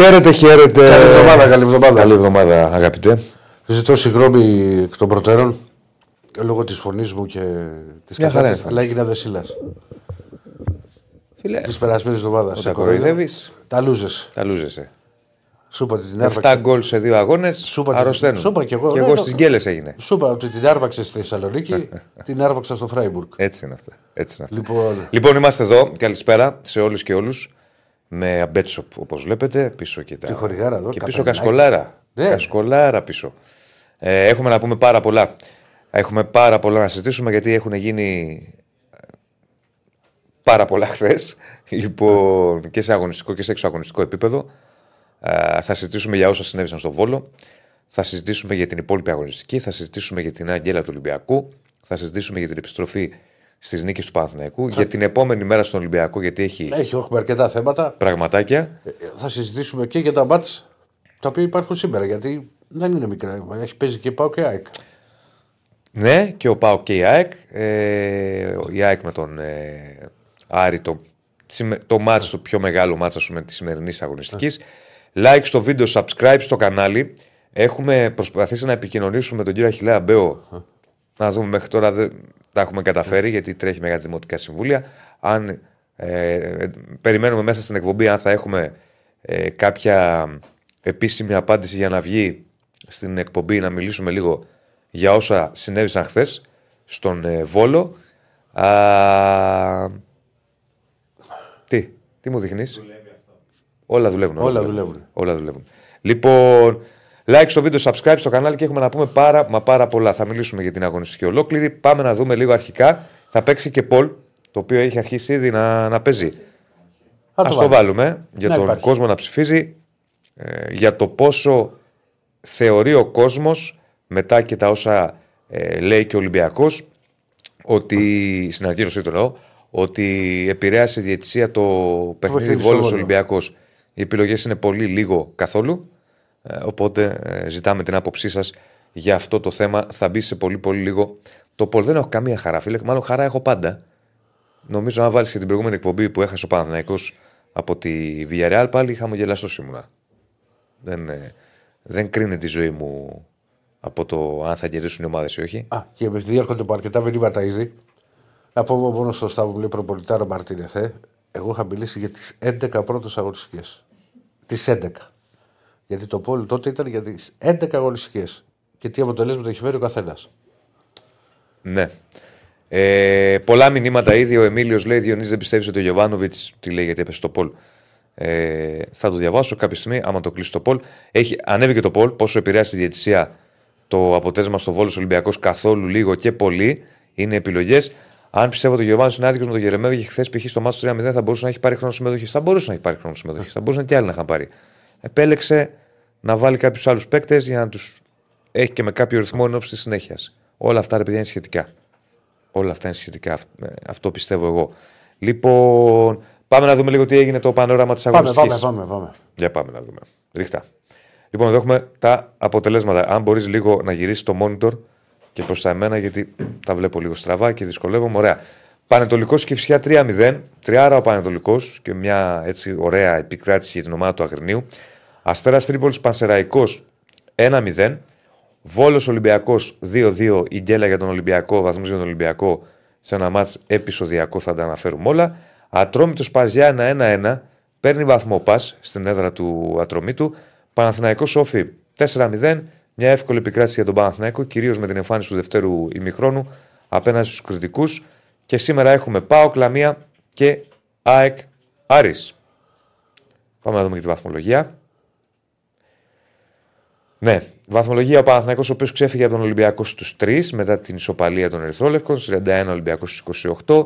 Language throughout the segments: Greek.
Χαίρετε, χαίρετε. Καλή εβδομάδα, καλή εβδομάδα. Καλή εβδομάδα, αγαπητέ. Ζητώ συγγνώμη εκ των προτέρων λόγω της φωνής μου και της Μια χαρά κατάστασης. είναι. Αλλά έγινα δεσίλας Φίλε, της περασμένης εβδομάδας. τα κοροϊδεύεις, Τα λούζες. τα λούζεσαι. Σου είπα ότι την 7 άρπαξε. γκολ σε δύο αγώνες. Σου είπα τι- Αρρωσταίνουν. σου είπα κι εγώ, Και ναι, εγώ το- στις γκέλες έγινε. Σου είπα ότι την άρπαξε στη Θεσσαλονίκη, την άρπαξα στο Φράιμπουργκ. Έτσι είναι αυτά. Έτσι είναι αυτά. Λοιπόν, Λοιπόν, είμαστε εδώ. Καλησπέρα σε όλους και όλους. Με αμπέτσοπ όπως βλέπετε. Πίσω και τα. Τη χορηγάρα εδώ, Και πίσω καπελάκι. κασκολάρα. Ναι. Κασκολάρα πίσω. Ε, έχουμε να πούμε πάρα πολλά. Έχουμε πάρα πολλά να συζητήσουμε γιατί έχουν γίνει ε, πάρα πολλά χθες. Λοιπόν, και σε αγωνιστικό και σε εξωαγωνιστικό επίπεδο. Ε, θα συζητήσουμε για όσα συνέβησαν στο Βόλο. Θα συζητήσουμε για την υπόλοιπη αγωνιστική. Θα συζητήσουμε για την αγγέλα του Ολυμπιακού. Θα συζητήσουμε για την επιστροφή στις νίκες του Παναθηναϊκού. Για την επόμενη μέρα στον Ολυμπιακό, γιατί έχει έχει, έχουμε αρκετά θέματα. πραγματάκια. Ε, Θα συζητήσουμε και για τα μπάτς τα οποία υπάρχουν σήμερα. Γιατί δεν είναι μικρά. Έχει παίζει και πάω και ΑΕΚ. Ναι, και ο Πάο και η ΑΕΚ. Ε, η ΑΕΚ με τον ε, Άρη, το, σημα- το μάτς, το πιο μεγάλο μάτς ας πούμε, της σημερινής αγωνιστικής. Like στο βίντεο, subscribe στο κανάλι. Έχουμε προσπαθήσει να επικοινωνήσουμε με τον κύριο Αχιλέα Μπέο. Να δούμε μέχρι τώρα δεν τα έχουμε καταφέρει γιατί τρέχει μεγάλη δημοτικά συμβούλια. Αν ε, ε, περιμένουμε μέσα στην εκπομπή αν θα έχουμε ε, κάποια επίσημη απάντηση για να βγει στην εκπομπή να μιλήσουμε λίγο για όσα συνέβησαν χθες στον ε, Βόλο. Α, τι, τι μου δείχνεις; Όλα δουλεύουν. Όλα δουλεύουν. Όλα δουλεύουν. Λοιπόν, like στο βίντεο, subscribe στο κανάλι και έχουμε να πούμε πάρα μα πάρα πολλά. Θα μιλήσουμε για την αγωνιστική ολόκληρη. Πάμε να δούμε λίγο αρχικά. Θα παίξει και Πολ, το οποίο έχει αρχίσει ήδη να, να παίζει. Θα Α το βάλω. βάλουμε για Να τον υπάρχει. κόσμο να ψηφίζει. ε, για το πόσο θεωρεί ο κόσμος μετά και τα όσα ε, λέει και ο Ολυμπιακός ότι, στην ανακοίνωσή του εννοώ, ότι επηρέασε η διαιτησία το παιχνίδι παιχνίδι στο Βόλος Βόλο. Ολυμπιακός. Οι επιλογές είναι πολύ λίγο καθόλου, ε, οπότε ε, ζητάμε την άποψή σας για αυτό το θέμα. Θα μπει σε πολύ πολύ λίγο. Το Πολ δεν έχω καμία χαρά, φίλε. Μάλλον χαρά έχω πάντα. Νομίζω αν βάλεις και την προηγούμενη εκπομπή που έχασε ο Παναθηναϊκός από τη Villarreal, πάλι χαμογελαστό ήμουνα. Δεν, ε, δεν κρίνει τη ζωή μου από το αν θα κερδίσουν οι ομάδες ή όχι. Α, και επειδή έρχονται από αρκετά μηνύματα ήδη, να πω μόνο στο Σταύρο που λέει προπολιτάρο Μαρτίνεθ, εγώ είχα μιλήσει για τις 11 πρώτες αγωνιστικές. Τις 11. Γιατί το πόλο τότε ήταν για τις 11 αγωνιστικές. Και τι αποτελέσματα έχει φέρει ο καθένας. Ναι. Ε, πολλά μηνύματα ήδη. Ο Εμίλιος λέει: Διονύση δεν πιστεύεις ότι ο Γιωβάνοβιτ. Τι λέει, γιατί έπεσε το Πολ. Ε, θα το διαβάσω κάποια στιγμή, άμα το κλείσει το Πολ. Έχει, ανέβηκε το Πολ. Πόσο επηρεάσει η διαιτησία το αποτέλεσμα στο Βόλος Ολυμπιακός καθόλου, λίγο και πολύ. Είναι επιλογές. Αν πιστεύω ότι ο Γιωβάνος είναι άδικος με τον Γερεμέδο και χθες π.χ. στο μάτσο 3-0 θα μπορούσε να έχει πάρει χρόνο συμμετοχής. Θα μπορούσε να έχει πάρει χρόνο συμμετοχής. Θα μπορούσαν και άλλοι να είχαν πάρει. Επέλεξε να βάλει κάποιους άλλους παίκτες για να τους έχει και με κάποιο ρυθμό εν ώψη της συνέχειας. Όλα αυτά ρε παιδιά είναι σχετικά. Όλα αυτά είναι σχετικά. αυ- ε, Αυτό πιστεύω εγώ. Λοιπόν, πάμε να δούμε λίγο τι έγινε το πανόραμα της Πάμε, αγωνιστικής. πάμε, πάμε, πάμε. Για πάμε να δούμε. Ρίχτα. Λοιπόν, εδώ έχουμε τα αποτελέσματα. Αν μπορείς λίγο να γυρίσεις το monitor και προς τα εμένα, γιατί τα βλέπω λίγο στραβά και δυσκολεύομαι. Ωραία. Πανετολικός και φυσικά 3-0. Τριάρα ο Πανετολικός και μια έτσι ωραία επικράτηση για την ομάδα του Αγρινίου. Αστέρας Τρίπολης Πανσεραϊκός 1-0. Βόλος Ολυμπιακός 2-2. Η γκέλα για τον Ολυμπιακό, βαθμού για τον Ολυμπιακό σε ένα μάτς επεισοδιακό θα τα αναφέρουμε όλα. Ατρόμητος Παζιά 1-1. Παίρνει βαθμό πα στην έδρα του Ατρομήτου. Παναθηναϊκός Σόφι 4-0. Μια εύκολη επικράτηση για τον Παναθηναϊκό, κυρίως με την εμφάνιση του δευτέρου ημιχρόνου απέναντι στους κριτικούς. Και σήμερα έχουμε Πάο Κλαμία και ΑΕΚ Άρης. Πάμε να δούμε και τη βαθμολογία. Ναι, βαθμολογία ο Παναθηναϊκός ο οποίος ξέφυγε από τον Ολυμπιακό στους 3 μετά την ισοπαλία των Ερυθρόλευκων. 31 Ολυμπιακός στους 28.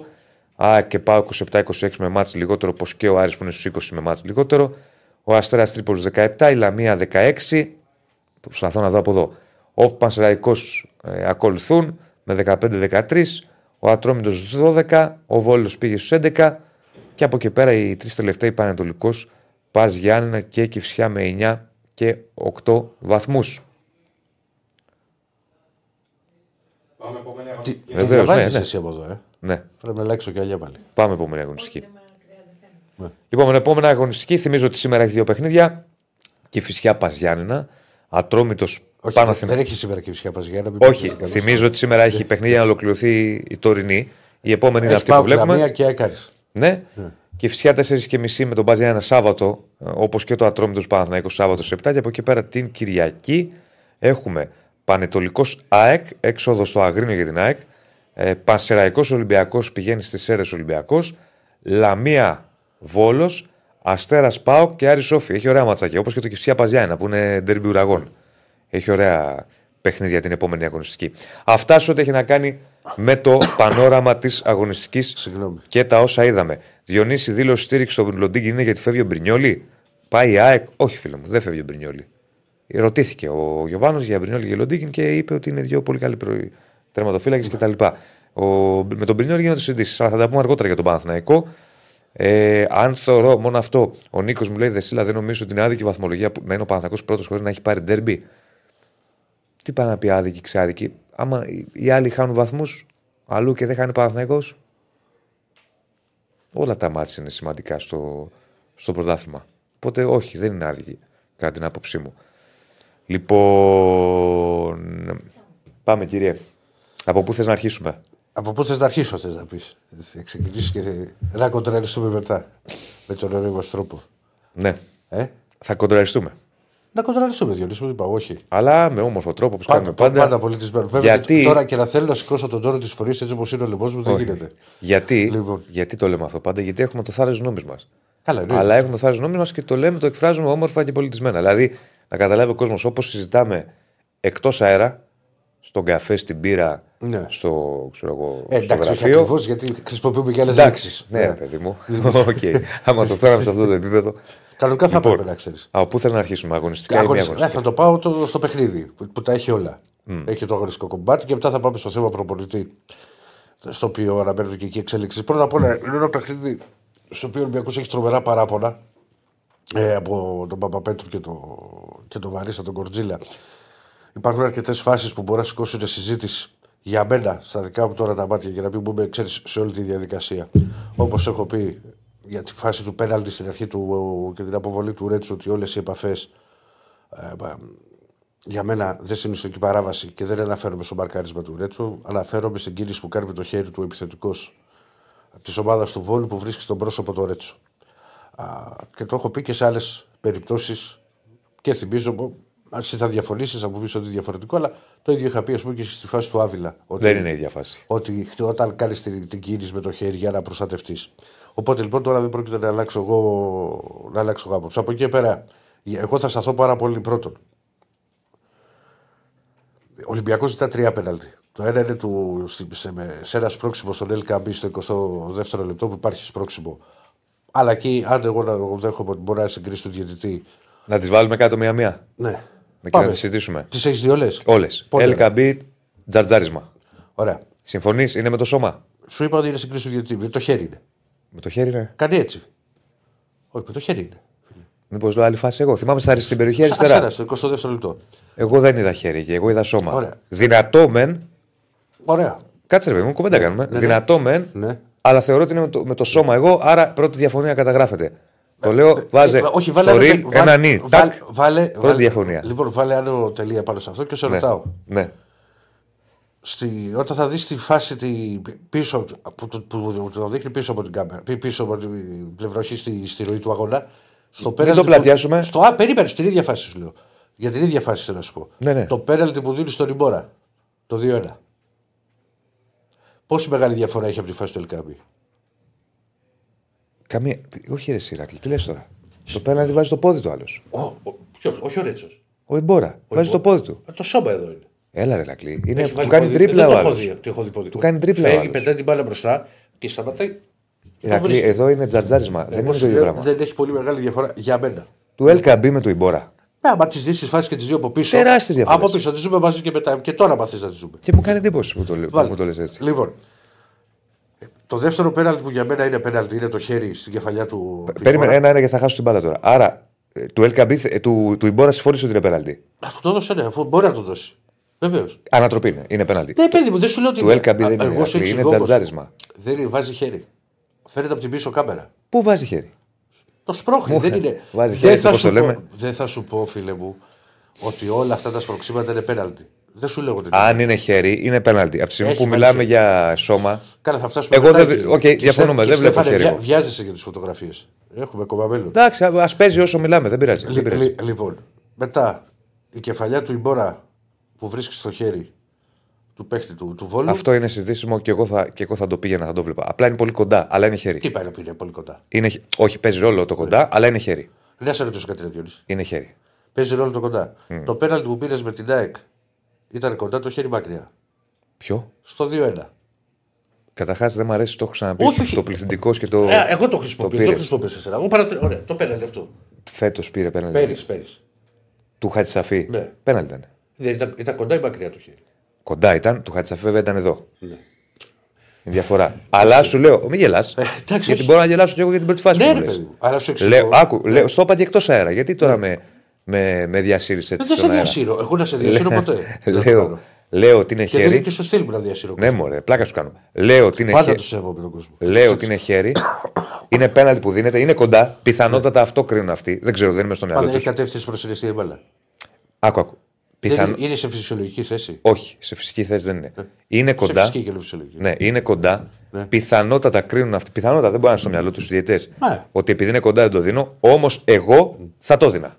ΑΕΚ και Πάο 27-26 με μάτς λιγότερο, όπως και ο Άρης που είναι στους 20 με μάτς λιγότερο. Ο Αστέρας Τρίπολης 17, η Λαμία 16. Προσπαθώ να δω από εδώ. Ο Πανσεραϊκό ε, ακολουθούν με 15-13. Ο Ατρόμητος 12. Ο Βόλος πήγε στους 11. Και από εκεί πέρα οι τρεις τελευταίοι Πανετολικός, Πας Γιάννενα και Κυφσιά με 9 και 8 βαθμούς. Τι, τι Βεβαίως, διαβάζεις ναι, ναι. εσύ από εδώ, ε; Ναι, Πρέπει να αλλάξω κι αλλιά πάλι. πάμε επόμενη αγωνιστική. Λοιπόν, με επόμενη αγωνιστική θυμίζω ότι σήμερα έχει δύο παιχνίδια. και φυσιά Παζιάννηνα. Ατρόμητος Όχι, πάνω δεν, δεν έχει σήμερα και φυσικά Παζιάννα. μην Όχι, παίζεις καλώς. θυμίζω ότι σήμερα έχει παιχνίδια να ολοκληρωθεί η τωρινή. Η επόμενη είναι Έχει αυτή που πάω βλέπουμε. Λαμία και Έκαρης. Ναι. Και φυσικά 4 και μισή με τον Μπάζια ένα Σάββατο, όπως και το Ατρόμητος Παναθηναϊκός Σάββατος σε 7. Και από εκεί πέρα την Κυριακή έχουμε Πανετολικός ΑΕΚ, έξοδος στο Αγρίνιο για την ΑΕΚ. Ε, Πανσεραϊκός Ολυμπιακός πηγαίνει στις αίρε Ολυμπιακός. Λαμία Βόλος, Αστέρας ΠΑΟ και Άρης Σόφι. Έχει ωραία ματσάκια όπως και το Κυψία Παζιάνα που είναι ντέρμπι ουραγών. Έχει ωραία παιχνίδια την επόμενη αγωνιστική. Αυτά σε ό,τι έχει να κάνει με το πανόραμα της αγωνιστικής Συγγνώμη. και τα όσα είδαμε. Διονύση δήλωση στήριξη στον Λοντίγκιν είναι γιατί φεύγει ο Μπρινιόλη. Πάει η ΑΕΚ. Όχι, φίλε μου, δεν φεύγει ο Μπρινιόλη. Ρωτήθηκε ο Γιοβάνος για Μπρινιόλη και Λοντίγκιν και είπε ότι είναι δύο πολύ καλοί προ... τερματοφύλακες κτλ. Ο... Με τον Μπρινιόλη γίνονται συζητήσεις. Αλλά θα τα πούμε αργότερα για τον Παναθηναϊκό. Ε, αν θεωρώ μόνο αυτό, ο Νίκος μου λέει Δεσίλα, δεν νομίζω ότι είναι άδικη η βαθμολογία που να είναι ο Παναθηναϊκός πρώτος χωρίς να έχει πάρει ντέρμπι. Τι πάει να πει άδικη, ξάδικη. Άμα οι- οι άλλοι χάνουν βαθμούς αλλού και δεν χάνει ο Παναθηναϊκός, όλα τα μάτια είναι σημαντικά στο, στο πρωτάθλημα. Οπότε όχι, δεν είναι άδικη, κατά την άποψή μου. Λοιπόν, πάμε κύριε. Από πού θες να αρχίσουμε; Από πού θες να αρχίσω, θες να πεις; Θα ξεκινήσεις και να κοντραριστούμε μετά. Με τον ωραίο μα τρόπο. Ναι, Ε; θα κοντραριστούμε. Να κοντραριστούμε, Διονύση, μου είπα, όχι. Αλλά με όμορφο τρόπο, όπως κάνουμε Πάντα, πάντα. πάντα πολιτισμένο. Βέβαια, Γιατί- και τώρα και να θέλω να σηκώσω τον τόνο της φορή έτσι όπως είναι ο λαιμός μου, δεν Όχι. γίνεται. Γιατί, Λοιπόν. γιατί το λέμε αυτό πάντα, γιατί έχουμε το θάρρος νόμι μας. Καλά, ναι. Αλλά έχουμε το θάρρος γνώμης μας και το λέμε, το εκφράζουμε όμορφα και πολιτισμένα. Δηλαδή, να καταλάβει ο κόσμος, όπως συζητάμε εκτός αέρα, στον καφέ, στην μπύρα, Ναι. στο, ξέρω εγώ, Ε, στο εντάξει, όχι γραφείο. ακριβώς γιατί χρησιμοποιούμε και άλλες Εντάξει, λέξεις. ναι, ρε παιδί μου. Οκ. Άμα το φέραμε σε αυτό το επίπεδο. Κανονικά θα Λοιπόν, έπρεπε να ξέρεις. Από πού θέλω να αρχίσουμε, αγωνιστικά ή μη Αγωνιστικά. αγωνιστικά; θα το πάω το, στο παιχνίδι που, που τα έχει όλα. Έχει το αγωνιστικό κομμάτι και μετά θα πάμε στο θέμα προπονητή. Στο οποίο αναμένεται και εκεί εξέλιξη. Πρώτα απ' όλα είναι ένα παιχνίδι στο οποίο ο Ολυμπιακός έχει τρομερά παράπονα ε, από τον Παπαπέτρου και, το, και τον Βαρίστα, τον Κορτζίλα. Υπάρχουν αρκετές φάσεις που μπορεί να σηκώσουν συζήτηση για μένα, στα δικά μου τώρα τα μάτια, για να μην μπούμε ξέρεις, σε όλη τη διαδικασία. Όπως έχω πει για τη φάση του πέναλτη στην αρχή του και την αποβολή του Ρέτσου, ότι όλες οι επαφές για μένα δεν συνιστούν παράβαση και δεν αναφέρομαι στο μαρκάρισμα του Ρέτσου. Αναφέρομαι στην κίνηση που κάνει με το χέρι του επιθετικός της ομάδας του Βόλου που βρίσκει στον πρόσωπο του Ρέτσου. Α, και το έχω πει και σε άλλες περιπτώσεις και θυμίζω. Μου, Αν εσύ θα διαφωνήσεις, θα μου πεις ότι είναι διαφορετικό, αλλά το ίδιο είχα πει ας πούμε, και στη φάση του Άβυλα. Ότι, Δεν είναι η ίδια φάση. ότι όταν κάνεις την, την κίνηση με το χέρι για να προστατευτείς. Οπότε λοιπόν τώρα δεν πρόκειται να αλλάξω εγώ, να αλλάξω εγώ άποψη. Από εκεί και πέρα, εγώ θα σταθώ πάρα πολύ πρώτον. Ο Ολυμπιακός ζητά τρία πέναλτι. Το ένα είναι του, στη- σε, με- σε ένα σπρώξιμο στον LKB στο 22ο λεπτό που υπάρχει σπρώξιμο. Αλλά εκεί, αν εγώ να εγώ δέχομαι ότι μπορεί να συγκρίσει του διαιτητή. Να τις βάλουμε κάτω μία-μία. Ναι. Να να τις συζητήσουμε. Τις έχεις δύο λε. Όλες. Πότε; LKB, τζαρτζάρισμα. Ωραία. Συμφωνείς, είναι με το σώμα; Σου είπα ότι είναι συγκρίση του διαιτητή. Με το χέρι είναι. Με το χέρι, ναι. Κάνει έτσι. Όχι, με το χέρι είναι. Μήπως λέω άλλη φάση εγώ; Θυμάμαι στα, στην περιοχή Σαν αριστερά. σένα, στο 22ο λεπτό. Εγώ δεν είδα χέρι και εγώ είδα σώμα. Ωραία. Δυνατό μεν. Ωραία. Κάτσε ρε παιδί μου, κουβέντα κάνουμε. ναι. Δυνατό μεν. Ναι. Αλλά θεωρώ ότι είναι με το, με το σώμα εγώ, άρα πρώτη διαφωνία καταγράφεται. Το λέω, βάζε Ε, όχι, βάλε στο ένα ριλ τε- ένα βάλε- νι. βάλε- Τάκ. βάλε- Πρώτη βάλε- διαφωνία. Λοιπόν, βάλε άλλο τελεία πάνω σε αυτό και σε Ναι. ρωτάω. Ναι. Στη, όταν θα δεις τη φάση τη, πίσω, που, το- που, που το δείχνει πίσω από την κάμερα, πι- πίσω από την πλευρά, όχι στη, στη ροή του αγώνα. Στο Μην πέναλτι το που- πλατιάσουμε. Στο, α, περίμενε, στην ίδια φάση σου λέω. Για την ίδια φάση θέλω να σου πω. Ναι, ναι. Το πέναλτι που δίνει στον Ριμπόρα, το 2-1. Πόση μεγάλη διαφορά έχει από τη φάση του Ελκάμπη; Καμία. Όχι, ρε Σιράκλη, τι λες τώρα; Το πέναλτι βάζει το πόδι του άλλος. Ποιος, όχι ο Ρέτσος. Ο Ιμπόρα. Βάζει το πόδι του. Το σώμα εδώ είναι. Έλα, ρε Λακλή. Είναι, Έχει του βάλει κάνει πόδι. τρίπλα Δεν ο το έχω άλλος. δει, το έχω δει πόδι. Του κάνει τρίπλα ο Φεύγει, άλλος. πετάει την μπάλα μπροστά και σταματάει. Ηρακλή, βρίσκει. εδώ είναι τζαρτζάρισμα. δεν Εγώ είναι σου το ίδιο λέω, πράγμα. Δεν έχει πολύ μεγάλη διαφορά για μένα. Του LKB με του Ιμπόρα. Ναι, άμα τις δεις τις φάσεις και τις δύο από πίσω. Τεράστιες διαφορές. Από πίσω, θα τις ζούμε μαζί και μετά. Και τώρα παθεί να τις ζούμε. Και μου κάνει εντύπωση που το, λέ- που Βάλε. μου το λες έτσι. Λοιπόν, ε, το δεύτερο πέναλτι που για μένα είναι πέναλτι είναι το χέρι στην κεφαλιά του. Περίμενε ένα-ένα και θα χάσω την μπάλα τώρα. Άρα, ε, του LKB, ε, του, του Ιμπόρα συμφώνησε ότι είναι πέναλτι. Αυτό το έδωσε, ναι, αφού μπορεί να το δώσει. Βεβαίως. Ανατροπή είναι, είναι πέναλτι. Ναι, παιδί μου, δεν σου λέω ότι. Του Ελ Κααμπί δεν Α, είναι. εγώ σου Ηρακλή, εξηγώ Είναι όμως. τζαρτζάρισμα. Δεν είναι, βάζει χέρι. Φαίνεται από την πίσω κάμερα. Πού βάζει χέρι; Το σπρώχνει, δεν είναι. Βάζει δεν, χέρι, θα πώς σου το λέμε. πω, δεν θα σου πω, φίλε μου, ότι όλα αυτά τα σπρωξίματα είναι πέναλτι. Δεν σου λέω ότι. Αν είναι χέρι, είναι πέναλτι. Από τη στιγμή Έχει που βάλει μιλάμε χέρι. για σώμα. Καλά, θα φτάσουμε Εγώ μετά δεν- εκεί. οκ, Και διαφωνούμε, Στέ- δεν και βλέπω Στέφανε, χέρι βιά- εγώ. Βιάζεσαι για τις φωτογραφίες. Έχουμε ακόμα μέλλον. Εντάξει, α παίζει όσο μιλάμε, δεν πειράζει. δεν Λι- πειράζει. λι- λοιπόν, μετά η κεφαλιά του Ιμπόρα που βρίσκει στο χέρι του παίχτη του, του Βόλου. Αυτό είναι συζητήσιμο και εγώ, θα, και εγώ θα το πήγαινα, θα το βλέπα. Απλά είναι πολύ κοντά, αλλά είναι χέρι. Τι πάει να πει, είναι πολύ κοντά. Είναι, χ- όχι, παίζει ρόλο το κοντά, αλλά είναι χέρι. Να σε ρωτήσω κάτι, ρε Διονύση. Είναι χέρι. Παίζει ρόλο το κοντά. Το πέναλτι που πήρες με την ΑΕΚ ήταν κοντά το χέρι μακριά. Ποιο; Στο 2-1. Καταρχάς δεν μου αρέσει, το έχω ξαναπεί. Όχι, όχι. Το πληθυντικός και το. Ε, εγώ το χρησιμοποιώ. το δεν το πήρες. χρησιμοποιώ σε σένα. Εγώ παραθε... Ωραία, το πέναλτι αυτό. Φέτος πήρε πέναλτι. Πέρυσι, πέρυσι. Του Χατσαφή. Ναι. Πέναλτι ήταν. Δεν ήταν, ήταν κοντά ή μακριά το χέρι. Κοντά ήταν, του Χατσαφή βέβαια ήταν εδώ. Ναι. Η διαφορά. αλλά σου λέω, μην γελάς. εντάξει, γιατί όχι. μπορώ να γελάσω και εγώ για την πρώτη φάση Ναι, που ρε μου λες. παιδί μου. Αλλά σου εξηγώ. Λέω, άκου, λέω, στο είπα και εκτός αέρα. Γιατί τώρα με, με, με διασύρισε Δεν έτσι σε στον αέρα. διασύρω. Εγώ να σε διασύρω ποτέ. Δεν θα το λέω, κάνω. λέω ότι είναι Και δεν είναι χέρι. και στο στυλ μου να διασύρω. Ναι, μωρέ, πλάκα σου κάνω. Λέω ότι είναι Πάντα χέρι. του σέβομαι τον κόσμο. Λέω ότι είναι χέρι. Είναι πέναλτι που δίνεται. Είναι κοντά. Πιθανότατα αυτό κρίνουν αυτοί. Δεν ξέρω, δεν είμαι στο Πάντα μυαλό έχει τους. κατεύθυνση προς την η μπάλα. Άκου, άκου. Δεν Πιθαν... είναι- Είναι σε φυσιολογική θέση; Όχι, σε φυσική θέση δεν είναι. Είναι Σε κοντά. φυσική και φυσιολογική. Ναι, είναι κοντά. Ναι. Πιθανότατα κρίνουν αυτοί. Πιθανότατα δεν μπορεί να είναι στο μυαλό τους διαιτέ. Ναι. Ότι επειδή είναι κοντά δεν το δίνω. Όμως εγώ θα το δίνα.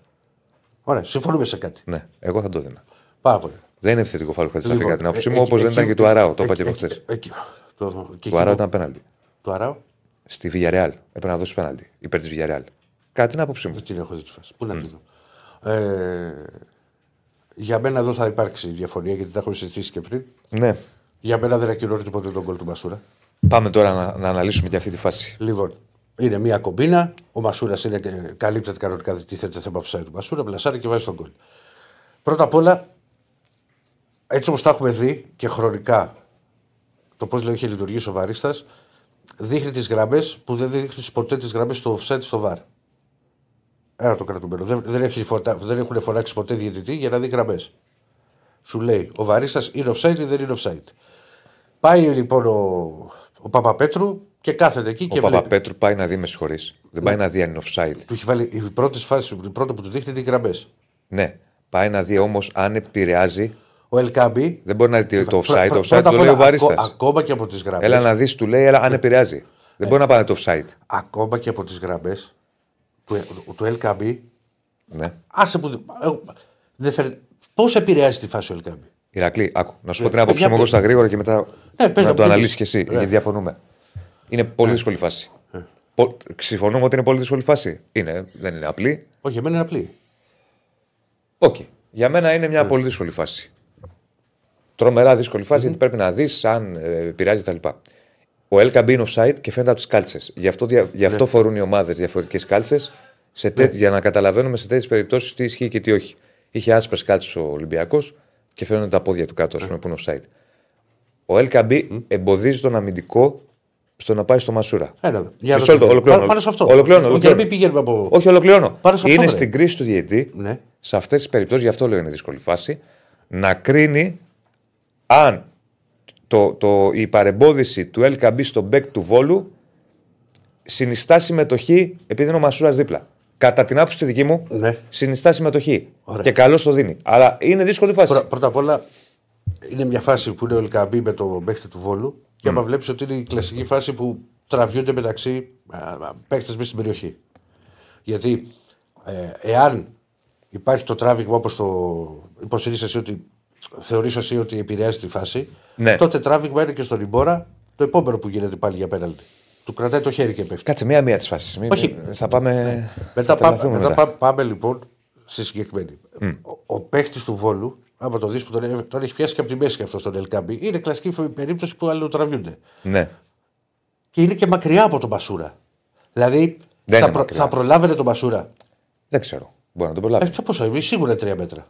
Ωραία, συμφωνούμε σε κάτι. Ναι, εγώ θα το δίνα. Πάρα πολύ. Δεν είναι ευθετικό φάουλ κατά Λοιπόν, την άποψή ε, μου, εκεί- όπως δεν εκεί- ήταν και του Αράου. Το εκεί- είπα και εγώ εκεί- χθες. εκεί- το- και Του εκεί Αράου που- ήταν πέναλτι. Του Αράου; Στη Villarreal. Έπρεπε να δώσει πέναλτι υπέρ της Villarreal. Κατά την άποψή μου. δεν την έχω δει τη φάση. Πού να τη δω. Ε, για μένα εδώ θα υπάρξει διαφωνία γιατί τα έχουμε συζητήσει και πριν. Ναι. Για μένα δεν ακυρώνει τίποτε τον κόλ του Μασούρα. Πάμε τώρα να, να αναλύσουμε και αυτή τη φάση. Λοιπόν, είναι μια κομπίνα. Ο Μασούρας είναι και καλύπτεται κανονικά τι θέτε θέμα offside του Μασούρα. Πλασάρει και βάζει τον κόλ. Πρώτα απ' όλα, έτσι όπως τα έχουμε δει και χρονικά το πώς λέει είχε λειτουργήσει ο Βαρίστα, δείχνει τις γραμμές που δεν δείχνεις ποτέ τις γραμμές στο offside στο βαρ. Ένα το κρατούμενο. Δεν, δεν, έχει φωτα, δεν έχουν φωνάξει ποτέ διαιτητή για να δει γραμμές. Σου λέει ο Βαρίστα είναι offside ή δεν είναι offside. Πάει λοιπόν ο, ο Παπαπέτρου και κάθεται εκεί Ο και βλέπει. Παπαπέτρου πάει να δει, με συγχωρείς. Δεν πάει να δει αν είναι offside. Του έχει βάλει η πρώτη φάση, η πρώτη που του δείχνει είναι οι γραμμές. Ναι. Πάει να δει όμως αν επηρεάζει. Ο Ελκάμπη. Δεν μπορεί να δει το offside. Το πρω- offside πρώτα το απ' λέει ο όλα, ακό- Βαρίστα. Ακόμα και από τις γραμμέ. Έλα να δεις, του λέει, έλα, αν επηρεάζει. Δεν μπορεί να πάνε το offside. Ακόμα και από τις γραμμές του, του Ελκάμπη. Ναι. Άσε που. εγώ- Δεν φαίνεται. Πώς επηρεάζει τη φάση ο Ελκάμπη; Ηρακλή, άκου. Να σου Ναι. πω την άποψή Για μου εγώ πες. στα γρήγορα και μετά Ναι, πες να να το πεις. αναλύσεις κι εσύ. Ναι. Γιατί διαφωνούμε. Είναι πολύ δύσκολη φάση. Πο- Συμφωνούμε ότι είναι πολύ δύσκολη φάση. Είναι, δεν είναι απλή. Όχι, για μένα είναι απλή. Οκ. Για μένα είναι Ναι. μια πολύ δύσκολη φάση. Τρομερά δύσκολη φάση γιατί πρέπει να δεις αν ε, επηρεάζει κτλ. Ο Ελ Κααμπί είναι offside και φαίνεται από τις κάλτσες. Γι' αυτό, δια- γι Ναι. αυτό φορούν οι ομάδες διαφορετικές κάλτσες για να καταλαβαίνουμε σε τέτοιες περιπτώσεις τι ισχύει και τι όχι. Είχε άσπρες κάλτσες ο Ολυμπιακός και φαίνονται τα πόδια του κάτω, ας πούμε, που είναι offside. Ο Ελ Κααμπί εμποδίζει τον αμυντικό στο να πάει στο Μασούρα. Ένα. εδώ. Για Μισό να λεπτό, το- ολοκληρώνω. Πάνω, πάνω σε αυτό. Ολοκληρώνω, Όχι, για να ολοκληρώνω. μην πηγαίνουμε από. Όχι, ολοκληρώνω. Πάνω σε αυτό, είναι ρε. στην κρίση του διαιτητή Ναι. σε αυτές τις περιπτώσεις, γι' αυτό λέω είναι δύσκολη φάση, να κρίνει αν το, το, η παρεμπόδιση του LKB στο μπέκ του Βόλου συνιστά συμμετοχή επειδή είναι ο Μασούρας δίπλα. Κατά την άποψη τη δική μου, Ναι. συνιστά συμμετοχή. Ωραία. Και καλώς το δίνει. Αλλά είναι δύσκολη φάση. Πρω- Πρώτα απ' όλα, είναι μια φάση που είναι ο Ελκαμπή με το παίχτη του Βόλου και άμα βλέπεις ότι είναι η κλασική φάση που τραβιούνται μεταξύ παίχτε μέσα στην περιοχή. Γιατί ε, εάν υπάρχει το τράβηγμα όπως το υποστηρίζει εσύ ότι θεωρείς εσύ ότι επηρεάζει τη φάση, Ναι. τότε τράβηγμα είναι και στον Ιμπόρα το επόμενο που γίνεται πάλι για πέναλτι. Του κρατάει το χέρι και πέφτει. Κάτσε μία-μία τι φάσει. Όχι. Θα πάμε. Μετά, θα πάμε, τρελαθούμε μετά, μετά. πά- πάμε λοιπόν στη συγκεκριμένη. Ο, ο παίχτη του Βόλου, άμα το δει που τον, ε- τον έχει πιάσει και από τη μέση και αυτό στον Ελκάμπη, είναι κλασική φε- περίπτωση που αλληλοτραβιούνται. Ναι. Και είναι και μακριά από τον Μασούρα. Δηλαδή Δεν θα, είναι προ, μακριά. θα προλάβαινε τον Μασούρα; Δεν ξέρω. Μπορεί να τον προλάβει. Ε, πόσο, είναι, σίγουρα είναι τρία μέτρα.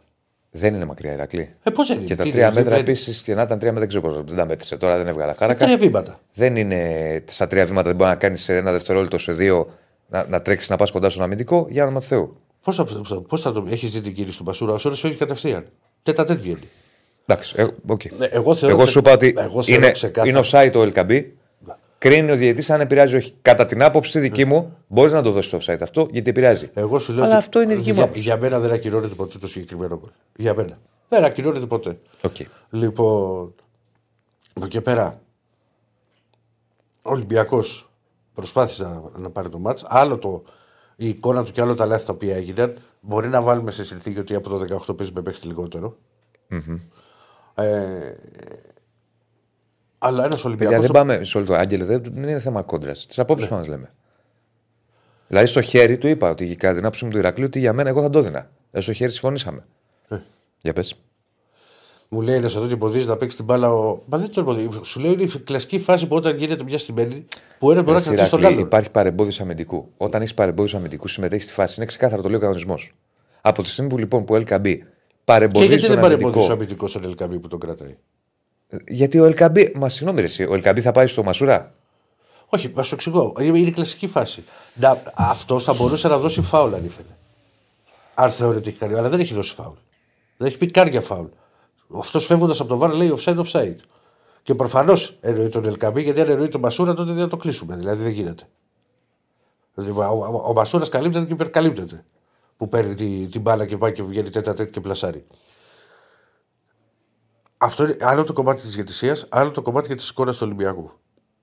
Δεν είναι μακριά η Ηρακλή. Ε, πώς δεν είναι. Και τα τι τρία είναι, μέτρα δεν- επίσης και να ήταν τρία μέτρα, δεν ξέρω πώ δεν τα μέτρησε. Τώρα δεν έβγαλα χάρακα. Τρία βήματα. Δεν είναι στα τρία βήματα, δεν μπορεί να κάνεις σε ένα δευτερόλεπτο, σε δύο, να, να τρέξεις να πας κοντά στον αμυντικό για όνομα του Θεού. Πώς θα, πώς θα το έχεις δει την κίνηση του Μασούρα, ο Σόρος φεύγει κατευθείαν. Τετ α τετ βγαίνει. Εντάξει, ε, οκ. Ναι, εγώ θεωρώ Εγώ ξε- σου είπα ότι εγώ θεωρώ είναι, ξεκάθαρα- είναι ο site το LKB. κρίνει ο διαιτή αν επηρεάζει όχι. Κατά την άποψη τη δική μου, μπορείς να το δώσεις το offside αυτό γιατί επηρεάζει. Εγώ σου λέω Αλλά ότι αυτό είναι η δική μου για, άποψη. για μένα δεν ακυρώνεται ποτέ το συγκεκριμένο γκολ. Για μένα. Δεν ακυρώνεται ποτέ. Okay. Λοιπόν, από εκεί πέρα, ο Ολυμπιακός προσπάθησε να, να πάρει το μάτς. Άλλο το, η εικόνα του και άλλο τα λάθη τα οποία έγιναν. Μπορεί να βάλουμε σε συνθήκη ότι από το 18 παίζει με παίχτη λιγότερο. Ε, αλλά ένας Παιδιά, Ολυμπιακός. δεν πάμε σε όλο το Άγγελε, δεν δεν είναι θέμα κόντρας. Τις απόψεις μας λέμε. Δηλαδή στο χέρι του είπα ότι κατά την άποψη μου του Ηρακλείου ότι για μένα εγώ θα το έδινα. Ε, στο χέρι συμφωνήσαμε. Για πες. Μου λέει ένας εδώ ότι εμποδίζει να παίξει την μπάλα. Ο... Μα δεν το εμποδίζει. Σου λέει είναι η κλασική φάση που όταν γίνεται μια στημένη που ένα μπορεί να κρατήσει τον άλλο. Υπάρχει παρεμπόδιση αμυντικού. Όταν έχει παρεμπόδιση αμυντικού, συμμετέχεις στη φάση. Είναι ξεκάθαρο, το λέει ο κανονισμός. Από τη στιγμή που λοιπόν που ο LKB Και παρεμποδίζει γιατί δεν τον παρεμποδίζεις ο αμυντικός. αμυντικό στον Ελκαμπή που τον κρατάει; Γιατί ο LKB. Μα συγγνώμη, ρε, εσύ, ο LKB θα πάει στο Μασούρα; Όχι, μα σου εξηγώ. Είναι είναι η κλασική φάση. Αυτός θα μπορούσε να δώσει φάουλ αν ήθελε. Αν θεωρεί ότι έχει κάνει. Αλλά δεν έχει δώσει φάουλ. Δεν έχει πει καν για φάουλ. Αυτός φεύγοντας από το βάρο λέει offside, offside. Και προφανώς εννοεί τον Ελκαμπή, γιατί αν εννοεί τον Μασούρα τότε δεν θα το κλείσουμε. Δηλαδή δεν γίνεται. Δηλαδή, ο, ο, ο Μασούρας καλύπτεται και υπερκαλύπτεται. Που παίρνει τη- την μπάλα και πάει και βγαίνει τέτα τέτα και πλασάρει. Αυτό είναι άλλο το κομμάτι της διαιτησία, άλλο το κομμάτι και τη εικόνα του Ολυμπιακού.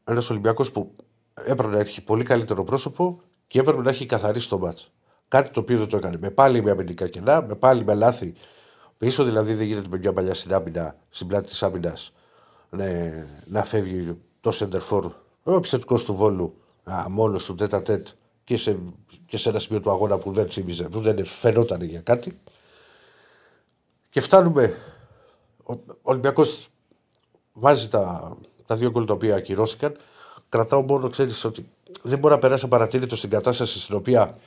Ένας Ολυμπιακός που έπρεπε να έχει πολύ καλύτερο πρόσωπο και έπρεπε να έχει καθαρίσει το μάτς. Κάτι το οποίο δεν το έκανε. Με πάλι με αμυντικά κενά, με πάλι με λάθη. Πίσω δηλαδή δεν γίνεται με μια παλιά στην άμυνα, στην πλάτη της άμυνας, ναι, να φεύγει το center ο επιθετικός του βόλου μόνος του τέτα τέτ και σε, και σε ένα σημείο του αγώνα που δεν τσίμιζε, που δεν φαινόταν για κάτι. Και φτάνουμε. Ο Ολυμπιακός βάζει τα, τα δύο γκολ τα οποία ακυρώθηκαν. Κρατάω μόνο, ξέρεις ότι δεν μπορεί να περάσει απαρατήρητο στην κατάσταση στην οποία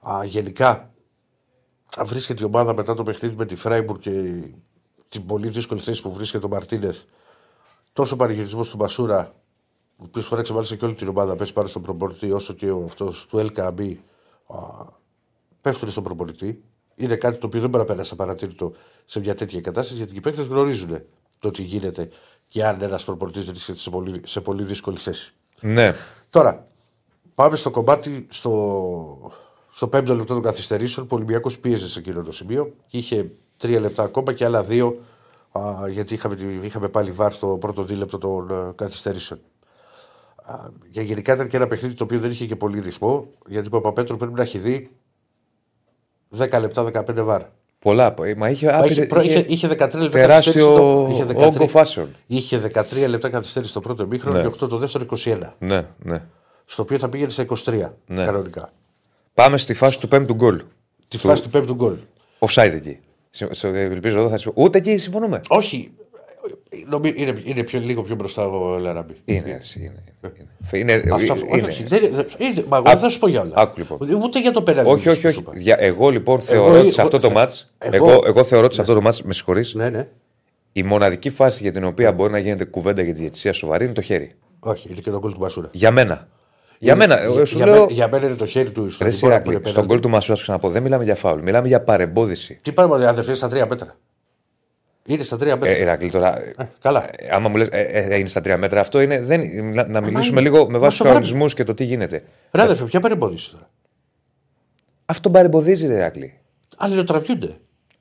α, γενικά α, βρίσκεται η ομάδα μετά το παιχνίδι με τη Φράιμπουργκ και την πολύ δύσκολη θέση που βρίσκεται ο Μαρτίνεθ. Τόσο πανηγυρισμός του Μπασούρα, ο οποίος φορέξε μάλιστα και όλη την ομάδα, πέσει πάνω στον προπονητή, όσο και αυτός του LKB πέφτουν στον προπονητή. Είναι κάτι το οποίο δεν μπορεί να περάσει απαρατήρητο σε μια τέτοια κατάσταση, γιατί οι παίκτες γνωρίζουν το τι γίνεται και αν ένας προπονητής βρίσκεται σε πολύ, σε πολύ δύσκολη θέση. Ναι. Τώρα, πάμε στο κομμάτι στο, στο πέμπτο λεπτό των καθυστερήσεων που ο Ολυμπιακός πίεζε σε εκείνο το σημείο και είχε τρία λεπτά ακόμα και άλλα δύο α, γιατί είχαμε, τη- είχαμε πάλι βάρ στο πρώτο δίλεπτο των ε, καθυστερήσεων. Α, και γενικά ήταν και ένα παιχνίδι το οποίο δεν είχε και πολύ ρυθμό γιατί ο Παπαπέτρου πρέπει να έχει δει 10 λεπτά 15 βάρ. Πολλά. Μα είχε, Μα άπειρε- είχε, προ- είχε, είχε 13 λεπτά καθυστέρηση τεράστιο στο- είχε 13 όγκο φάσεων. Είχε 13 λεπτά καθυστέρηση στο πρώτο μήχρονο Ναι. και 8 το δεύτερο 21. Ναι, ναι. Στο οποίο θα πήγαινε σε 23 Ναι. κανονικά. Πάμε στη φάση του πέμπτου γκολ. Τη φάση του πέμπτου γκολ. Offside εκεί. Συμ- στο- Ελπίζω εδώ θα συμφωνούμε. Ούτε εκεί συμφωνούμε. Όχι. νομι- είναι, είναι πιο, λίγο πιο μπροστά ο Λαραμπή. Είναι, εσύ, είναι. είναι. είναι, Αυτό, αυτό, όχι, είναι. όχι, δεν, δεν, είναι, μα εγώ Άκου- δεν θα σου πω για όλα. άκου, λοιπόν. Ούτε για το πέναλτι. Όχι, όχι, σου όχι. είπα. Για- εγώ λοιπόν θεωρώ ότι σε αυτό το θε- μάτς, εγώ- εγώ, εγώ θεωρώ ότι σε αυτό το μάτς, με συγχωρείς, Ναι, ναι. η μοναδική φάση για την οποία μπορεί να γίνεται κουβέντα για τη διαιτησία σοβαρή είναι το χέρι. Όχι, είναι και το γκολ του Μασούρα. Για μένα. Για μένα. Εγώ σου για, λέω. μέ- για μένα είναι το χέρι του στο Ρε διπόρα που Σιράκλη, είναι στον πέναλτι. γκολ του Μασούρα, σου ξαναπώ, δεν μιλάμε για φάουλ. Μιλάμε για παρεμπόδιση. Τι πάμε, αδερφέ, στα τρία μέτρα. Είναι στα τρία μέτρα. Ε, Ηρακλή, τώρα. Ε, καλά. ε, άμα μου λες, ε, ε, είναι στα τρία μέτρα, αυτό είναι. Δεν, να, να μιλήσουμε είναι. λίγο με Μα βάση τους σοβαρά. κανονισμούς και το τι γίνεται. Ρε αδερφέ, ποια παρεμπόδιση τώρα; Αυτό παρεμποδίζει, ρε Ηρακλή. Αλληλοτραβιούνται.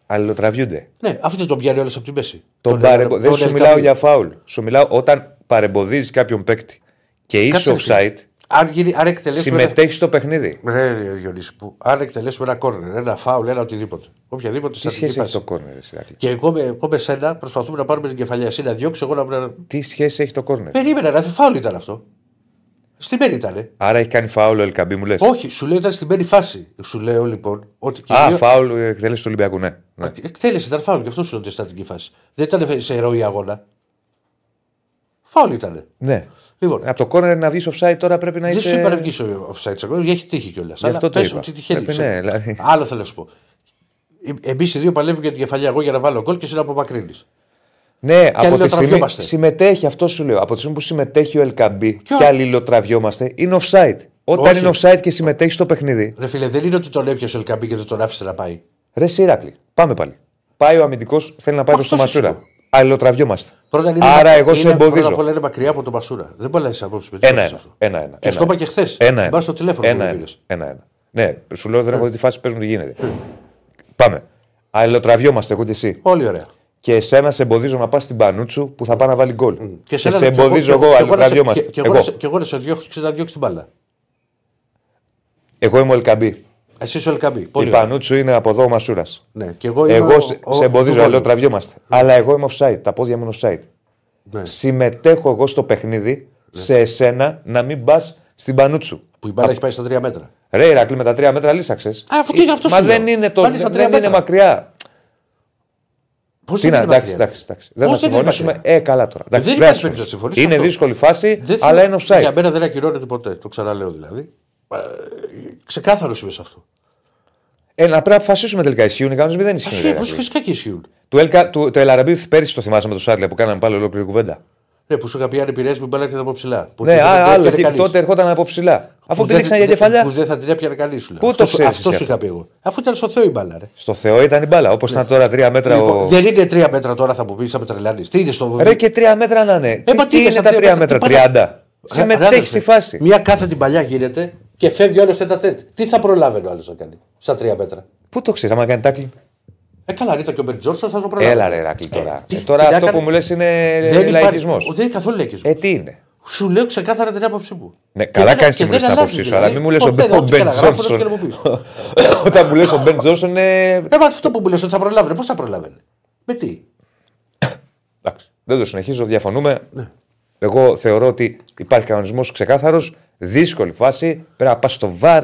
Αλληλοτραβιούνται. Ναι, αυτό δεν τον πιάνει όλο από τη μέση. Τον Τον παρεμπο... Ελ- Δεν τον σου Ελκαμπή. μιλάω για φάουλ. Σου μιλάω όταν παρεμποδίζεις κάποιον παίκτη και είσαι Κάτσε, ρε φίλε. offside, Αν, γίνει, αν εκτελέσουμε. ένα- συμμετέχει στο παιχνίδι. Ρε Διονύση, που αν εκτελέσουμε ένα κόρνερ, ένα φάουλ, ένα οτιδήποτε. Οποιαδήποτε Τι στατική σχέση έχει φάση. το κόρνερ, ρε Ηρακλή. Και εγώ με, εγώ με σένα προσπαθούμε να πάρουμε την κεφαλιά. Εσύ να διώξεις, εγώ να. να- Τι σχέση έχει το κόρνερ; Περίμενα, να φάουλ ήταν αυτό. Στην πέντε ήταν. Άρα έχει κάνει φάουλ ο Ελκαμπή, μου λες; Όχι, σου λέω ήταν στην πέντε φάση. Σου λέω λοιπόν ότι. και Α, δύο- φάουλ εκτέλεση του Ολυμπιακού, ναι. ναι. Εκτέλεση ήταν φάουλ και αυτό σου λέω ότι στατική φάση. Δεν ήταν σε ροή αγώνα. Φάουλ ήταν. ναι. Λοιπόν, Από το κόρνερ να βγεις offside τώρα πρέπει να δεν είσαι. σου είπα να βγεις ο offside σε γκολ, έχει τύχει κιόλας. Γι' αυτό το είπα. ότι τυχαίνει. Πρέπει, ξέρω. ναι, δηλαδή. Άλλο θέλω να σου πω. Εμείς οι δύο παλεύουμε για την κεφαλιά. Εγώ για να βάλω γκολ και εσύ να απομακρύνεις. Ναι, από τη στιγμή αλληλοτραβιόμαστε. συμμετέχει, αυτό σου λέω. Από τη στιγμή που συμμετέχει ο Ελκαμπή Ποιο; και αλληλοτραβιόμαστε, είναι offside. Όταν Όχι. είναι offside και συμμετέχεις στο παιχνίδι. Ρε φίλε, δεν είναι ότι τον έπιασε ο Ελκαμπή και δεν τον άφησε να πάει. Ρε Σιράκλη, πάμε πάλι. Πάει ο αμυντικός, θέλει να πάει Αυτό στο σου Μασούρα. λέω. Αλληλοτραβιόμαστε. Πρώτα είναι, Άρα μα- εγώ σε είναι- εμποδίζω. Πρώτα απ' όλα είναι μακριά από τον Μασούρα. Δεν μπορεί να έχει απόψη με Ένα, αυτό. ένα, ένα, ένα, Και ένα, στο είπα και χθες. Ένα, ένα. στο τηλέφωνο ένα, που ένα, πήρες. ένα, ένα. Ναι, σου λέω δεν έχω δει τη φάση που παίζουν τι γίνεται. Πάμε. Αλληλοτραβιόμαστε εγώ και εσύ. Όλοι ωραία. Και εσένα σε εμποδίζω να πας στην Πανούτσου που θα πάει να βάλει γκολ. Και, Και, σε σένα- εμποδίζω και εγώ, και να σε- αλληλοτραβιόμαστε. και- και εγώ Εγώ. να σε- Και εγώ να σε διώξω να διώξει την μπάλα. Εγώ είμαι ο Ελκαμπή. Εσύ είσαι ο Ελκαμπή. Η Πολύ ωραία. Πανούτσου είναι από εδώ ο Μασούρας. Ναι, και εγώ είμαι Εγώ ο- σε, ο- σε του εμποδίζω, Βόλου. αλληλοτραβιόμαστε. Αλλά εγώ είμαι offside. Τα πόδια μου είναι offside. Ναι. Συμμετέχω εγώ στο παιχνίδι σε εσένα να μην πας στην Πανούτσου. Που η μπάλα έχει πάει στα τρία μέτρα. Ρε Ηρακλή με τα τρία μέτρα λύσαξες. αφού τι- αυτό Μα σου δεν λέω. είναι, το, Πάλι στα τρία δεν είναι μέτρα. μακριά. Πώς Τι να, εντάξει, εντάξει, εντάξει. Δεν θα Πώς δεν είναι συμφωνήσουμε. μακριά; Ε, καλά τώρα. Εντάξει, Δεν δεν υπάρχει θα περίπτωση να συμφωνήσουμε. συμφωνήσω Είναι αυτό. δύσκολη φάση, Δεν αλλά θέλω- είναι offside. Για μένα δεν ακυρώνεται ποτέ. Το ξαναλέω δηλαδή. Ε, Ξεκάθαρος είμαι σε αυτό. Ε, να πρέπει να αποφασίσουμε τελικά. Ισχύουν οι κανονισμοί, δεν ισχύουν. Ασύ, ρε, πώς Ηρακλή. φυσικά και ισχύουν. Του Ελκα- του- Το Ελαραμπή πέρυσι το θυμάσαι με το Σάρλια που κάναμε πάλι ολόκληρη κουβέντα. Ναι, που σου είχα πει αν επηρεάζει που μπάλα έρχεται από ψηλά. Που Ναι, δεν- δεν α, την άλλο. έπιανε Και κανείς. τότε ερχόταν από ψηλά. Αφού Που τη δεν- ρίξαν για δεν- κεφαλιά. Που δεν θα την έπιανε κανείς σου λέω. Πού το Αυτός- ξέρεις Αυτό εσύ σου είχα πει εγώ. Αφού ήταν στο Θεό η μπάλα, ρε. Στο Θεό ήταν η μπάλα. Όπως ήταν τώρα τρία μέτρα. Λοιπόν, ο... Δεν είναι τρία μέτρα τώρα θα μου πεις, θα με τρελάνεις. Τι είναι στο Ρε και τρία μέτρα να είναι. μα Τι, τι τι είναι είναι στα τα τρία τρία μέτρα, μέτρα, τι πάνε- 30. Ρε, Συμμετέχεις αδερφέ, στη φάση. Μια κάθετη παλιά γίνεται και φεύγει άλλο τέτα τέτ. Τι θα προλάβαινε ο άλλος να κάνει στα τρία μέτρα; Πού το ξέρεις, άμα κάνει τάκλιν. Ε, καλά, αν ήταν και ο Μπεν Τζόρσον θα το προλάβαινε. Έλα ρε Ρακλή τώρα. τι- Ε, τώρα τι να αυτό κάνει- που μου λες είναι Δεν υπάρχει- λαϊκισμός. Δεν είναι καθόλου λαϊκισμός. Ε, τι είναι; Σου λέω ξεκάθαρα την άποψή μου. Ναι, Και καλά δεν- κάνεις και και μου λε δεν την αλλάζει, άποψή σου, δηλαδή. αλλά μην μου λες ο Ποτέ, Μπεν ό,τι και να γράφω, ό,τι Τζόνσον. και να μου πεις. Όταν μου λες ο Μπεν Τζόνσον είναι. Ε, μα αυτό που μου λες ότι θα προλάβαινε, πώς θα προλάβαινε. Με τι; Εντάξει, δεν το συνεχίζω, διαφωνούμε. Ναι. Εγώ θεωρώ ότι υπάρχει κανονισμός ξεκάθαρος, δύσκολη φάση. Πρέπει να πας στο βαρ.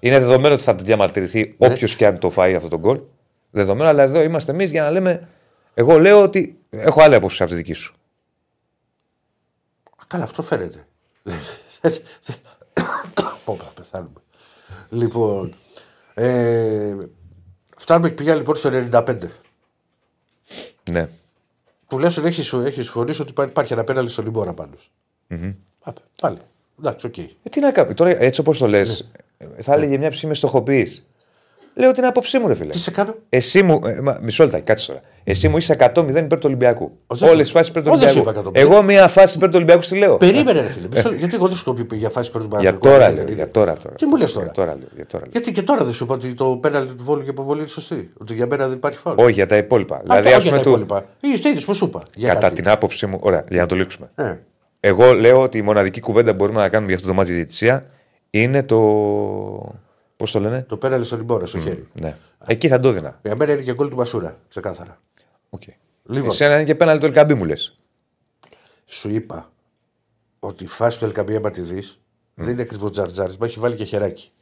Είναι δεδομένο ότι θα διαμαρτυρηθεί Ναι. όποιος και αν το φάει αυτό το γκολ. Δεδομένο, αλλά εδώ είμαστε εμείς για να λέμε. Εγώ λέω ότι έχω άλλη άποψη από τη δική σου. Α, Καλά, αυτό φαίνεται. Πόπα, πεθάνουμε. Λοιπόν, ε, φτάνουμε πια λοιπόν στο 95. Ναι. Τουλάχιστον έχεις έχεις συμφωνήσει ότι υπάρχει- υπάρχει ένα πέναλτι στον Λιμπόρα πάντως. Α, Πάλι. Εντάξει, οκ. Ε, τι να κάνω. Τώρα, έτσι όπως το λες, Ναι. θα έλεγε μια ψυχή με στοχοποιείς. Λέω την άποψή μου, ρε φίλε. Τι σε κάνω; Εσύ μου. Ε, μα, μισό λεπτά, κάτσε τώρα. Εσύ μου είσαι 100-0 υπέρ του Ολυμπιακού. Ο, δεν Όλες σου- τι φάσεις υπέρ του ο, δεν σου Ολυμπιακού. είπα 100%. Εγώ μία φάση υπέρ του Ολυμπιακού στη λέω. Περίμενε, ρε φίλε. μισό λεπτό, γιατί εγώ δεν σου έχω πει για φάση πρώτου Για τώρα λέω. Για τώρα, τώρα. Τι μου λες τώρα; Για τώρα, λέω, για τώρα λέω. Γιατί και τώρα δεν σου είπα ότι το πέναλι του βόλου και υποβολή είναι σωστή. Ότι για μένα δεν υπάρχει φάουλ. Όχι για τα υπόλοιπα. δηλαδή, ας α πούμε, τα του, υπόλοιπα. Είστε είδε πώ σου είπα. Για κατά κάτι. την άποψή μου. Ωραία, για να το λήξουμε. Ε, Εγώ λέω ότι η μοναδική κουβέντα που μπορούμε να κάνουμε για αυτό το μάτι διαιτησία είναι το. Πώς το λένε; το πέναλι στον Λιμπόρα στο χέρι. Ναι. Εκεί θα το δίνα. Για μένα είναι και γκολ του Μασούρα. Ξεκάθαρα. Okay. Λοιπόν. Εσένα είναι και πέναλ το Ελκαμπή μου λες. Σου είπα ότι η φάση του Ελκαμπή, άμα τη δεις, δεν είναι ακριβώς τζαρτζάρισμα, έχει βάλει και χεράκι.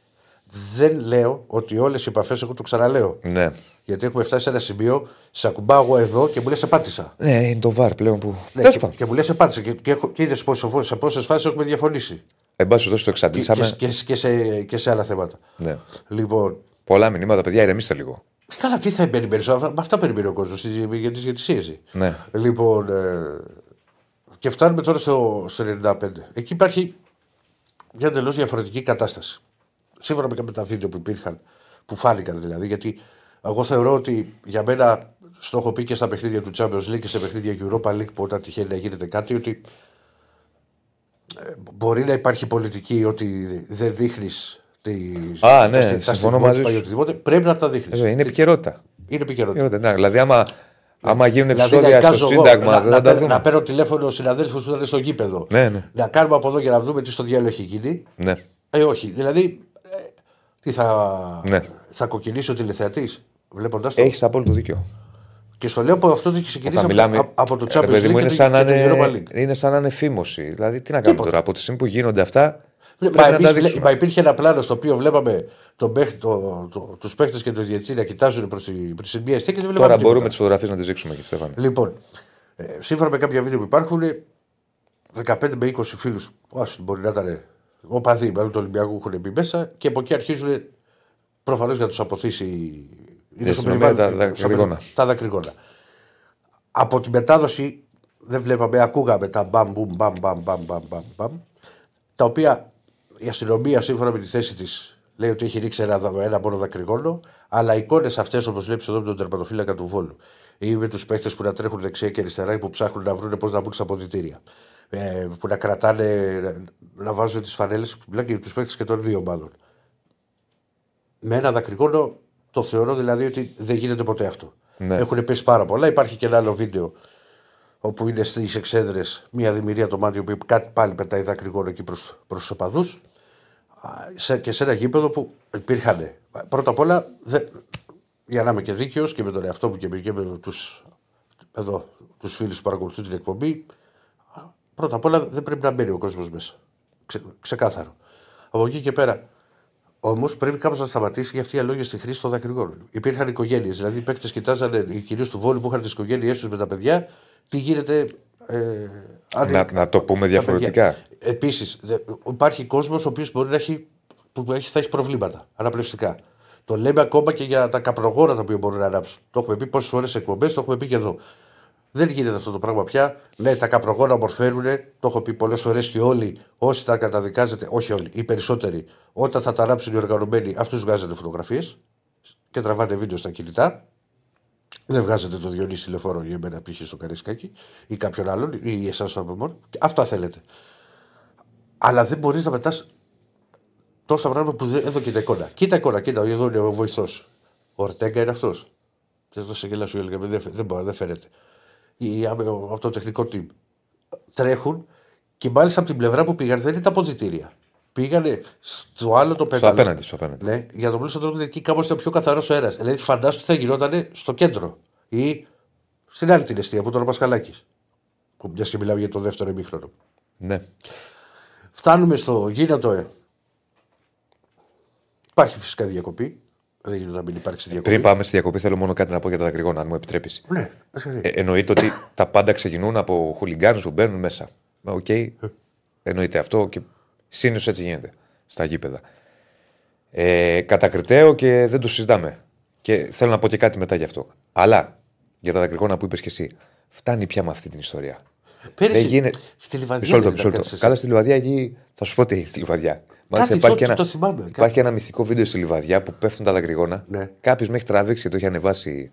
Δεν λέω ότι όλες οι επαφές, εγώ το ξαναλέω. Ναι. Γιατί έχουμε φτάσει σε ένα σημείο, σε ακουμπάω εγώ εδώ και μου λες: Σε πάτησα. Ναι, είναι το βαρ πλέον που. Ναι, Τέλος και, πάντων. και μου λες: Σε πάτησα. Και, και, έχω- και είδες σε πόσες φάσεις έχουμε διαφωνήσει. Εν πάση περιπτώσει το Και, εξαντλήσαμε. και, και, και, σε, και σε άλλα θέματα. Ναι. Λοιπόν, Πολλά μηνύματα, παιδιά, ηρεμήστε λίγο. καλά, τι θα περιμένει, με αυτά περιμένει ο κόσμος για τι διαιτησίε. Ναι. Λοιπόν, ε, και φτάνουμε τώρα στο, στο 95. Εκεί υπάρχει μια εντελώς διαφορετική κατάσταση. Σύμφωνα με τα βίντεο που υπήρχαν, που φάνηκαν δηλαδή, γιατί εγώ θεωρώ ότι για μένα, στο έχω πει και στα παιχνίδια του Champions League και σε παιχνίδια Europa League, που όταν τυχαίνει να γίνεται κάτι, ότι ε, μπορεί να υπάρχει πολιτική ότι δεν δείχνεις. Α, ναι, συμφωνώ μαζί σου. Πρέπει να τα δείχνεις. Ε, Είναι επικαιρότητα. Είναι επικαιρότητα. Επικαιρότητα, ναι. Δηλαδή, άμα, άμα γίνουν Δηλαδή, επεισόδια να στο εικάζω εγώ, Σύνταγμα, να, δεν να, θα τα παίρνω- δούμε. να παίρνω τηλέφωνο συναδέλφους που ήταν στο γήπεδο. Ναι, ναι. Να κάνουμε από εδώ για να δούμε τι στο διάλογο έχει γίνει. Ναι. Ε, όχι. Δηλαδή, ε, τι θα, Ναι. θα κοκκινήσει ο τηλεθεατής βλέποντας το; Έχεις απόλυτο δίκιο. Και στο λέω που αυτό έχει ξεκινήσει Όταν από, μιλάμε. από, από το ρε Champions παιδί League μου, και, είναι το- σαν, να και το Europa είναι, League. είναι σαν να είναι φήμωση. Δηλαδή, τι να κάνουμε Τίποτα. τώρα. Από τη στιγμή που γίνονται αυτά. Ναι, Πρέπει Μα, να τα εμείς βλέ- δείξουμε. μα υπήρχε ένα πλάνο στο οποίο βλέπαμε τον παίχ- το, το, τους παίχτες και τον διαιτητή να κοιτάζουν προς την μία αιστεία και δεν βλέπαμε Τώρα τίποτα. μπορούμε τις φωτογραφίες να τις δείξουμε και Στέφανε. Λοιπόν, ε, σύμφωνα με κάποια βίντεο που υπάρχουν, 15 με 20 φίλους, μπορεί να ήταν οπαδοί μάλλον του Ολυμπιακού έχουν μπει μέσα και από εκεί αρχίζουν προφανώς για να τους αποθήσει. Είναι στο συνομιλία περιβάλλον. τα στο δακρυγόνα. περι- Τα δακρυγόνα. Από τη μετάδοση δεν βλέπαμε, ακούγαμε τα μπαμ, μπουμ, μπαμ, μπαμ, μπαμ, μπαμ, μπαμ, μπαμ, τα οποία η αστυνομία σύμφωνα με τη θέση της λέει ότι έχει ρίξει ένα, ένα μόνο δακρυγόνο, αλλά οι εικόνες αυτές, όπως βλέπεις εδώ με τον τερματοφύλακα του Βόλου, ή με τους παίχτε που να τρέχουν δεξιά και αριστερά ή που ψάχνουν να βρουν πώς να μπουν στα αποδητήρια. Ε, που να κρατάνε, να βάζουν τις φανέλες, μιλάω και τους παίχτε και των δύο ομάδων. Με ένα δακρυγόνο το θεωρώ δηλαδή ότι δεν γίνεται ποτέ αυτό. Ναι. Έχουν πέσει πάρα πολλά. Υπάρχει και ένα άλλο βίντεο όπου είναι στις εξέδρες μια δημιουργία το μάτι που κάτι πάλι πετάει δακρυγόνο εκεί προς τους οπαδούς. Και σε ένα γήπεδο που υπήρχαν. Πρώτα απ' όλα, δε, για να είμαι και δίκαιος και με τον εαυτό μου και με, και με τους τους φίλους που παρακολουθούν την εκπομπή, πρώτα απ' όλα δεν πρέπει να μπαίνει ο κόσμος μέσα. Ξε, ξεκάθαρο. Από εκεί και πέρα. Όμως πρέπει κάπως να σταματήσει για αυτή η αλόγια στη χρήση των δακρυγόνων. Υπήρχαν οικογένειες. Δηλαδή οι παίκτες κοιτάζανε, κυρίως του Βόλου που είχαν τις οικογένειές τους με τα παιδιά, τι γίνεται. Ε, αν Να, να το πούμε διαφορετικά. Επίσης, υπάρχει κόσμος ο οποίος μπορεί να έχει, που έχει, θα έχει προβλήματα αναπνευστικά. Το λέμε ακόμα και για τα καπρογόνα τα οποία μπορούν να ανάψουν. Το έχουμε πει πόσες φορές εκπομπές, το έχουμε πει και εδώ. Δεν γίνεται αυτό το πράγμα πια. Ναι, τα καπρογόνα ομορφαίνουν. Το έχω πει πολλές φορές και όλοι όσοι τα καταδικάζετε, όχι όλοι, οι περισσότεροι, όταν θα τα ανάψουν οι οργανωμένοι, αυτούς βγάζετε φωτογραφίες και τραβάτε βίντεο στα κινητά. Δεν βγάζετε το Διονύση τηλεφόρο για μένα π.χ. στο Καρίσκακι ή κάποιον άλλον ή εσάς στο Απεμόν. Αυτά θέλετε. Αλλά δεν μπορείς να πετάς τόσα πράγματα που δεν... εδώ κοίτα εικόνα. Κοίτα εικόνα, κοίτα, εδώ είναι ο βοηθός. Ο Ορτέγκα είναι αυτός. Δεν θα σε γελάσω, έλεγα, δεν, δεν, μπορεί, δεν φαίνεται. Ή, από το τεχνικό team. Τρέχουν και μάλιστα από την πλευρά που πήγαν δεν ήταν αποδητήρια. Πήγανε στο άλλο το πέταλο. Στο απέναντι, στο απέναντι. Ναι, για το πλούσιο τρόπο εκεί κάπως ήταν πιο καθαρός αέρας. Δηλαδή φαντάσου τι θα γινόταν στο κέντρο ή στην άλλη την αιστεία που ήταν ο Πασχαλάκης. Που μιας και μιλάμε για το δεύτερο ημίχρονο. Ναι. Φτάνουμε στο γίνατο ε. Υπάρχει φυσικά διακοπή. Δεν γίνεται να μην υπάρξει διακοπή. Πριν πάμε στη διακοπή, θέλω μόνο κάτι να πω για τα δακρυγόνα, αν μου επιτρέπεις. Ναι, Ε, εννοείται ότι τα πάντα ξεκινούν από χουλιγκάνους που μπαίνουν μέσα. Οκ. Εννοείται αυτό και συνήθως έτσι γίνεται στα γήπεδα. Ε, κατακριτέο και δεν το συζητάμε. Και θέλω να πω και κάτι μετά γι' αυτό. Αλλά για τα δακρυγόνα που είπες και εσύ, φτάνει πια με αυτή την ιστορία. Πέρυσι, δεν γίνεται. Στη Λιβαδιά. Μισό λεπτό, δεν μισό ήταν λεπτό. κάτι Καλά στη Λιβαδιά εκεί θα σου πω τι έχει στη Λιβαδιά. Μάλιστα Κάτι υπάρχει, το- και ένα, το θυμάμαι, κάτι. υπάρχει ένα μυθικό βίντεο στη Λιβαδιά που πέφτουν τα δακρυγόνα. Ναι. Κάποιος με έχει τραβήξει και το έχει ανεβάσει.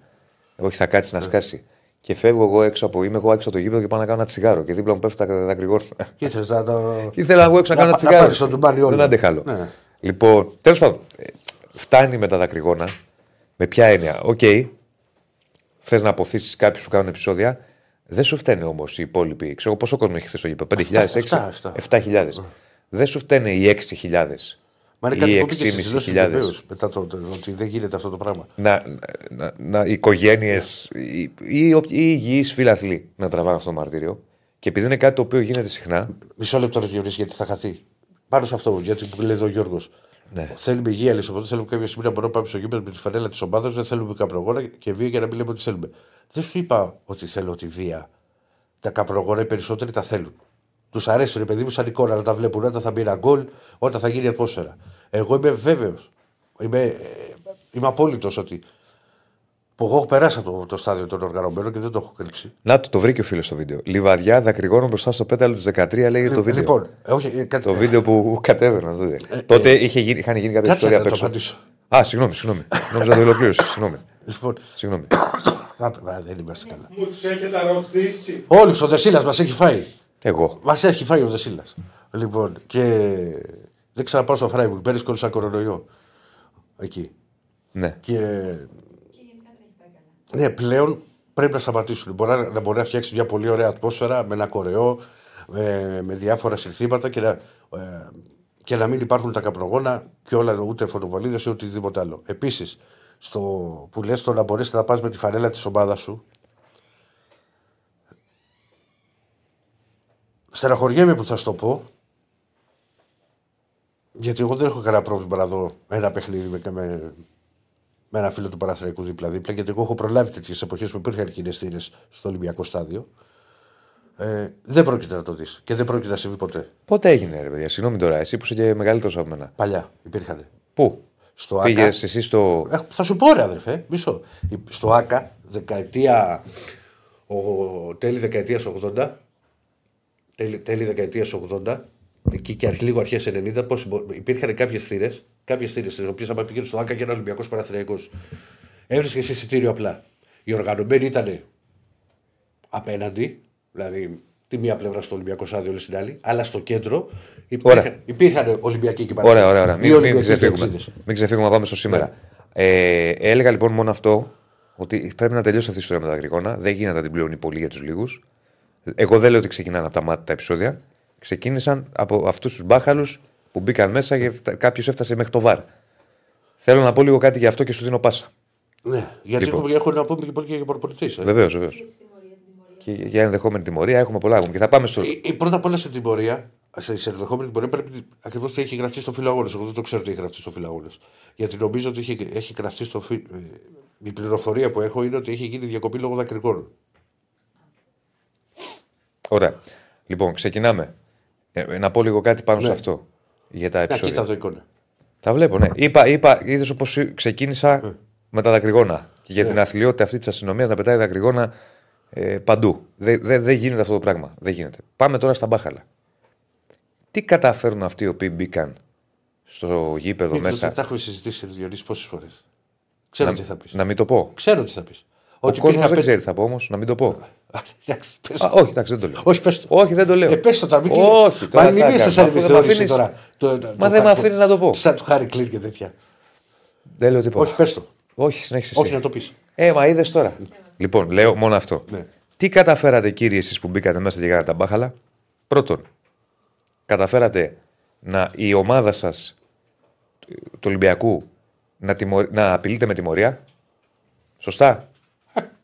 Όχι, θα κάτσει να σκάσει. Και φεύγω εγώ έξω από. Είμαι εγώ έξω από το γήπεδο και πάω να κάνω ένα τσιγάρο. Και δίπλα μου πέφτουν τα δακρυγόνα. Και ήθελες να το. Ήθελα εγώ έξω να, Να κάνω πα- ένα να τσιγάρο. πάρεις τον τουμπάνι όλο. Δεν αντέχω άλλο. Ναι. Λοιπόν, τέλος πάντων, ε, φτάνει με τα δακρυγόνα. Με ποια έννοια; Οκ, θες να απωθήσεις κάποιους που κάνουν επεισόδια. Δεν σου φταίνε όμως οι υπόλοιποι. Ξέρω πόσο κόσμο έχει χθες στο γήπεδο. 5.000, Εφτά, 6.000. εφτά. 7.000. Δεν σου φταίνε οι 6.000. Μα είναι κάτι ή που πήγες στις δηλώσεις του 6.500. βεβαίως, μετά το, το, ότι δεν γίνεται αυτό το πράγμα. Να, να, να οικογένειες ή, ή, ή υγιείς φιλαθλοί να τραβάνε αυτό το μαρτύριο. Και επειδή είναι κάτι το οποίο γίνεται συχνά, Μισό λεπτό ρε Διονύση, γιατί θα χαθεί. Πάνω σε αυτό, γιατί που λέει εδώ ο Γιώργος. Ναι. Θέλουμε υγεία, λες. Οπότε θέλουμε κάποια στιγμή να μπορούμε να πάμε στο γήπεδο με τη φανέλα της ομάδας. Δεν θέλουμε καπνογόνα και βία για να μην λέμε ότι θέλουμε. Δεν σου είπα ότι θέλω τη βία. Τα καπνογόνα οι περισσότεροι τα θέλουν. Τους αρέσει ρε παιδί μου σαν εικόνα να τα βλέπουν όταν θα μπει ένα γκολ, όταν θα γίνει ατμόσφαιρα. Εγώ είμαι βέβαιος. Είμαι, ε, είμαι απόλυτος ότι. Που εγώ έχω περάσει από το, το στάδιο των οργανωμένων και δεν το έχω κρύψει. να το, το βρήκε ο φίλος στο βίντεο. Λιβαδιά δακρυγόνο μπροστά στο πέταλο της 13 λέγεται το βίντεο. Λοιπόν, ε, όχι, ε, κάτι, Το βίντεο που κατέβαιναν τότε. τότε είχε γίνει, είχαν γίνει κάποια Κάτσε ιστορία να απ' το έξω. απαντήσω. Α, συγγνώμη, συγγνώμη. Νόμιζα το ολοκλήρωσες. Συγγνώμη. Λοιπόν, συγγνώμη. θα, α, δεν είμαστε καλά. Μου του έχετε αρρωστήσει. Όλου ο Δεσίλας μας έχει φάει. Εγώ. Μας έχει φάει ο Δεσίλας. Λοιπόν, και δεν ξαναπάω στο Φράιμπουργκ. Πέρυσι κόλλησα κορονοϊό. Εκεί. Ναι. Και ναι, πλέον πρέπει να σταματήσουν. Μπορεί να, να μπορεί να φτιάξει μια πολύ ωραία ατμόσφαιρα με ένα κορεό, ε, με διάφορα συνθήματα και να, ε, και να μην υπάρχουν τα καπνογόνα και όλα, ούτε φωτοβολίδες ή οτιδήποτε άλλο. Επίσης, που λες το να μπορέσει να πας με τη φανέλα της ομάδας σου, Στεναχωριέμαι που θα σου το πω. Γιατί εγώ δεν έχω κανένα πρόβλημα να δω ένα παιχνίδι με, με, με ένα φίλο του Παναθραϊκού δίπλα-δίπλα. Γιατί εγώ έχω προλάβει τέτοιες εποχές που υπήρχαν κινηστήρε στο Ολυμπιακό στάδιο. Ε, δεν πρόκειται να το δεις και δεν πρόκειται να συμβεί ποτέ. Πότε έγινε, ρε παιδιά, συγγνώμη τώρα, εσύ που είσαι και μεγαλύτερος από μένα. Παλιά υπήρχαν. Πού; Στο Πήγες ΑΚΑ. εσύ στο. Έχω- Θα σου πω, ρε αδερφέ, μισό. Στο ΑΚΑ, δεκαετία. Ο, τέλη δεκαετίας 80. Τέλη, τέλη δεκαετίας 80. Εκεί και αρχ, λίγο αρχές 90. Πώς, μπο- υπήρχαν κάποιες θύρες. Κάποιες θύρες, τι οποίες άμα πήγαινε στο ΑΚΑ και ένα Ολυμπιακός Παραθυριακό. Έβρισκες εισιτήριο απλά. Οι οργανωμένοι ήταν απέναντι, δηλαδή τη μία πλευρά στο Ολυμπιακό Σάδιο, όλη στην άλλη, αλλά στο κέντρο υπήρχαν, Ωραία. υπήρχαν Ολυμπιακοί και Ωραία, ωραία. ωραία. Οι Μην, μην, Ολυμπιακοί ξεφύγουμε. και εξήδες. μην ξεφύγουμε να πάμε στο σήμερα. Ε, έλεγα λοιπόν μόνο αυτό, ότι πρέπει να τελειώσει αυτή η ιστορία με τα δακρυγόνα. Δεν γίνεται να την πληρώνει πολύ για τους λίγους. Εγώ δεν λέω ότι ξεκινάνε από τα μάτια τα επεισόδια. Ξεκίνησαν από αυτούς τους μπάχαλους που μπήκαν μέσα και κάποιος έφτασε μέχρι το βαρ. Θέλω να πω λίγο κάτι για αυτό και σου δίνω πάσα. Ναι, γιατί Λοιπόν. έχουμε, έχω να πούμε και πολύ και για προπονητής. Ε. Βεβαίως, βεβαίως. Και για ενδεχόμενη τιμωρία έχουμε πολλά ακόμα. Και θα πάμε στο. Η- η- Πρώτα απ' όλα στην τιμωρία, σε, σε ενδεχόμενη τιμωρία, πρέπει ακριβώς τι έχει γραφτεί στο φύλλο αγώνας. Εγώ δεν το ξέρω τι έχει γραφτεί στο φύλλο αγώνας. Γιατί νομίζω ότι έχει, έχει γραφτεί στο φύλλο. Η πληροφορία που έχω είναι ότι έχει γίνει διακοπή λόγω δακρυγόνων. Ωραία. Λοιπόν, ξεκινάμε. Ε, να πω λίγο κάτι πάνω σε Ναι. αυτό. Για τα Να επεισόδια. κοίτα εδώ εικόνα. Τα βλέπω, ναι. Είπα, είπα είδες όπως ξεκίνησα Ναι. με τα δακρυγόνα. Και για την αθλειότητα αυτής της αστυνομίας να πετάει δακρυγόνα ε, παντού. Δεν δε, δεν γίνεται αυτό το πράγμα. Δεν γίνεται. Πάμε τώρα στα μπάχαλα. Τι καταφέρουν αυτοί οι οποίοι μπήκαν στο γήπεδο Μήπως μέσα; Τα έχουμε συζητήσει Διονύση πόσες φορές. Ξέρω τι θα πεις. Να μην το πω. Ξέρω τι θα πεις. Ο κόσμος δεν ξέρει τι θα πω όμως, να μην το πω. Α, όχι, εντάξει, δεν το λέω. Όχι, πες το. Όχι, δεν το λέω. Ε, πες το τώρα, μην Όχι, τώρα Μα μην θα είσαι κάνω. σαν Αφού δεν μ' επιθεώρηση αφήνεις- τώρα. Το- το- Μα το δεν με Χάρη- αφήνεις να το πω. Σαν του Χάρη Κλίν και τέτοια. Δεν λέω τίποτα. Όχι, πες το. Όχι, συνέχισε. εσύ. Όχι να το πεις. Ε, μα είδες τώρα. Λοιπόν, λέω μόνο αυτό. Ναι. Τι καταφέρατε, κύριοι, εσείς που μπήκατε μέσα και κάνατε τα μπάχαλα; Πρώτον, καταφέρατε να η ομάδα σας του Ολυμπιακού να, τιμω... να απειλείτε με τιμωρία; Σωστά;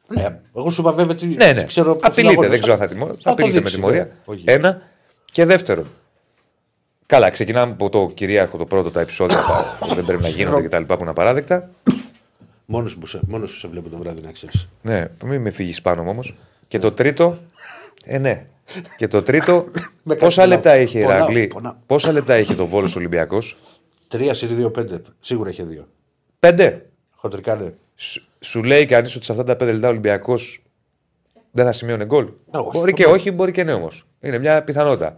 Ναι, εγώ σου είπα βέβαια τι Ναι, ναι. ξέρω από απειλείτε, φιλαγόνες. δεν ξέρω αν θα τιμω... το Απειλείτε με δείξεις, τιμωρία. ναι. Όχι. Ένα. Και δεύτερον. Καλά, ξεκινάμε από το κυρίαρχο το πρώτο, τα επεισόδια που δεν πρέπει να γίνονται και τα λοιπά που είναι απαράδεκτα. Μόνος, μου σε, μόνος σου σε βλέπω το βράδυ να ξέρεις. Ναι, μην με φύγεις πάνω όμως. Και το τρίτο. Ε, ναι. Και το τρίτο. Με πόσα κάτι λεπτά πονάω. είχε η Πονάω, Ηρακλή. πονάω. Πόσα λεπτά είχε το Βόλος Ολυμπιακός; Τρία συν δύο, πέντε. Σίγουρα έχει δύο. Πέντε. Χοντρικά ναι. Σου- Σου λέει κανείς ότι σε αυτά τα πέντε λεπτά ο Ολυμπιακός δεν θα σημείωνε γκολ; όχι. μπορεί και όχι, μπορεί και ναι όμως. Είναι μια πιθανότητα.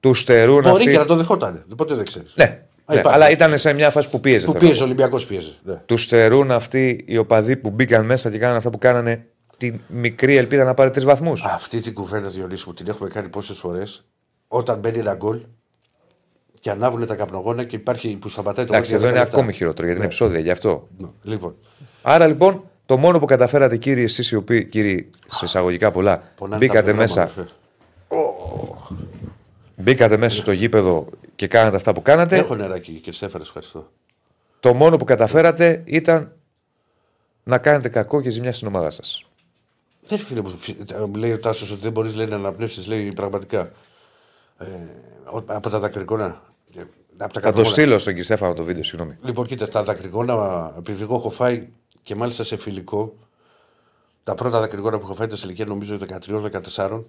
Του στερούν Μπορεί αυτοί. και να το δεχόταν. Ποτέ δεν ξέρεις. Ναι, ναι, υπάρχει. αλλά ήταν σε μια φάση που πίεζε. Που θέλω να πίεζε ο πω. Ολυμπιακός πίεζε. Ναι. Του στερούν αυτοί οι οπαδοί που μπήκαν μέσα και κάνανε αυτά που κάνανε τη μικρή ελπίδα να πάρει τρεις βαθμούς. Αυτή την κουβέντα Διονύση μου την έχουμε κάνει πόσες φορές. Όταν μπαίνει ένα γκολ και ανάβουν τα καπνογόνα και υπάρχει που σταματάει το Εντάξει, μάτι εδώ για είναι 10 λεπτά. ακόμη χειρότερο γιατί είναι επεισόδια γι' αυτό. Ναι, Λοιπόν, Άρα λοιπόν, το μόνο που καταφέρατε, κύριοι, εσείς οι οποίοι, κύριοι, σε εισαγωγικά πολλά, πονάνε μπήκατε τα μέσα, μέσα. μπήκατε μέσα στο γήπεδο και κάνατε αυτά που κάνατε. Έχω νεράκι και Στέφανε, ευχαριστώ. Το μόνο που καταφέρατε ήταν να κάνετε κακό και ζημιά στην ομάδα σας. Δεν φίλε μου, φι- ε, μου λέει ο Τάσος ότι δεν μπορείς να αναπνεύσεις, λέει πραγματικά. Ε, ο- από τα δακρυγόνα. ε, Από τα Θα το καπνογόνα. στείλω στον κύριο Στέφανο το βίντεο, συγγνώμη. Λοιπόν, κοίτα, τα δακρυγόνα, επειδή εγώ έχω φάει και μάλιστα σε φιλικό, τα πρώτα δακρυγόνα που έχω φάει ήταν σε ηλικία νομίζω 13-14.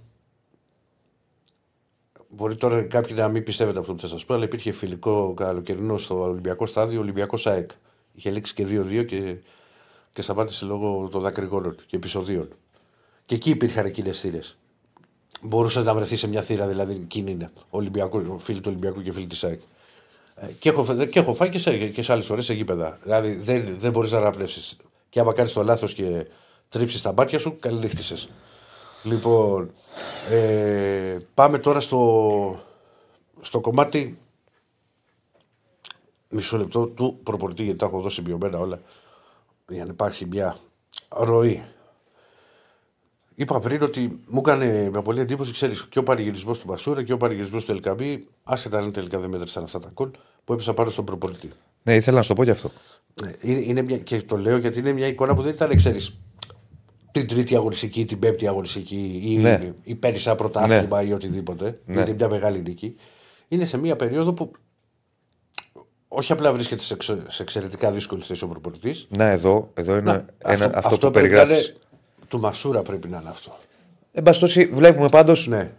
Μπορεί τώρα κάποιοι να μην πιστεύετε αυτό που θα σας πω, αλλά υπήρχε φιλικό καλοκαιρινό στο Ολυμπιακό στάδιο, Ολυμπιακό ΣΑΕΚ. Είχε λήξει και 2-2 και, και σταμάτησε λόγω των δακρυγόνων και επεισοδίων. Και εκεί υπήρχαν εκείνες θύρες. Μπορούσε να βρεθεί σε μια θύρα, δηλαδή εκείνη είναι. Ολυμπιακό, φίλοι του Ολυμπιακού και φίλοι της ΑΕΚ. Ε, Και έχω, φε- και έχω φάει και σε, και σε άλλες φορές σε γήπεδα. Δηλαδή δεν, δεν μπορείς να αναπνεύσεις. Και άμα κάνεις το λάθος και τρίψεις τα μάτια σου, καληνύχτησες. Λοιπόν, ε, πάμε τώρα στο, στο κομμάτι μισό λεπτό του προπονητή, γιατί τα έχω δώσει μειωμένα όλα, για να υπάρχει μια ροή. Είπα πριν ότι μου έκανε με πολύ εντύπωση, ξέρεις, και ο πανηγυρισμός του Μασούρα και ο πανηγυρισμός του Ελκαμπή, άσχετα αν τελικά δεν μέτρησαν αυτά τα κολ, που έπεσαν πάνω στον προπονητή. Ναι, ήθελα να σου το πω και αυτό. Ε, Είναι, είναι μια, και το λέω γιατί είναι μια εικόνα που δεν ήταν, ξέρεις, την τρίτη αγωνιστική, την πέμπτη αγωνιστική ή, Ναι. ή παίρνει ένα πρωτάθλημα ή οτιδήποτε. Ναι. Είναι μια μεγάλη νίκη. Είναι σε μια περίοδο που όχι απλά βρίσκεται σε, εξε- σε εξαιρετικά δύσκολη θέση ο προπονητής. Να, εδώ, εδώ είναι ένα, αυτό, που πρέπει να περιγράφεις. είναι- Του Μασούρα πρέπει να είναι αυτό. Εν πάση περιπτώσει, βλέπουμε πάντως. Ναι,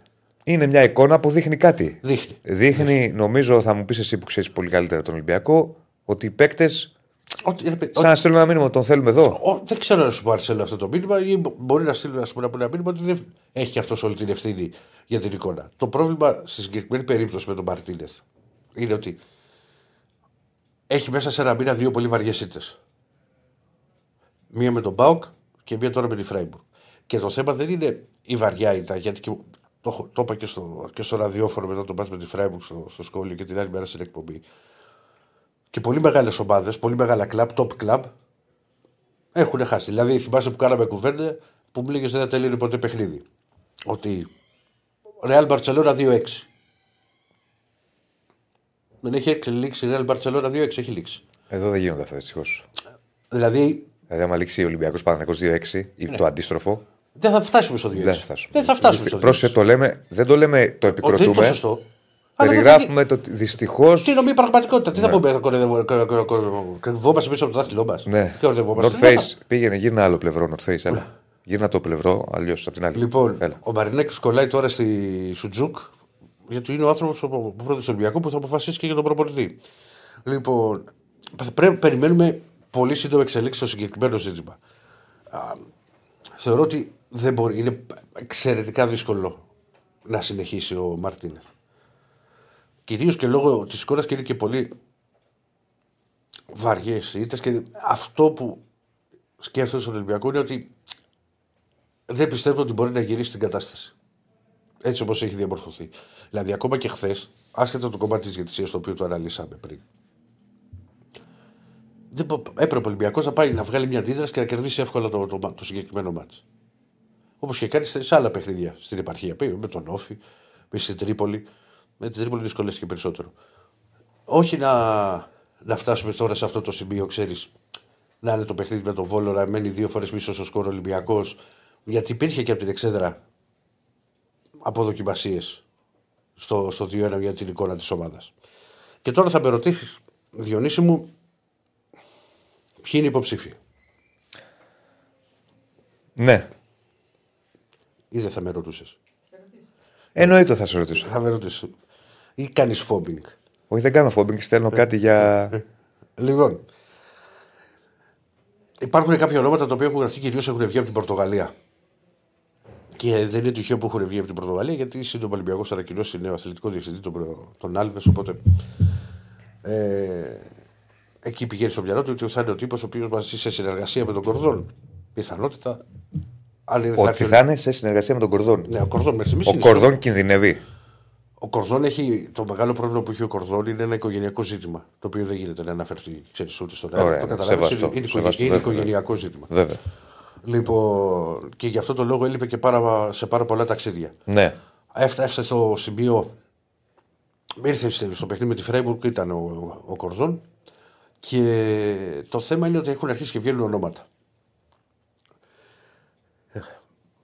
Είναι μια εικόνα που δείχνει κάτι. δείχνει. Δείχνει, νομίζω, θα μου πεις εσύ που ξέρεις πολύ καλύτερα τον Ολυμπιακό, ότι οι παίκτες, Ότι, ρε, παιδί, σαν να στείλουν ένα μήνυμα, τον θέλουμε εδώ. Ο, δεν ξέρω να σου πάρει αυτό το μήνυμα ή μπο- μπορεί να στείλει να σου πει ένα μήνυμα ότι δεν έχει αυτός όλη την ευθύνη για την εικόνα. Το πρόβλημα στη συγκεκριμένη περίπτωση με τον Μαρτίνε είναι ότι έχει μέσα σε ένα μήνα δύο πολύ βαριές ήττε. Μία με τον Μπάουκ και μία τώρα με τη Φράιμπουργκ. Και το θέμα δεν είναι η βαριά ήττα, γιατί και, το, έχω- το είπα και στο, και στο ραδιόφωνο μετά τον πας με τη Φράιμπουργκ στο, στο σχόλιο και την άλλη μέρα στην εκπομπή. Και πολύ μεγάλες ομάδες, πολύ μεγάλα κλαμπ, top club, έχουν χάσει. Δηλαδή, θυμάσαι που κάναμε κουβέντα που μου λέγες δεν θα τελείωνε ποτέ παιχνίδι. Ότι Real Barcelona 2-6. Δεν έχει έξι- λήξει η Real Barcelona 2-6, έχει λήξει. Εδώ δεν γίνονται αυτά δυστυχώς. Δηλαδή Δηλαδή, άμα λήξει ο Ολυμπιακός Παναγιακό 2-6 ή το αντίστροφο, δεν θα φτάσουμε στο 2-6. δεν θα φτάσουμε. Δεν θα φτάσουμε στο 2-6. Πρόσεχε, το λέμε, δεν το λέμε, το Ότι είναι το επικροτούμε. σωστό. Αλλά δεν θα Περιγράφουμε το ότι δυστυχώ. Τι νομίζει πραγματικότητα, τι θα πούμε, θα κοροϊδευόμαστε πίσω από το δάχτυλό μας. Ναι. Κοροϊδευόμαστε. North Δεν θα- Face, πήγαινε, γύρνα άλλο πλευρό North Face. Έλα. Γύρνα το πλευρό, αλλιώς από την άλλη. Λοιπόν, Έλα. ο Μαρινέκη κολλάει τώρα στη Σουτζούκ, γιατί είναι ο άνθρωπος ο πρώτο Ολυμπιακού που θα αποφασίσει και για τον προπονητή. Λοιπόν, πρέπει περιμένουμε πολύ σύντομα εξελίξει στο συγκεκριμένο ζήτημα. Α, θεωρώ ότι δεν μπορεί, είναι εξαιρετικά δύσκολο να συνεχίσει ο Μαρτίνεθ. Κυρίω και λόγω της εικόνας και είναι και πολύ βαριές ήττες και αυτό που σκέφτεται στον Ολυμπιακό είναι ότι δεν πιστεύω ότι μπορεί να γυρίσει την κατάσταση. Έτσι όπως έχει διαμορφωθεί. Δηλαδή, ακόμα και χθες, άσχετα το κομμάτι της διαιτησία το οποίο το αναλύσαμε πριν. Δεν, μπο- έπρεπε ο Ολυμπιακός να πάει να βγάλει μια αντίδραση και να κερδίσει εύκολα το, το, το, συγκεκριμένο μάτς. Όπως και κάνει σε άλλα παιχνίδια στην επαρχία. Πει, Με τον Όφη, με στην Τρίπολη. Με την Τρίπολη δυσκολεύτηκε περισσότερο. Όχι να, να φτάσουμε τώρα σε αυτό το σημείο, ξέρεις, να είναι το παιχνίδι με τον Βόλο, να μένει δύο φορές πίσω στο σκορ Ολυμπιακός. Γιατί υπήρχε και από την εξέδρα αποδοκιμασίες στο, στο 2-1 για την εικόνα της ομάδας. Και τώρα θα με ρωτήσεις, Διονύση μου, ποιοι είναι οι υποψήφοι; Ναι, Ή δεν θα με ρωτούσες; εννοείται θα σε ρωτήσω. Θα με ρωτήσεις. Ή κάνεις φόμπινγκ; Όχι, δεν κάνω φόμπινγκ, στέλνω κάτι για. Λοιπόν, υπάρχουν κάποια ονόματα τα οποία έχουν γραφτεί κυρίως έχουν βγει από την Πορτογαλία. Και δεν είναι τυχαίο που έχουν βγει από την Πορτογαλία, γιατί σύντομα ο Ολυμπιακός ανακοινώσει νέο αθλητικό διευθυντή, τον, προ- τον Άλβες. Οπότε ε, εκεί πηγαίνει στο μυαλό του ότι θα είναι ο τύπος ο οποίος μαζί σε συνεργασία με τον Κορδόν. Πιθανότητα. Αν είναι, Ότι έρθει ο- θα είναι σε συνεργασία με τον Κορδόν. Ναι, ο Κορδόν μέχρι στιγμής Ο είναι Κορδόν κινδυνεύει. ο Κορδόν έχει. Το μεγάλο πρόβλημα που έχει ο Κορδόν είναι ένα οικογενειακό ζήτημα. Το οποίο δεν γίνεται να αναφερθεί, ξέρεις, ούτε στον αέρα. Ωραία, Το ναι, καταλαβαίνεις, σεβαστό, Είναι, είναι, σεβαστό, είναι βέβαια, οικογενειακό ζήτημα. Βέβαια. Λοιπόν, και γι' αυτό το λόγο έλειπε και πάρα, σε πάρα πολλά ταξίδια. Ναι. Έφτα- Έφτασε στο σημείο. Ήρθε στο παιχνίδι με τη Φρέιμπουργκ, ήταν ο, ο, ο Κορδόν. Και το θέμα είναι ότι έχουν αρχίσει και βγαίνουν ονόματα. Ε,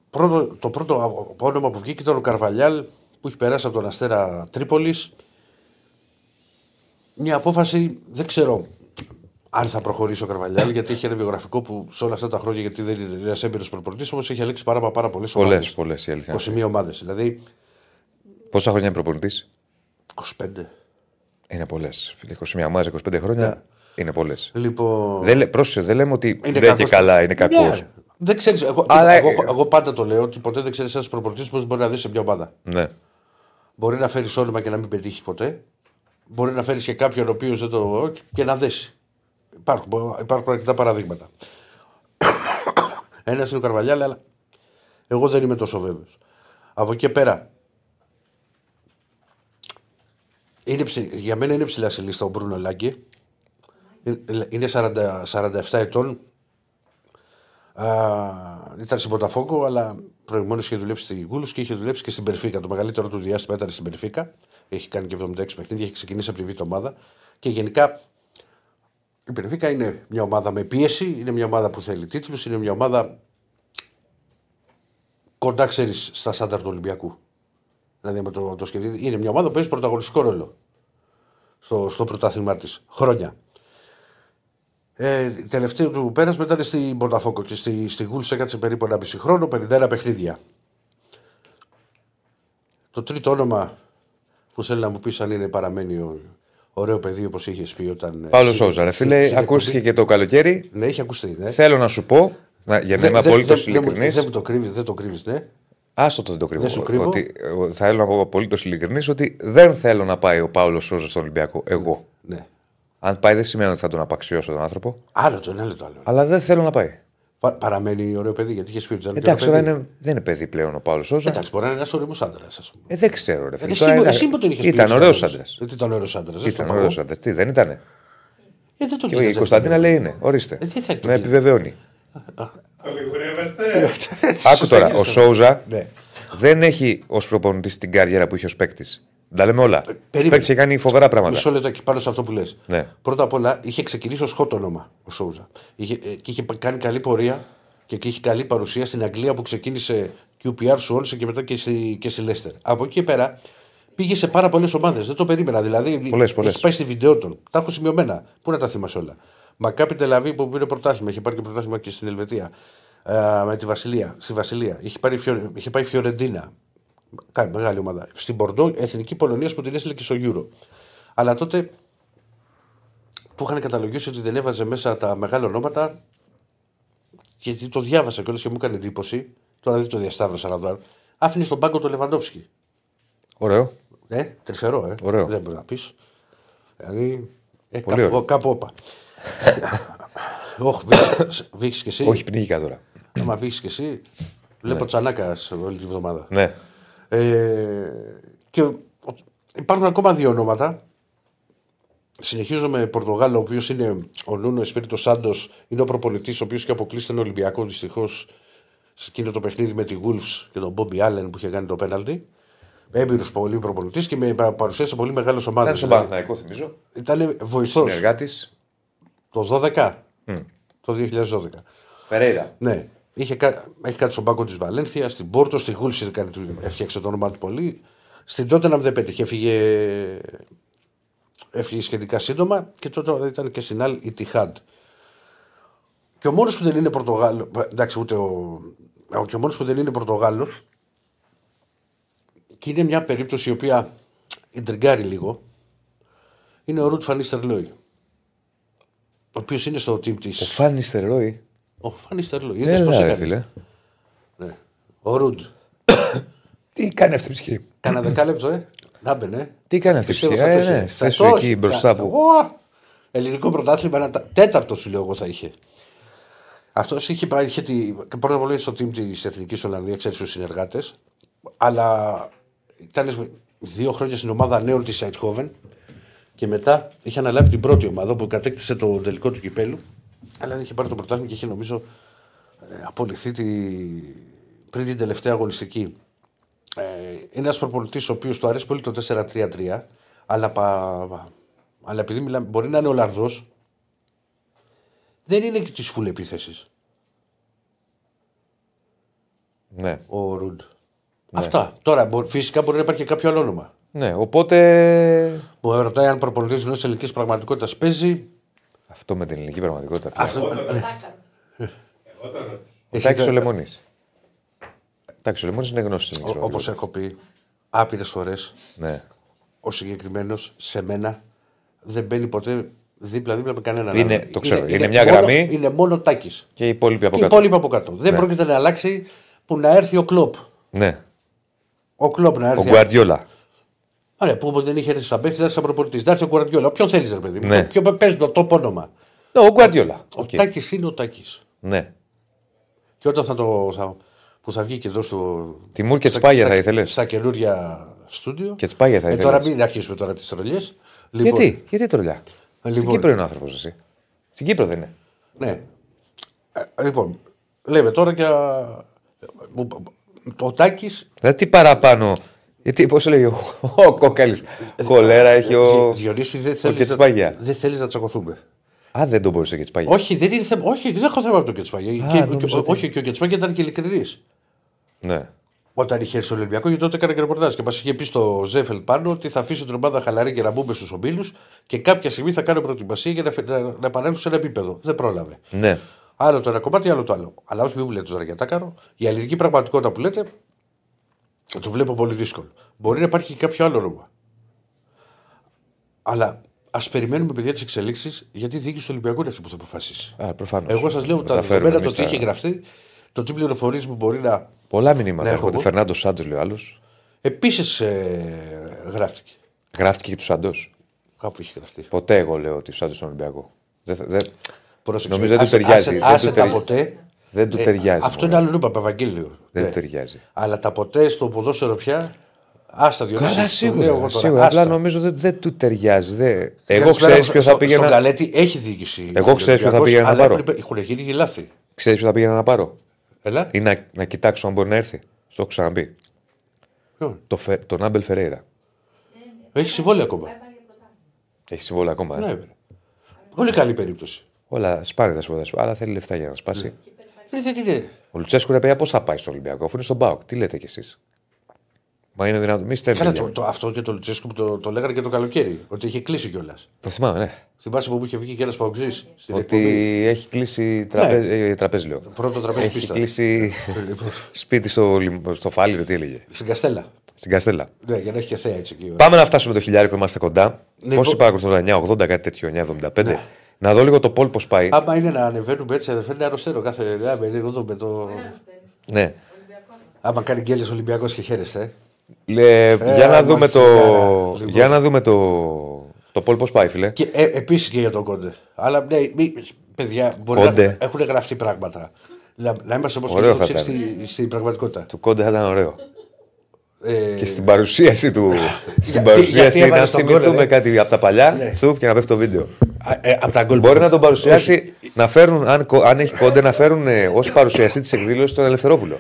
Πρώτο, το πρώτο όνομα που βγήκε ήταν ο Καρβαλιάλ που έχει περάσει από τον Αστέρα Τρίπολης. Μια απόφαση δεν ξέρω αν θα προχωρήσει ο Καρβαλιάλ γιατί έχει ένα βιογραφικό που σε όλα αυτά τα χρόνια γιατί δεν είναι ένας έμπειρος προπονητής όμως έχει αλέξει πάρα, πάρα πολλές Πολλέ, ομάδες. πολλές η αλήθεια. 21 ομάδες. Δηλαδή Πόσα χρόνια είναι προπονητής; 25. Είναι πολλές. 21 ομάδες, 25 χρόνια είναι πολλές. Λοιπόν. Δεν, λέ- πρόσεξε, δεν λέμε ότι δεν είναι κακός. και καλά, είναι κακός. Ναι, δεν ξέρεις, εγώ, Αλλά- εγώ, εγώ, πάντα το λέω ότι ποτέ δεν ξέρεις ένας προπονητής πώς μπορεί να δεις σε μια ομάδα. Ναι. Μπορεί να φέρεις όνομα και να μην πετύχεις ποτέ. Μπορεί να φέρεις και κάποιον ο οποίος δεν το. και να δέσει. Υπάρχουν, υπάρχουν αρκετά παραδείγματα. Ένας είναι ο Καρβαλιάλ, αλλά εγώ δεν είμαι τόσο βέβαιος. Από εκεί και πέρα. Είναι, ψη- για μένα είναι ψηλά σε λίστα ο Μπρούνο Λάγκε. Είναι- Είναι 40, 47 ετών. Α, ήταν στην Ποταφόκο, αλλά προηγουμένως είχε δουλέψει στη Γούλου και είχε δουλέψει και στην Περφίκα. Το μεγαλύτερο του διάστημα ήταν στην Περφίκα. Έχει κάνει και 76 παιχνίδια, έχει ξεκινήσει από τη Β' ομάδα. Και γενικά η Περφίκα είναι μια ομάδα με πίεση, είναι μια ομάδα που θέλει τίτλους, είναι μια ομάδα κοντά, ξέρεις, στα στάνταρ του Ολυμπιακού. Δηλαδή, με το, το σκεφτείτε, είναι μια ομάδα που παίζει πρωταγωνιστικό ρόλο στο, στο πρωτάθλημά της. Χρόνια. Ε, τελευταίο του πέρασμα ήταν στην Μποταφόκο και στη, στη Γούλς έκατσε περίπου ένα μισή χρόνο, 51 παιχνίδια. Το τρίτο όνομα που θέλει να μου πεις αν είναι παραμένει ο, ωραίο παιδί όπως είχες πει όταν. ε, Παύλος στην- Σόζα, ρε στην- φίλε, στην ακούστηκε εκπομπή. και το καλοκαίρι. Ναι, έχει ακουστεί. Ναι. Θέλω να σου πω, να- για να Δεν- είμαι δεν- απολύτω δεν- δεν μου- ειλικρινής. Δεν μου το κρύβεις, δεν το κρύβεις, ναι. Άστο το δεν το κρύβω. Δεν σου κρύβω. Ότι, εγώ θα θέλω να πω απολύτως ειλικρινής ότι δεν θέλω να πάει ο Παύλος Σόζα στον Ολυμπιακό. Εγώ. ναι. Αν πάει, δεν σημαίνει ότι θα τον απαξιώσω τον άνθρωπο. Άλλο το ένα, άλλο το άλλο. Αλλά δεν θέλω να πάει. Πα- παραμένει ωραίο παιδί γιατί είχες πει ότι ήταν Εντάξει, ωραίο τώρα παιδί. είναι, δεν είναι παιδί πλέον ο Παύλος Σόζα. Εντάξει, μπορεί να είναι ένας ωρίμο άντρας, ας πούμε. Ε, δεν ξέρω, ρε φίλε. Εσύ, Τώρα μου- ήταν- εσύ μου τον είχες πει. Ήταν ότι ωραίος ωραίος. άντρας. Γιατί ήταν ωραίος άντρας. Ήταν ωραίος άντρας. Τι, δεν ήταν. Ε, δεν τον Και είδες, η δεν Κωνσταντίνα τον λέει είναι. Ορίστε. Ε, τι θα το Με πει. επιβεβαιώνει. Ολιγουρεύεστε. Άκου τώρα, ο Σόουζα Ναι. Δεν έχει ως προπονητής την καριέρα που είχε ως παίκτης. Τα λέμε όλα. Ο Ε, περίμενε. παίκτης έχει κάνει φοβερά πράγματα. Μισό λεπτό και πάνω σε αυτό που λες. Ναι. Πρώτα απ' όλα είχε ξεκινήσει ως hot όνομα ο Σόουζα. Είχε, ε, και είχε κάνει καλή πορεία και, και είχε καλή παρουσία στην Αγγλία που ξεκίνησε QPR, Σουόνσε και μετά και στη, και στη Λέστερ. Από εκεί και πέρα πήγε σε πάρα πολλές ομάδες. Δεν το περίμενα. Δηλαδή Πολλές, πολλές. έχει πάει στη βιντεότον. Τα έχω σημειωμένα. Πού να τα θυμάσαι όλα. Μακάπη Τελαβή που πήρε πρωτάθλημα. Είχε πάρει και πρωτάθλημα και στην Ελβετία. Ε, με τη Βασιλεία, στη Βασιλεία. Είχε, πάρει, Φιω- είχε πάει Φιωρεντίνα. Κάνει μεγάλη ομάδα. Στην Πορντό, εθνική Πολωνίας που την έστειλε και στο Euro. Αλλά τότε του είχαν καταλογίσει ότι δεν έβαζε μέσα τα μεγάλα ονόματα γιατί το διάβασα κιόλας και μου έκανε εντύπωση. Τώρα δεν το διασταύρωσα να δω. Άφηνε στον πάγκο το Λεβαντόφσκι. Ωραίο. Ε, τρυφερό, ε. Ωραίο. Δεν μπορείς να πεις. Δηλαδή. Ε, Πολύ κάπου, ωραίο. κάπου όπα. Όχι, βήξει και εσύ. Όχι, πνίγηκα τώρα. Άμα βήξει και εσύ, βλέπω τσανάκα σε όλη τη βδομάδα. Ναι. Ε, και ο- υπάρχουν ακόμα δύο ονόματα. Συνεχίζω με Πορτογάλο, ο οποίος είναι ο Νούνο Εσπίριτο Σάντος, είναι ο προπονητής, ο οποίος είχε αποκλείσει τον Ολυμπιακό δυστυχώς σε εκείνο το παιχνίδι με τη Wolves και τον Μπόμπι Άλεν που είχε κάνει το πέναλτι. Έμπειρος πολύ προπονητής και με πα- παρουσίασε πολύ μεγάλες ομάδες. Ήταν στον Παναθηναϊκό, θυμίζω. Ήταν βοηθός Συνεργάτης. το 12. Το 2012. Περέιρα. Ναι. Είχε, κα- έχει κάτι στον πάγκο της Βαλένθια, στην Πόρτο, στη Γούλση έφτιαξε το όνομά του πολύ. Στην Τότεναμ δεν πέτυχε, έφυγε, έφυγε σχετικά σύντομα και τότε ήταν και στην άλλη η Τιχάντ. Και ο μόνος που δεν είναι Πορτογάλος. Εντάξει, ούτε ο. Και ο μόνος που δεν είναι Πορτογάλος. Και είναι μια περίπτωση η οποία ιντριγκάρει λίγο. Είναι ο Ρουτ Φανίστερ Λόι. Ο οποίος είναι στο team τη. Ο Φάνη Στερόι. Ο Φανίστερ Λόι. Είδες πώς Έλα, ρε έκανε. φίλε. Ναι. Ο Ρουντ. Τι κάνει αυτή η ψυχή; Κάνα δεκάλεπτο, ε. Να μπαινε. Τι κάνει αυτή η Πιστεύω ψυχή; θα το Ε, είχε. ναι, Θα στέσου το εκεί είχε. μπροστά Θα- που. Ω! Ελληνικό πρωτάθλημα, ένα τα- τέταρτο σου λέω εγώ θα είχε. Αυτός είχε πάει, είχε τη, και πρώτα απ' όλα στο team της Εθνικής Ολλανδίας, ξέρεις τους συνεργάτες. Αλλά ήταν δύο χρόνια στην ομάδα νέων της Σάιτχόβεν και μετά είχε αναλάβει την πρώτη ομάδα που κατέκτησε το τελικό του κυπέλου. Αλλά δεν είχε πάρει το πρωτάθλημα και είχε νομίζω ε, απολυθεί τη... πριν την τελευταία αγωνιστική. Ε, είναι ένας προπονητής ο οποίος του αρέσει πολύ το 4-3-3, αλλά, πα... αλλά επειδή μιλάμε, μπορεί να είναι Ολλανδό, δεν είναι και της φουλ επίθεσης Ναι. ο Ρουντ. Αυτά. Τώρα μπο- φυσικά μπορεί να υπάρχει και κάποιο άλλο όνομα. ναι, οπότε. Μου ρωτάει αν προπονητής γνώσης ελληνικής πραγματικότητας παίζει. Αυτό με την ελληνική πραγματικότητα. Αυτό, ναι. Εγώ το ρώτησα. Έχει Εντάξει, δε- ο Λεμονή. Εντάξει, ο Λεμονή είναι γνώστη. Όπως έχω πει άπειρες φορές, Ναι. ο συγκεκριμένος σε μένα δεν μπαίνει ποτέ δίπλα-δίπλα με κανέναν Είναι- άλλον. το ξέρω, είναι μια μόνο- γραμμή. Είναι μόνο τάκης. Και οι υπόλοιποι από Και οι κάτω. υπόλοιποι από κάτω. Δεν πρόκειται να αλλάξει που να έρθει ο Κλοπ. Ναι. Ο Κλοπ να Ο έρθει. Γκουαρδιόλα. Άρα που όποτε δεν είχε έρθει σαν παίκτης, δεν έρθει σαν προπονητής. Δεν έρθει ο Γκουαρδιόλα. Ποιον θέλεις, ρε παιδί μου; Ναι. Ποιο παίζει το top όνομα. Ναι, ο Γκουαρδιόλα. Ο Οκ. Τάκης είναι ο Τάκης. Ναι. Και όταν θα το. Θα, που θα βγει και εδώ στο. Τιμούρ και στα- Τσπάγια στα- θα ήθελες; Στα καινούρια στούντιο. Και Τσπάγια θα ε, ήθελες; Τώρα μην αρχίσουμε τώρα τις τρολιές. Γιατί, γιατί τρολιά; Στην Λοιπόν. Κύπρο είναι ο άνθρωπος εσύ. Στην Κύπρο δεν είναι. Ναι. Ε, λοιπόν, λέμε τώρα για. Ο Τάκη. Δηλαδή τι παραπάνω. Γιατί πώς λέει ο, ο Κόκαλη. Χολέρα έχει ο. Διονύση, δεν θέλεις να, Κετσπάγια. δεν θέλεις να τσακωθούμε. Α, δεν τον μπορούσε και Τσπάγια. Όχι, δεν είναι θέμα. Όχι, δεν έχω θέμα με τον Κετσπάγια. Α, Και- νόμιζα και- ότι- Όχι, και ο Κετσπάγια ήταν και ειλικρινής. Ναι. Όταν είχε έρθει στο Ολυμπιακό, γιατί τότε έκανε και ρεπορτάζ και μας είχε πει στο Ζέφελ πάνω ότι θα αφήσει την ομάδα χαλαρή και να μπούμε στους ομίλους και κάποια στιγμή θα κάνει προετοιμασία για να, φε- να, να επανέλθουν σε ένα επίπεδο. Δεν πρόλαβε. Ναι. Άλλο το ένα κομμάτι, άλλο το άλλο. Αλλά όχι μην μου λέτε τώρα για τα κάνω. Η αλληλική πραγματικότητα που λέτε, το βλέπω πολύ δύσκολο. Μπορεί να υπάρχει και κάποιο άλλο όνομα. Αλλά ας περιμένουμε παιδιά τις εξελίξεις, γιατί η διοίκηση του Ολυμπιακού είναι αυτή που θα αποφασίσει. Α, προφανώς. Εγώ σας λέω τα δεδομένα, το τι έχει γραφτεί, το τι πληροφορίες μου μπορεί να. Πολλά μηνύματα Ναι, έρχονται. έχω. Φερνάντο Σάντος λέει ο άλλος. Επίσης ε, γράφτηκε. Γράφτηκε και του Σάντος. Κάπου έχει γραφτεί. Ποτέ εγώ λέω ότι ο Σάντος στον Ολυμπιακό. Δεν, θα- δεν... Πρόσεξε. Νομίζω δεν του άσε- ταιριάζει. άσε- Δεν Άσε του τα ταιριάζει. ποτέ. Δεν του ταιριάζει. Ε, Αυτό μωρέ. είναι άλλο είπα, Παπαγγέλιο. Δεν Ναι. του ταιριάζει. Αλλά τα ποτέ στο ποδόσφαιρο πια. Άστα δύο Καλά, λέω σίγουρα. εγώ τώρα, σίγουρα. άστα. Απλά νομίζω δεν, δεν του ταιριάζει. Δεν... Εγώ Καλησπέρα, ξέρεις στο- ποιος θα στο- πήγαινα. Στον Καλέτη έχει διοίκηση. Εγώ ξέρεις ποιο θα Ολυμπιακός, πήγαινα να αλλά πάρω. έχουν- Έχουν γίνει και λάθη. Ξέρεις ποιο θα πήγαινα να πάρω; Έλα. Ή να, να κοιτάξω αν μπορεί να έρθει. Στο έχω ξαναπεί. Ποιον; Το Φε... Τον Άμπελ Φερέιρα. Έχει συμβόλαιο ακόμα. Έχει συμβόλαιο ακόμα. ε. Ναι, βέβαια. Πολύ καλή περίπτωση. Όλα σπάνε τα συμβόλαια σου. Αλλά θέλει λεφτά για να σπάσει. Δεν δεν είναι. Ο Λουτσέσκου ρε παιδιά πώς θα πάει στο Ολυμπιακό αφού είναι στον Πάοκ. Τι λέτε κι εσείς; Μα είναι δυνατόν. Μη Καλά, στέλνετε. το, το, αυτό και το Λουτσέσκου που το, το λέγανε και το καλοκαίρι. Ότι είχε κλείσει κιόλας. Το θυμάμαι, ναι. Θυμάσαι που είχε βγει και ένας παοξής. Ότι έχει κλείσει τραπέζι, ε, τραπέζι λέω. Πρώτο τραπέζι Έχει πίστα. κλείσει Λοιπόν, σπίτι στο, λιμ- στο Φάληρο, τι έλεγε. Στην Καστέλα. Στην Καστέλα. Ναι, για να έχει και θέα έτσι εκεί. Πάμε να φτάσουμε το χιλιάρικο, είμαστε κοντά. Ναι, Πόσοι πο- παρακολουθούν τώρα, 980, κάτι τέτοιο, 975. Να δω λίγο το πόλ πώς πάει. Άμα είναι να ανεβαίνουμε έτσι, δεν φαίνεται αρρωστέρο κάθε. Ναι, με εδώ το, με το... Ναι. Άμα κάνει γκέλε Ολυμπιακός και χαίρεστε. ε. Λε, για, να δούμε μάλιστα, το, λοιπόν. για να δούμε το, το πόλ πώς πάει, φίλε. Και ε, επίσης και για τον Κόντε. Αλλά ναι, μη, παιδιά, μπορεί Κόντε. να έχουν γραφτεί πράγματα. Να, να είμαστε όπω Ωραίο θα και ήταν. στη, στην πραγματικότητα. Του κόντε θα ήταν ωραίο. Ε, Και στην παρουσίαση του. στην γιατί παρουσίαση έβαλε να στον θυμηθούμε γκολ, ε. κάτι από τα παλιά. Ναι. Σουπ και να πέφτει το βίντεο. α, ε, από τα γκολ Μπορεί που- να τον παρουσιάσει, να φέρουν, αν, κο- αν έχει κόντε, να φέρουν ε, ω παρουσιαστή τη εκδήλωση τον Ελευθερόπουλο.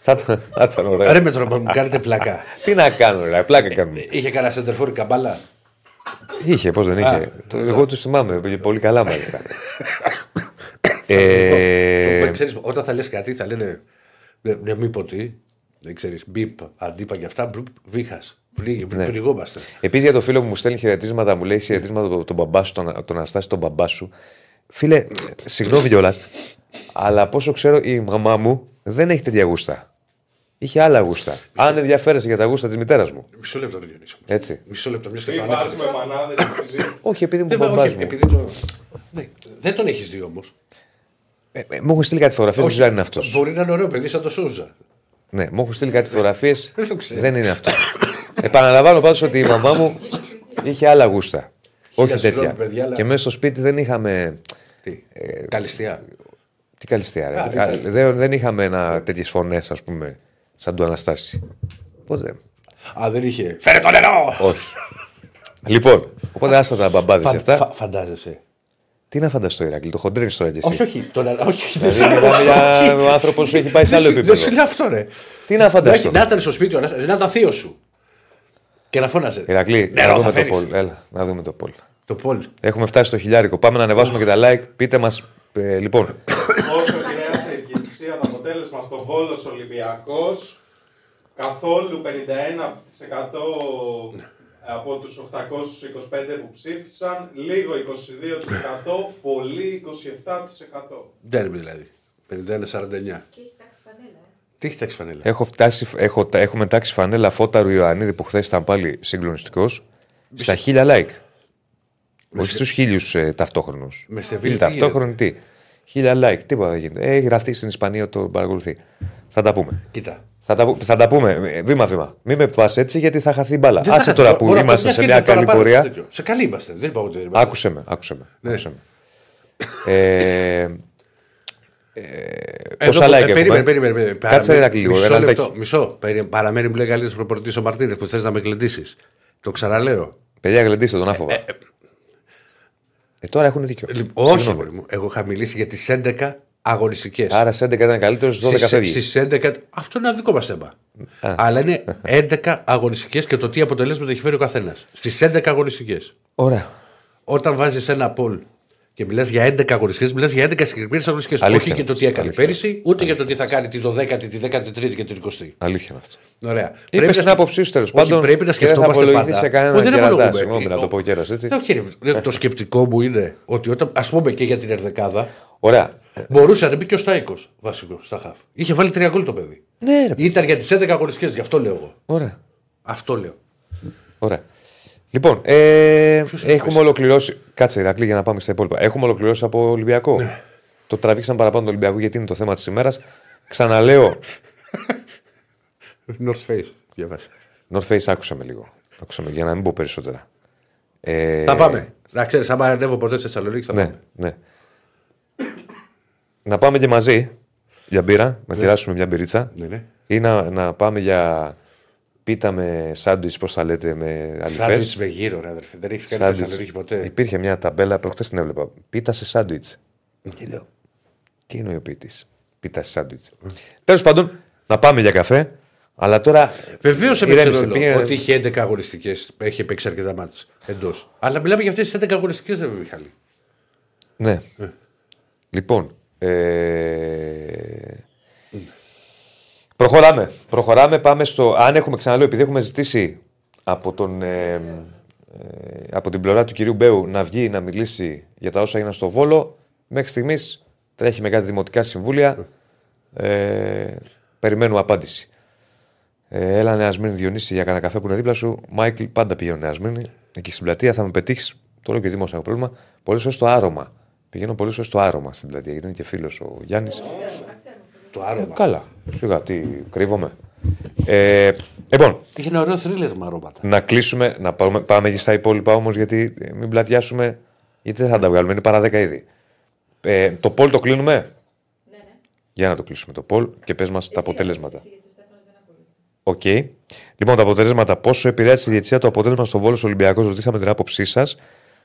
Θα ήταν, θα ήταν ωραίο. Ρε με τρόπο, μου κάνετε πλακά. Τι να κάνουν, ρε, πλάκα κάνουν. Είχε κανένα σεντερφόρ καμπάλα. Είχε, πώ δεν είχε. Α. Το- εγώ του θυμάμαι πήγε πολύ καλά, μάλιστα. Το- ε, ξέρεις, όταν θα λε κάτι, θα λένε. Δεν ναι, μην πω τι. Δεν ξέρεις. Μπιπ, αντίπα και αυτά. Βίχα. Ναι. Πληγόμαστε. Επίσης για το φίλο που μου στέλνει χαιρετίσματα, μου λέει χαιρετίσματα τον, τον μπαμπά σου, τον, τον Αναστάση, τον μπαμπά σου. Φίλε, συγγνώμη κιόλας, αλλά πόσο ξέρω η μαμά μου δεν έχει τέτοια γούστα. Είχε άλλα γούστα. Αν ενδιαφέρεσαι για τα γούστα της μητέρας μου. Μισό λεπτό, ρε Διονύση. Έτσι. Μισό λεπτό, μιας και το Μην ανέφερες. βάζουμε μανάδε στη συζήτηση. Όχι, επειδή μου Δεν, μπαμπάς όχι, μου. επειδή το... ναι, δεν τον έχεις δει όμως. Ε, ε, μου έχουν στείλει κάτι φωτογραφίες, δεν ξέρω αν είναι αυτός. Μπορεί να είναι ωραίο παιδί σαν το Σούζα. Ναι, μου έχουν στείλει κάτι φωτογραφίες. Δεν το ξέρω. δεν είναι αυτό. Επαναλαμβάνω πάντως ότι η μαμά μου είχε άλλα γούστα. Όχι συγγνώμη, τέτοια. παιδιά, αλλά- Και μέσα στο σπίτι δεν είχαμε. Τι, καλυστιά. Τι καλυστία, ρε. Α, Α, ήταν. δεν, δεν είχαμε τέτοιες φωνές, ας πούμε, σαν του Αναστάση. Οπότε. Α, δεν είχε. Φέρε το νερό! Όχι. λοιπόν, οπότε άστα τα μπαμπάδες Φαν- αυτά. φα- Φαντάζεσαι. Τι να φανταστώ, Ηρακλή, το χοντρένεις τώρα κι εσύ; Όχι, όχι. Το νερό, όχι. Δηλαδή, δεν- μιλάμε για όχι. ο άνθρωπος που έχει πάει σε Δεν άλλο σου- Δεν επίπεδο. σου λέω αυτό, ρε. Τι να φανταστώ; Να ήταν στο σπίτι, ο Ανάστασης, να ήταν θείο σου. Και να φώναζε. Ηρακλή, Νερό να θα δούμε το φέρεις. πόλ. Έλα, να δούμε το πόλ. Το Πολ. Έχουμε φτάσει στο χιλιάρικο. Πάμε να ανεβάσουμε και τα like. Πείτε μας. λοιπόν, Όσο επηρέασε η Κινησία το αποτέλεσμα στο Βόλος Ολυμπιακός, καθόλου 51% από τους 825 που ψήφισαν, λίγο 22%, πολύ 27%. Ντέρμπι δηλαδή. 51-49. Και έχει τάξει φανέλα. ε. Τι έχει τάξει φανέλα; έχω φτάσει, έχω, τα- έχουμε τάξει φανέλα Φώταρου Ιωαννίδη που χθες ήταν πάλι συγκλονιστικός. Στα χίλια like. Όχι στους χίλιους ε, ταυτόχρονους. Με Σεβίλη τι ταυτόχρονοι τι; Χίλια like. Τίποτα δεν γίνεται. Έχει γραφτεί στην Ισπανία το παρακολουθεί. Θα τα πούμε. Κοίτα. Θα τα, που- θα τα πούμε βήμα-βήμα. Μην με πας έτσι γιατί θα χαθεί η μπάλα. Δεν θα Άσε χαθεί. τώρα που Όλα αυτά, είμαστε μια σε και μια ήρθε τώρα καλή πάνω στο πορεία. τέτοιο. Σε καλή είμαστε. Δεν είπα ότι δεν είμαστε. Άκουσε με, άκουσε με. Ναι. Άκουσε με. ε, Εδώ πόσα που- like ε, περίμενε, έχουμε; περίμενε, περίμενε. Κάτσε Παραμένει- ένα λίγο. Μισό ένα λεπτό. λεπτάκι. Μισό. Περί- Παραμένει μου λέει καλύτερος προπορτή ο Μαρτίνες που θες να με κλεντήσει. Το ξαναλέω. Παιδιά, γλεντήστε τον άφοβα. Ε, τώρα έχουν δίκιο. Λοιπόν, όχι, Συγγνώμη. αγόρι μου. Εγώ είχα μιλήσει για τις 11 αγωνιστικές. Άρα σε 11 ήταν καλύτερος, στι 12 φεύγει. Στις 11. Αυτό είναι ένα δικό μας θέμα. Αλλά είναι 11 αγωνιστικές και το τι αποτελέσματα έχει φέρει ο καθένας. Στις 11 αγωνιστικές. Ωραία. Όταν βάζεις ένα πολ και μιλάς για 11 αγωνιστικές, μιλάς για 11 συγκεκριμένες αγωνιστικές. Αλήθεια Όχι είναι για το αυτό. τι έκανε Αλήθεια. πέρυσι, ούτε για το τι θα κάνει τη 12η, τη 13η και την 20η. Αλήθεια είναι αυτό. Ωραία. Είπες την να- άποψή σου τέλος Όχι, πάντων. Πρέπει να και δεν θα σκεφτόμαστε απολογηθεί πάντα. σε κανέναν Όχι, δεν κερατάς. απολογούμε. Συγγνώμη να Ε, το πω κιόλα έτσι. Δεν, όχι, ρε, το σκεπτικό μου είναι ότι όταν, ας πούμε και για την Ερδεκάδα, Ωραία. μπορούσε να μπει και ο Στάικος βασικός στα χαφ. Είχε βάλει τρία γκολ το παιδί. Ναι, ρε. Ήταν για τις 11 αγωνιστικές, γι' αυτό λέω εγώ. Ωραία. Αυτό λέω. Ωραία. Λοιπόν, ε, Ποιος είναι έχουμε ολοκληρώσει. Κάτσε, Ηρακλή, για να πάμε στα υπόλοιπα. Έχουμε ολοκληρώσει από Ολυμπιακό. Ναι. Το τραβήξαν παραπάνω το Ολυμπιακό γιατί είναι το θέμα της ημέρας. Ξαναλέω. North Face. Διαβάσε. North Face, άκουσα με λίγο. Άκουσα με, για να μην πω περισσότερα. Ε, Θα πάμε. Να ξέρεις, άμα ανέβω ποτέ στη Θεσσαλονίκη, θα Ναι, πάμε. ναι. Να πάμε και μαζί. για μπύρα, να κεράσουμε μια μπυρίτσα. Ναι, ναι. Ή να, να πάμε για πίτα με σάντουιτς, πώς θα λέτε, με αληθέ. Σάντουιτς με γύρω, ρε αδερφέ. Δεν έχεις κάνει Θεσσαλονίκη ποτέ; Υπήρχε μια ταμπέλα, προχθές την έβλεπα. Πίτα σε σάντουιτς. Και λέω, τι είναι ο ποιητή. Πίτα σε σάντουιτς. Τέλος πάντων, να πάμε για καφέ. Αλλά τώρα. Βεβαίως έπαιξε ηρέμησε, ρόλο πήγαινε- ότι είχε 11 αγωνιστικές. Έχει παίξει αρκετά μάτια εντός. Αλλά μιλάμε για αυτές τις 11 αγωνιστικές, δεν με Μιχάλη. Ναι. Λοιπόν. Ε... Προχωράμε. Προχωράμε. Πάμε στο. Αν έχουμε ξαναλέω, επειδή έχουμε ζητήσει από, τον, ε, ε, από την πλευρά του κυρίου Μπέου να βγει να μιλήσει για τα όσα έγιναν στο Βόλο, μέχρι στιγμής τρέχει με κάτι δημοτικά συμβούλια. Ε, περιμένουμε απάντηση. Ε, έλα Νέα Σμύρνη Διονύση για κανένα καφέ που είναι δίπλα σου. Μάικλ, πάντα πηγαίνω Νέα Σμύρνη. Εκεί στην πλατεία θα με πετύχεις. Το λέω και δημόσια έχω πρόβλημα. Πολύ σωστό στο Άρωμα. Πηγαίνω πολύ σωστό στο Άρωμα στην πλατεία γιατί είναι και φίλος ο Γιάννης. Το Άρωμα. Καλά. Σιγά, τι κρύβομαι. Ε, λοιπόν, Είχε ένα ωραίο θρίλερ με αρώματα. να κλείσουμε, να πάμε, πάμε και στα υπόλοιπα όμως, γιατί ε, μην πλατιάσουμε, γιατί δεν θα τα βγάλουμε. Είναι παρά 10 ήδη. Ε, το poll το κλείνουμε; Ναι, ναι. Για να το κλείσουμε το poll και πες μας τα αποτέλεσματα. Εσύ, γιατί ο Στέφανος δεν απολύτω. Οκ. Λοιπόν, τα αποτέλεσματα. Πόσο επηρέασε η διετησία το αποτέλεσμα στο Βόλος Ολυμπιακός, ρωτήσαμε την άποψή σας.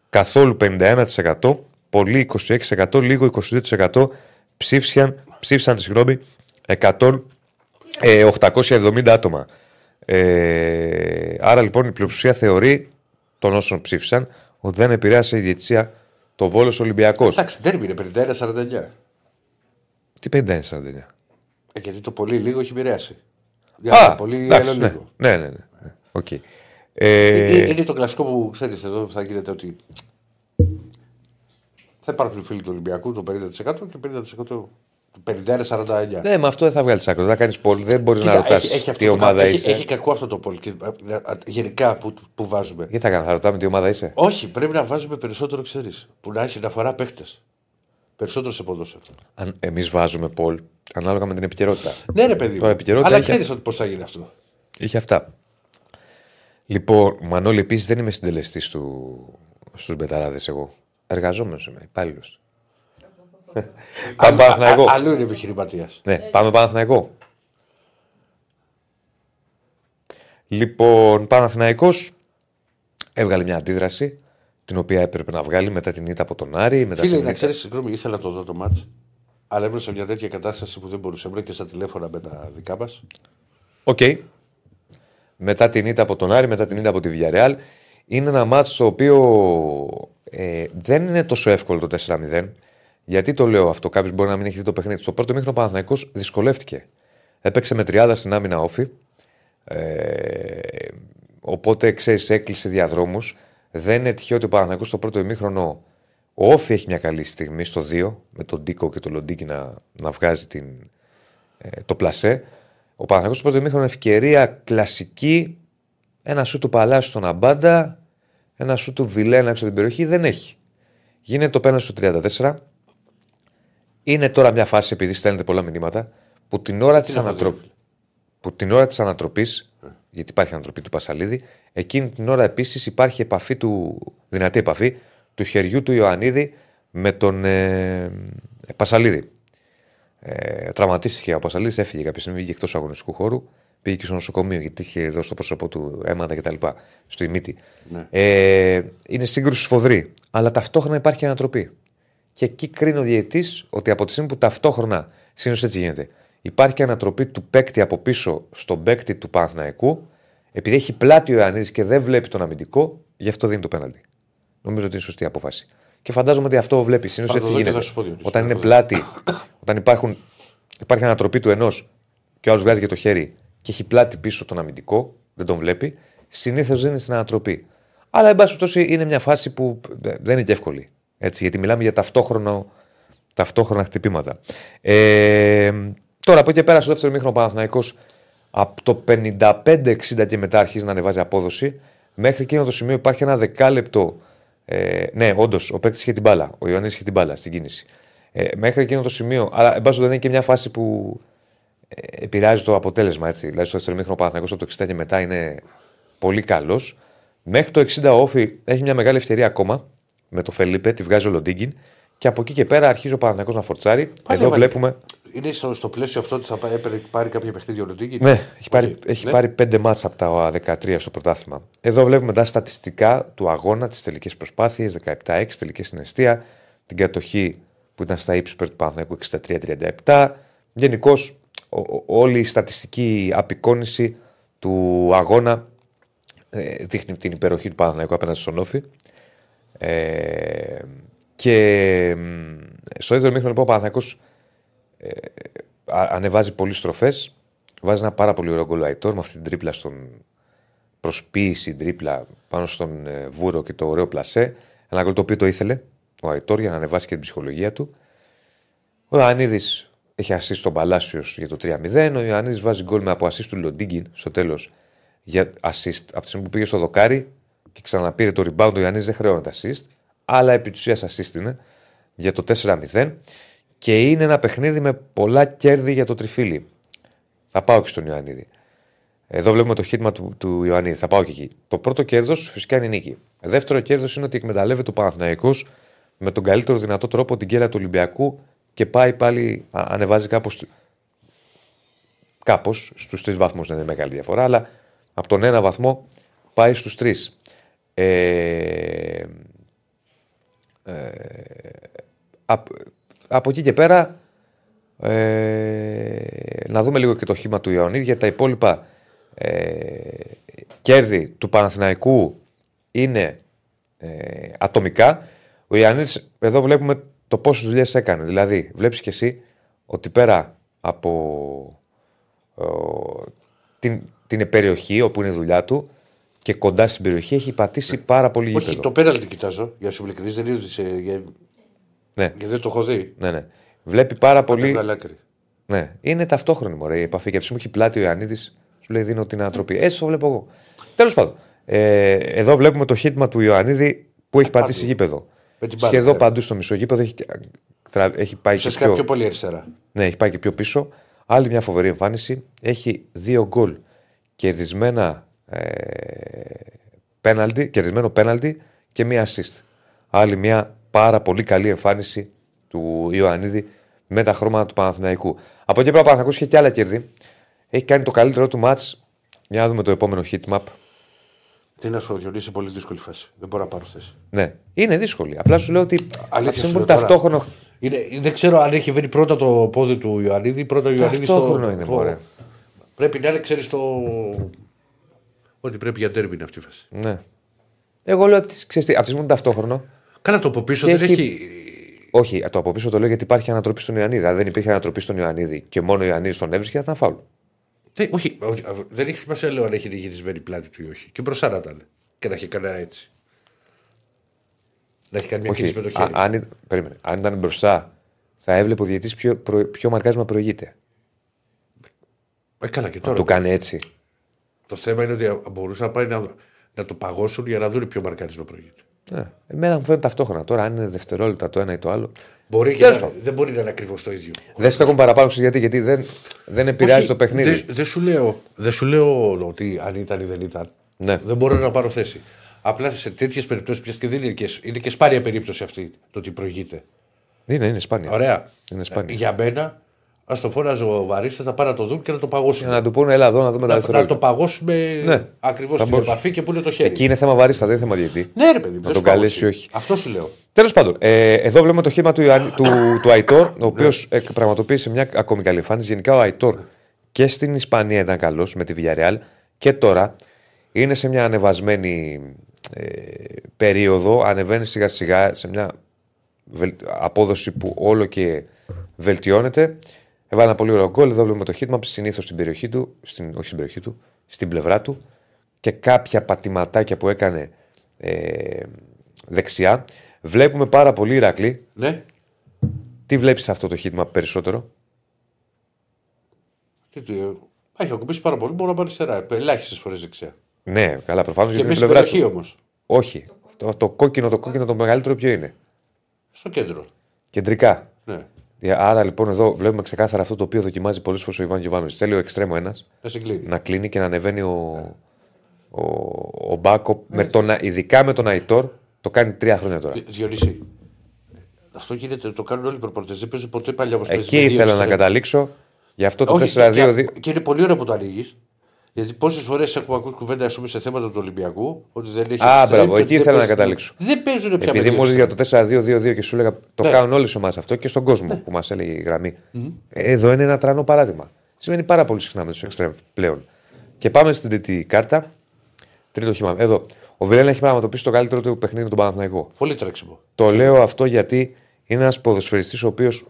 Καθόλου 51%, πολύ 26%, λίγο 22% ψήφισαν, ψήφισαν συγγνώμη, 100, ε, 870 άτομα. Ε, άρα λοιπόν η πλειοψηφία θεωρεί των όσων ψήφισαν ότι δεν επηρέασε η διετησία το Βόλος Ολυμπιακός. Εντάξει, δεν είναι 51-49. Τι 51-49. Ε, γιατί το poll λίγο έχει επηρεάσει. Α, Για πολύ εντάξει, άλλο ναι. λίγο. ναι, ναι, ναι, ναι. Οκ. Ε, Ε, Είναι το κλασικό που ξέρεις εδώ θα γίνεται ότι θα υπάρχουν φίλοι του Ολυμπιακού το 50% και 50% το 51-49. Ναι, με αυτό δεν θα βγάλεις άκρη. Δεν θα κάνεις poll. Δεν μπορείς να Κοίτα, ρωτάς έχει- έχει αυτό τι το ομάδα κακό- έχει- είσαι. Έχει κακό αυτό το poll. και, ε, ε, Γενικά που, που βάζουμε. Γιατί θα κάνω, θα ρωτάμε τι ομάδα είσαι; Όχι, πρέπει να βάζουμε περισσότερο, ξέρεις. Που να έχει να αφορά παίχτες. Περισσότερο σε ποδόσφαιρο. Αν εμείς βάζουμε πόλ, ανάλογα με την επικαιρότητα. Ναι, ρε παιδί. Τώρα, μου. επικαιρότητα Αλλά έχει ξέρεις πώς θα γίνει αυτό. Είχε αυτά. Λοιπόν, Μανώλη, επίσης δεν είμαι συντελεστής του... στους μπεταράδες εγώ. Εργαζόμενος είμαι, υπάλληλος. Πάμε Παναθηναϊκό. Α- Αλλού είναι επιχειρηματία. Ναι, πάμε Παναθηναϊκό. Λοιπόν, Παναθηναϊκός έβγαλε μια αντίδραση την οποία έπρεπε να βγάλει μετά την ήττα από τον Άρη. Μετά Φίλε, την να ήττα- ξέρεις, συγγνώμη, ήθελα να το δω το ματς. Αλλά βρέθηκα σε μια τέτοια κατάσταση που δεν μπορούσε. Έμεινα και στα τηλέφωνα με τα δικά μας. Οκ. Μετά την ήττα από τον Άρη, μετά την ήττα από τη Villarreal. Είναι ένα ματς το οποίο ε, δεν είναι τόσο εύκολο το 4-0. Γιατί το λέω αυτό, κάποιος μπορεί να μην έχει δει το παιχνίδι. Στο πρώτο ημίχρονο Παναθηναϊκός δυσκολεύτηκε. Έπαιξε με 30 στην άμυνα ΟΦΗ. Ε, οπότε ξέρεις, έκλεισε διαδρόμους. Δεν είναι τυχαίο ότι ο Παναθυναϊκό στο πρώτο ημίχρονο ο Όφη έχει μια καλή στιγμή στο 2 με τον Ντίκο και τον Λοντίκι να, να βγάζει την, ε, το πλασέ. Ο Παναθηναϊκός στο πρώτο ημίχρονο ευκαιρία κλασική. Ένα σου του Παλάσου στον Αμπάντα, ένα σου του Βιλένα έξω από την περιοχή δεν έχει. Γίνεται το πέναλτι στο 34. Είναι τώρα μια φάση, επειδή στέλνετε πολλά μηνύματα, που την ώρα της να φας, ανατροπή. Που την ώρα της ανατροπής, γιατί υπάρχει ανατροπή του Πασαλίδη, εκείνη την ώρα επίσης υπάρχει επαφή του, δυνατή επαφή του χεριού του Ιωαννίδη με τον ε, Πασαλίδη. Ε, τραυματίστηκε ο Πασαλίδης, έφυγε κάποια στιγμή, βγήκε εκτός αγωνιστικού χώρου. Πήγε και στο νοσοκομείο γιατί είχε δώσει το πρόσωπό του αίματα κτλ. Στο ημίτη. Ναι. Ε, είναι σύγκρουση σφοδρή. Αλλά ταυτόχρονα υπάρχει ανατροπή. Και εκεί κρίνει ο διαιτή ότι από τη στιγμή που ταυτόχρονα, συνήθως έτσι γίνεται, υπάρχει και ανατροπή του παίκτη από πίσω στον παίκτη του Παναθηναϊκού, επειδή έχει πλάτη ο Ιωαννίδης και δεν βλέπει τον αμυντικό, γι' αυτό δίνει το πέναλτι. Νομίζω ότι είναι σωστή απόφαση. Και φαντάζομαι ότι αυτό βλέπει. Συνήθως Θα το έτσι δω και γίνεται. θα σου πω, Διονύση. Όταν Θα είναι το δω. πλάτη, όταν υπάρχουν, υπάρχει ανατροπή του ενός και ο άλλος βγάζει και το χέρι και έχει πλάτη πίσω τον αμυντικό, δεν τον βλέπει, συνήθως δίνει την ανατροπή. Αλλά, εν πάση περιπτώσει, είναι μια φάση που δεν είναι και εύκολη. Έτσι, γιατί μιλάμε για ταυτόχρονο, ταυτόχρονα χτυπήματα. Ε, τώρα από εκεί και πέρα στο δεύτερο μήχρονο Παναθηναϊκός από το 55-60 και μετά αρχίζει να ανεβάζει απόδοση. Μέχρι εκείνο το σημείο υπάρχει ένα δεκάλεπτο. Ε, ναι, όντως, ο παίκτης είχε την μπάλα. Ο Ιωάννη είχε την μπάλα στην κίνηση. Ε, μέχρι εκείνο το σημείο. Αλλά, εν πάση περιπτώσει, είναι και μια φάση που ε, επηρεάζει το αποτέλεσμα. Έτσι. Δηλαδή, στο δεύτερο μήχρονο Παναθηναϊκός από το 60 και μετά είναι πολύ καλός. Μέχρι το 60 ο ΟΦΗ έχει μια μεγάλη ευκαιρία ακόμα με το Φελίπε, τη βγάζει ο Λοντίγκιν. Και από εκεί και πέρα αρχίζει ο Παναθηναϊκός να φορτσάρει. Εδώ έβαλε. βλέπουμε. Είναι στο, στο πλαίσιο αυτό ότι θα πά- έπαιρνε- πάρει κάποια παιχνίδια ο Λοντίγκιν. Ναι, έχει πάρει, Οκ. έχει Ναι. πάρει πέντε ματς από τα 13 στο πρωτάθλημα. Εδώ βλέπουμε τα στατιστικά του αγώνα, τις τελικές προσπάθειες, 17-6, τελικές στην εστία, την κατοχή που ήταν στα ύψη του Παναθηναϊκού 63-37. Γενικώς όλη η στατιστική απεικόνηση του αγώνα ε, δείχνει την υπεροχή του Παναθηναϊκού απέναντι στον Όφη. Ε, και μ, στο δεύτερο μήχρονο λοιπόν ο Παναθηναϊκός α- ανεβάζει πολλές στροφές. Βάζει ένα πάρα πολύ ωραίο γκολ ο Αϊτόρ με αυτή την τρίπλα στον προσποίηση τρίπλα πάνω στον ε, Βούρο και το ωραίο πλασέ. Ένα γκολ το οποίο το ήθελε ο Αϊτόρ για να ανεβάσει και την ψυχολογία του. Ο Ιωαννίδης έχει assist στον Παλάσιος για το 3-0. Ο Ιωαννίδης βάζει γκολ με από assist του Λοντίγκιν στο τέλος για assist. Από τη στιγμή που πήγε στο δοκάρι και ξαναπήρε το rebound, ο Ιωαννίδη δεν χρεώνεται assist. Αλλά επί της ουσίας assist είναι για το 4-0. Και είναι ένα παιχνίδι με πολλά κέρδη για το τριφύλι. Θα πάω και στον Ιωαννίδη. Εδώ βλέπουμε το χίτμα του, του Ιωαννίδη. Θα πάω και εκεί. Το πρώτο κέρδος φυσικά είναι η νίκη. Δεύτερο κέρδος είναι ότι εκμεταλλεύεται ο Παναθηναϊκός με τον καλύτερο δυνατό τρόπο την κέρα του Ολυμπιακού και πάει πάλι, α, ανεβάζει κάπως. Κάπως στους τρεις βαθμούς δεν είναι μεγάλη διαφορά, αλλά από τον ένα βαθμό πάει στους τρεις. Ε, απ- από εκεί και πέρα ε, να δούμε λίγο και το χήμα του Ιωαννίδη γιατί τα υπόλοιπα ε, κέρδη του Παναθηναϊκού είναι ε, ατομικά. Ο Ιωαννίδης εδώ βλέπουμε το πόσες δουλειές έκανε. Δηλαδή, βλέπεις και εσύ ότι πέρα από ε, την, την περιοχή όπου είναι η δουλειά του και κοντά στην περιοχή έχει πατήσει πάρα πολύ Όχι, γήπεδο. το πέναλτι κοιτάζω. Για σου ειλικρινής δεν είδες. σε- Για... Ναι, Γιατί δεν το έχω δει. ναι, ναι. Βλέπει πάρα Πολύ... πολύ. Βγάλε άκρη. Ναι, είναι ταυτόχρονη μωρέ, η επαφή. Και από τη στιγμή που έχει πλάτη ο Ιωαννίδης, σου λέει δίνω την ανατροπή. Έτσι το βλέπω εγώ. Τέλος πάντων, ε, εδώ βλέπουμε το χίτμα του Ιωαννίδη που έχει πατήσει παντού. γήπεδο. Με την μπάλα, Σχεδόν ναι. παντού στο μισό γήπεδο έχει, τρα- έχει πάει και Ουσιαστικά πιο, πιο πολύ αριστερά. ναι, έχει πάει και πιο πίσω. Άλλη μια φοβερή εμφάνιση. Έχει δύο γκολ κερδισμένα ε, πέναλτι, κερδισμένο πέναλτι και μία assist. Άλλη μια πάρα πολύ καλή εμφάνιση του Ιωαννίδη με τα χρώματα του Παναθηναϊκού. Από εκεί πέρα ο Παναθηναϊκός είχε και άλλα κέρδη. Έχει κάνει το καλύτερο του μάτς. Για να δούμε το επόμενο hit map. Τι να σου Διονύση, σε πολύ δύσκολη φάση. Δεν μπορώ να πάρω θέση. Ναι, είναι δύσκολη. Απλά σου λέω ότι Αλήθεια αυτή σου που λέω τώρα. ταυτόχρονα. Είναι, δεν ξέρω αν έχει βρει πρώτα το πόδι του Ιωαννίδη ή πρώτα ο Ιωαννίδης στο. Ταυτόχρονο είναι, το- μωρέ. Πρέπει να είναι, ξέρεις το. Ότι πρέπει για τέρμι είναι αυτή η φάση. Ναι. Εγώ λέω ότι ξέρεις τι, από τη στιγμή που είναι ταυτόχρονο, Καλά το από πίσω Και δεν έχει- έχει. Όχι, το από πίσω το λέω γιατί υπάρχει ανατροπή στον Ιωαννίδη. Αν δεν υπήρχε ανατροπή στον Ιωαννίδη και μόνο ο Ιωαννίδης τον έβρισκε, θα ήταν φάουλ. Δεν, όχι, όχι, δεν έχει σημασία λέω αν έχει γυρισμένη πλάτη του ή όχι. Και μπροστά να ήταν. Και να έχει κάνει ένα έτσι. Να έχει κάνει μια κίνηση Όχι, με το α, χέρι. αν, ή- περίμενε. αν ήταν μπροστά, θα έβλεπε ο διαιτής ποιο, προ, ποιο μαρκάρισμα προηγείται. Ε, καλά και Να τώρα. του κάνει έτσι. Το θέμα είναι ότι μπορούσαν να πάει να, να το παγώσουν για να δουν ποιο μαρκάρισμα προηγείται. Ναι. Εμένα μου φαίνεται ταυτόχρονα. Τώρα, αν είναι δευτερόλεπτα το ένα ή το άλλο. Μπορεί και Τέλος να, πάντων. δεν μπορεί να είναι ακριβώς το ίδιο. Δεν στέκουν παραπάνω ξέρεις γιατί, γιατί δεν, δεν επηρεάζει Όχι, το παιχνίδι. Δεν δεν σου, λέω, δεν σου λέω ότι αν ήταν ή δεν ήταν. Ναι. Δεν μπορώ να πάρω θέση. Απλά σε τέτοιες περιπτώσεις πια και δεν είναι και, είναι και σπάρια περίπτωση αυτή το ότι προηγείται. Είναι, είναι σπάνια. Ωραία. Είναι σπάνια. Για μένα, ας το φώναζε ο Βαρίστα, θα πάνε να το δουν και να το παγώσουν. Για να του πούνε, έλα εδώ να δούμε τα να, να δευτερόλεπτα. το παγώσουμε Ναι. ακριβώς Θα στην μπορούσε. επαφή και που είναι το χέρι. Εκεί είναι θέμα βαρίστα, δεν είναι θέμα διαιτητή. Ναι, ρε παιδί μου. δεν τον σου πάω καλέσει έτσι. ή όχι. Αυτό σου λέω. Τέλος πάντων, ε, εδώ βλέπουμε το χήμα του, Ιωάννη- του, του Αϊτόρ, ο οποίος πραγματοποίησε μια ακόμη καλή εμφάνιση. Γενικά ο Αϊτόρ και στην Ισπανία ήταν καλός με τη Villarreal και τώρα είναι σε μια ανεβασμένη ε, περίοδο. Ανεβαίνει σιγά σιγά σε μια βελ- απόδοση που όλο και βελτιώνεται. Έβαλε ένα πολύ ωραίο γκολ. Εδώ βλέπουμε το χίτμα συνήθως στην περιοχή του, στην, όχι στην περιοχή του, στην πλευρά του και κάποια πατηματάκια που έκανε ε, δεξιά. Βλέπουμε πάρα πολύ Ηρακλή. Ναι. Τι βλέπεις αυτό το χίτμα περισσότερο; Τι, τι, έχει ακουμπήσει πάρα πολύ. Μπορεί να πάει αριστερά. Ελάχιστες φορές δεξιά. Ναι, καλά, προφανώς Και για την μέσα στην πλευρά περιοχή του. όμως. Όχι. Το, το κόκκινο, το κόκκινο το μεγαλύτερο ποιο είναι; Στο κέντρο. Κεντρικά. Ναι. Ε, Άρα λοιπόν εδώ βλέπουμε ξεκάθαρα αυτό το οποίο δοκιμάζει πολλές φορές ο Ιβάν Γιοβάνοβιτ. Θέλει ο εξτρέμο ένας Να συγκλίνει. να κλείνει και να ανεβαίνει ο, ο, ο Μπάκο, με τον, ειδικά με τον Αϊτόρ. Το κάνει τρία χρόνια τώρα. Δι- Διονύση. Αυτό γίνεται, το κάνουν όλοι οι προπονητές. Δεν παίζουν ποτέ παλιά όπως Εκεί ήθελα να καταλήξω. Γι' αυτό το 4-2. Και, και είναι πολύ ωραίο που το ανοίγεις. Γιατί πόσες φορές έχουμε ακούσει κουβέντα ας πούμε, σε θέματα του Ολυμπιακού ότι δεν έχει. Α, extreme μπράβο, και εκεί δεν ήθελα να παίζουν- καταλήξω. Δεν παίζουν πια. Επειδή με μου δύο για το 4-2-2-2 και σου έλεγα το Ναι. κάνουν όλες οι ομάδες αυτό και στον κόσμο που μας έλεγε η γραμμή. Ε, Εδώ είναι ένα τρανό παράδειγμα. Σημαίνει πάρα πολύ συχνά με τους εξτρέμ πλέον. Και πάμε στην τρίτη κάρτα. Τρίτο χήμα. Εδώ. Ο Βιλένα έχει πραγματοποιήσει το καλύτερο του παιχνίδι με τον Παναθηναϊκό. Πολύ τρέξιμο. Το λέω αυτό γιατί είναι ένας ποδοσφαιριστής ο οποίος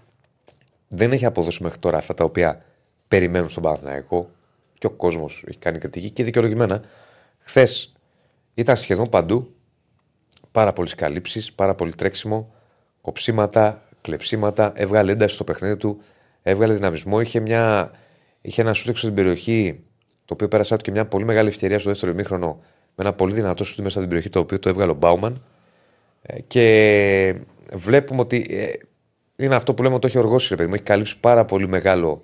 δεν έχει αποδώσει μέχρι τώρα αυτά τα οποία περιμένουν στον Παναθηναϊκό και ο κόσμος έχει κάνει κριτική και δικαιολογημένα. Χθες ήταν σχεδόν παντού πάρα πολλές καλύψεις, πάρα πολύ τρέξιμο, κοψίματα, κλεψίματα. Έβγαλε ένταση στο παιχνίδι του, έβγαλε δυναμισμό. Είχε, μια, είχε ένα σούτ έξω στην περιοχή, το οποίο πέρασε out και μια πολύ μεγάλη ευκαιρία στο δεύτερο ημίχρονο με ένα πολύ δυνατό σούτ μέσα στην περιοχή, το οποίο το έβγαλε ο Μπάουμαν. Ε, Και βλέπουμε ότι ε, είναι αυτό που λέμε ότι το έχει οργώσει, ρε παιδί μου. Έχει καλύψει πάρα πολύ μεγάλο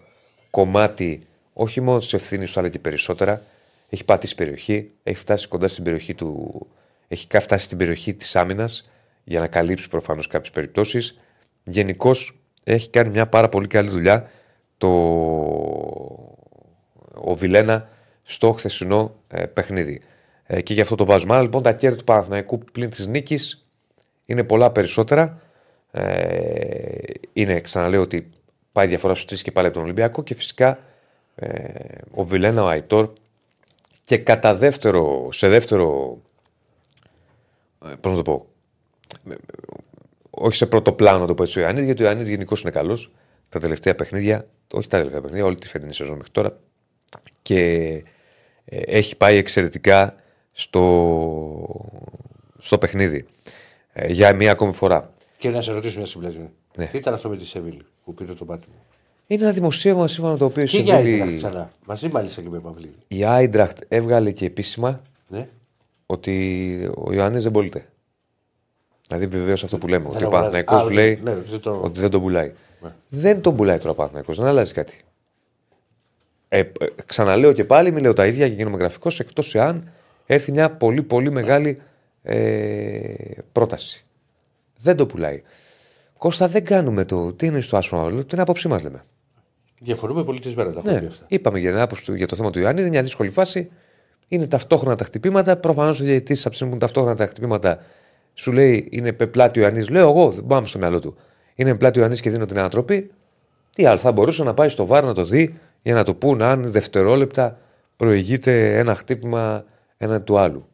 κομμάτι, όχι μόνο της ευθύνης του, αλλά και περισσότερα. Έχει πατήσει περιοχή, έχει φτάσει κοντά στην περιοχή του. Έχει κα- φτάσει στην περιοχή της άμυνας για να καλύψει προφανώς κάποιες περιπτώσεις. Γενικώς έχει κάνει μια πάρα πολύ καλή δουλειά το... ο Βιλένα στο χθεσινό ε, παιχνίδι. Ε, και γι' αυτό το βάζουμε. Άρα λοιπόν τα κέρδη του Παναθηναϊκού πλην της νίκης είναι πολλά περισσότερα. Ε, είναι, ξαναλέω ότι πάει διαφορά στους τρεις και πάλι από τον Ολυμπιακό και φυσικά ε, ο Βιλένα, ο Αϊτόρ και κατά δεύτερο, σε δεύτερο. Ε, πώς να το πω. ε, όχι σε πρώτο πλάνο το πω έτσι ο Ιωαννίδη, γιατί ο Ιωαννίδη γενικώς είναι καλός τα τελευταία παιχνίδια, όχι τα τελευταία παιχνίδια, όλη τη φετινή σεζόν μέχρι τώρα. Και ε, έχει πάει εξαιρετικά στο, στο παιχνίδι. Ε, για μία ακόμη φορά. Και να σε ρωτήσω μια συμπλέγη. Ναι. Τι ήταν αυτό με τη Σεβίλη που πήρε το πάτημα; Είναι ένα δημοσίευμα σύμφωνα το οποίο Και για συμβούλει- Άιντραχτ ξανά. Μαζί μάλιστα και με Παυλίδη. η Άιντραχτ έβγαλε και επίσημα Ναι. ότι ο Ιωάννης δεν πωλείται. Δηλαδή βεβαίως αυτό που λέμε. Δεν ότι ο αγοράζει. Παναθηναϊκός Α, λέει ναι, δεν το- ότι δεν τον πουλάει. Δεν τον πουλάει τώρα ο Παναθηναϊκός, δεν αλλάζει κάτι. Ε, ε, ξαναλέω και πάλι, μην λέω τα ίδια και γίνομαι γραφικός, εκτός εάν έρθει μια πολύ πολύ μεγάλη ε, πρόταση. Δεν το πουλάει. Κώστα, δεν κάνουμε το. Τι είναι στο άσπρο μαύρο, την άποψή μας λέμε. Διαφορούμε πολιτισμένα τα έχουμε Ναι, πει αυτά. είπαμε για την άποψη του για το θέμα του Ιωάννη. Είναι μια δύσκολη φάση. Είναι ταυτόχρονα τα χτυπήματα. Προφανώς ο διαιτητής, από τη στιγμή που είναι ταυτόχρονα τα χτυπήματα, σου λέει είναι πε- πλάτη ο Ιωάννη. Λέω εγώ, δεν πάμε στο μυαλό του. Είναι πλάτη ο Ιωάννη και δίνω την ανατροπή. Τι άλλο, θα μπορούσε να πάει στο βάρο να το δει για να του πούν αν δευτερόλεπτα προηγείται ένα χτύπημα ένα του άλλου.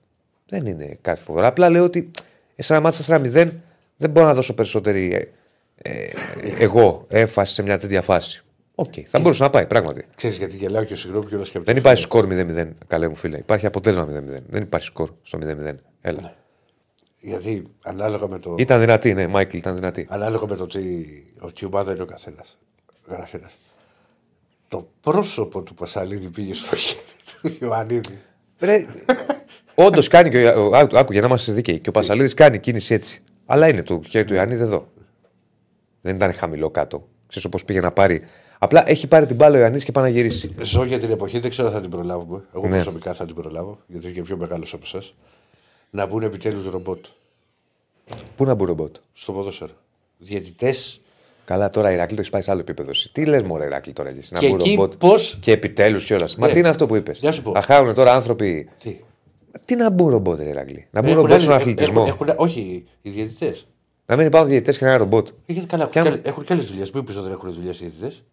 Δεν είναι κάτι φοβερό. Απλά λέω ότι σε ένα μάτσα 4-0 δεν μπορώ να δώσω περισσότερη ε, ε, εγώ έμφαση σε μια τέτοια φάση. Οκ, θα μπορούσε να πάει πράγματι. Ξέρεις γιατί γελάω και συγγνώμη κιόλας και από Δεν το υπάρχει φίλο. σκορ 0-0, καλέ μου φίλε. Υπάρχει αποτέλεσμα 0-0. Δεν υπάρχει σκορ στο 0-0. Έλα. Γιατί ανάλογα με το, Ήταν δυνατή, ναι, Μάικλ ήταν δυνατή. ανάλογα με το τι, ο τι ομάδα είναι ο καθένας. Γράφει ένας. Το πρόσωπο του Πασαλίδη πήγε στο χέρι του Ιωαννίδη. Όντως κάνει και ο, ο, άκου, άκου, για να είμαστε δίκαιοι. Και ο Πασαλίδης κάνει κίνηση έτσι. Αλλά είναι το χέρι του Ιωαννίδη εδώ. Δεν ήταν χαμηλό κάτω. Ξέρεις όπως πήγε να πάρει. Απλά έχει πάρει την μπάλα ο Ιωαννίδη και πάει να γυρίσει. Ζω για την εποχή, δεν ξέρω αν θα την προλάβουμε. Εγώ Ναι. προσωπικά θα την προλάβω, γιατί είναι και πιο μεγάλος από εσάς. Να μπουν επιτέλους ρομπότ Πού να μπει ο ρομπότ; στο ποδόσφαιρο. Διαιτητές. Καλά, τώρα η Ηρακλή το έχεις πάει σε άλλο επίπεδο. εσύ. Τι λες, Μωρέ, Ηρακλή τώρα εσύ. Να Και μπει εκεί ρομπότ; πώς- Και επιτέλους κιόλας. Μα Ναι. τι είναι αυτό που είπες; Να σου πω. Θα χάουν τώρα άνθρωποι. Τι; Τι να μπουν ρομπότ, ρε Ηρακλή; Να μπουν Έχουν ρομπότ στον άλλες- αθλητισμό. έχουν- έχουν- όχι, οι διαιτητές. Να μην υπάρχουν διαιτητές και ένα ρομπότ. Γιατί καλά, έχουν, Και αν- και άλλες- έχουν και άλλε δουλειές. Μην πεις ότι δεν έχουν δουλειές οι διαιτητές.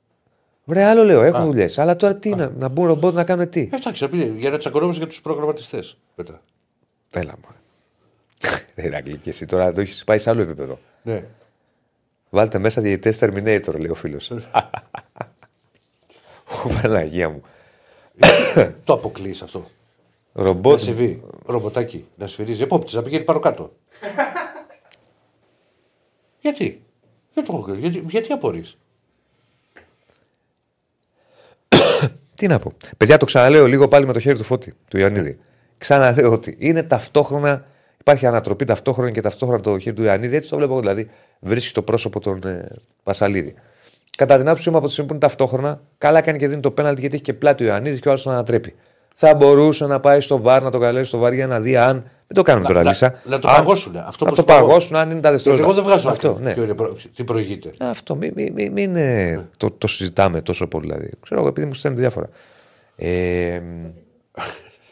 Βρε, άλλο λέω, έχουν δουλειές. Αλλά τώρα τι να, να μπουν ρομπότ να κάνουν τι; Εντάξει, να πει, για να τσακωνόμαστε για τους προγραμματιστές. Μετά. Έλα μου. Ρε Ηρακλή, και εσύ τώρα το έχεις πάει σε άλλο επίπεδο. Ναι. Βάλτε μέσα διαιτητές Terminator, λέει ο φίλος. Ω Παναγία μου. το αποκλείεις αυτό. Να Ρομπότ. συμβεί. Ρομποτάκι να σφυρίζει. Επόπτης να πηγαίνει πάνω κάτω. γιατί; Δεν το έχω κάνει. Γιατί, γιατί απορείς; Τι να πω. Παιδιά, το ξαναλέω λίγο πάλι με το χέρι του φώτη, του Ιωαννίδη. Ξαναλέω ότι είναι ταυτόχρονα. Υπάρχει ανατροπή ταυτόχρονα και ταυτόχρονα το χέρι του Ιωαννίδη. Έτσι το βλέπω εγώ. Δηλαδή, βρίσκει το πρόσωπο των ε, Πασαλίδη. Κατά την άποψή μου, από τη στιγμή που είναι ταυτόχρονα, καλά κάνει και δίνει το πέναλτι γιατί έχει και πλάτη ο Ιωαννίδης και ο άλλος τον ανατρέπει. Θα μπορούσε να πάει στο βάρ, να το καλέσει στο βάρ για να δει αν Μην το κάνουμε τώρα, να, Λίσσα. να το Αν- παγώσουν. Αυτό να που το σου πω εγώ. παγώσουν, αν είναι τα Γιατί δευτερόλεπτα. εγώ δεν βγάζω Αυτό, αυτό. ναι. Ποιο είναι προ- τι προηγείται. Αυτό, μην μη, μη, μην είναι- το, το συζητάμε τόσο πολύ. Δηλαδή. Ξέρω εγώ, επειδή μου στέλνετε διάφορα. Ε,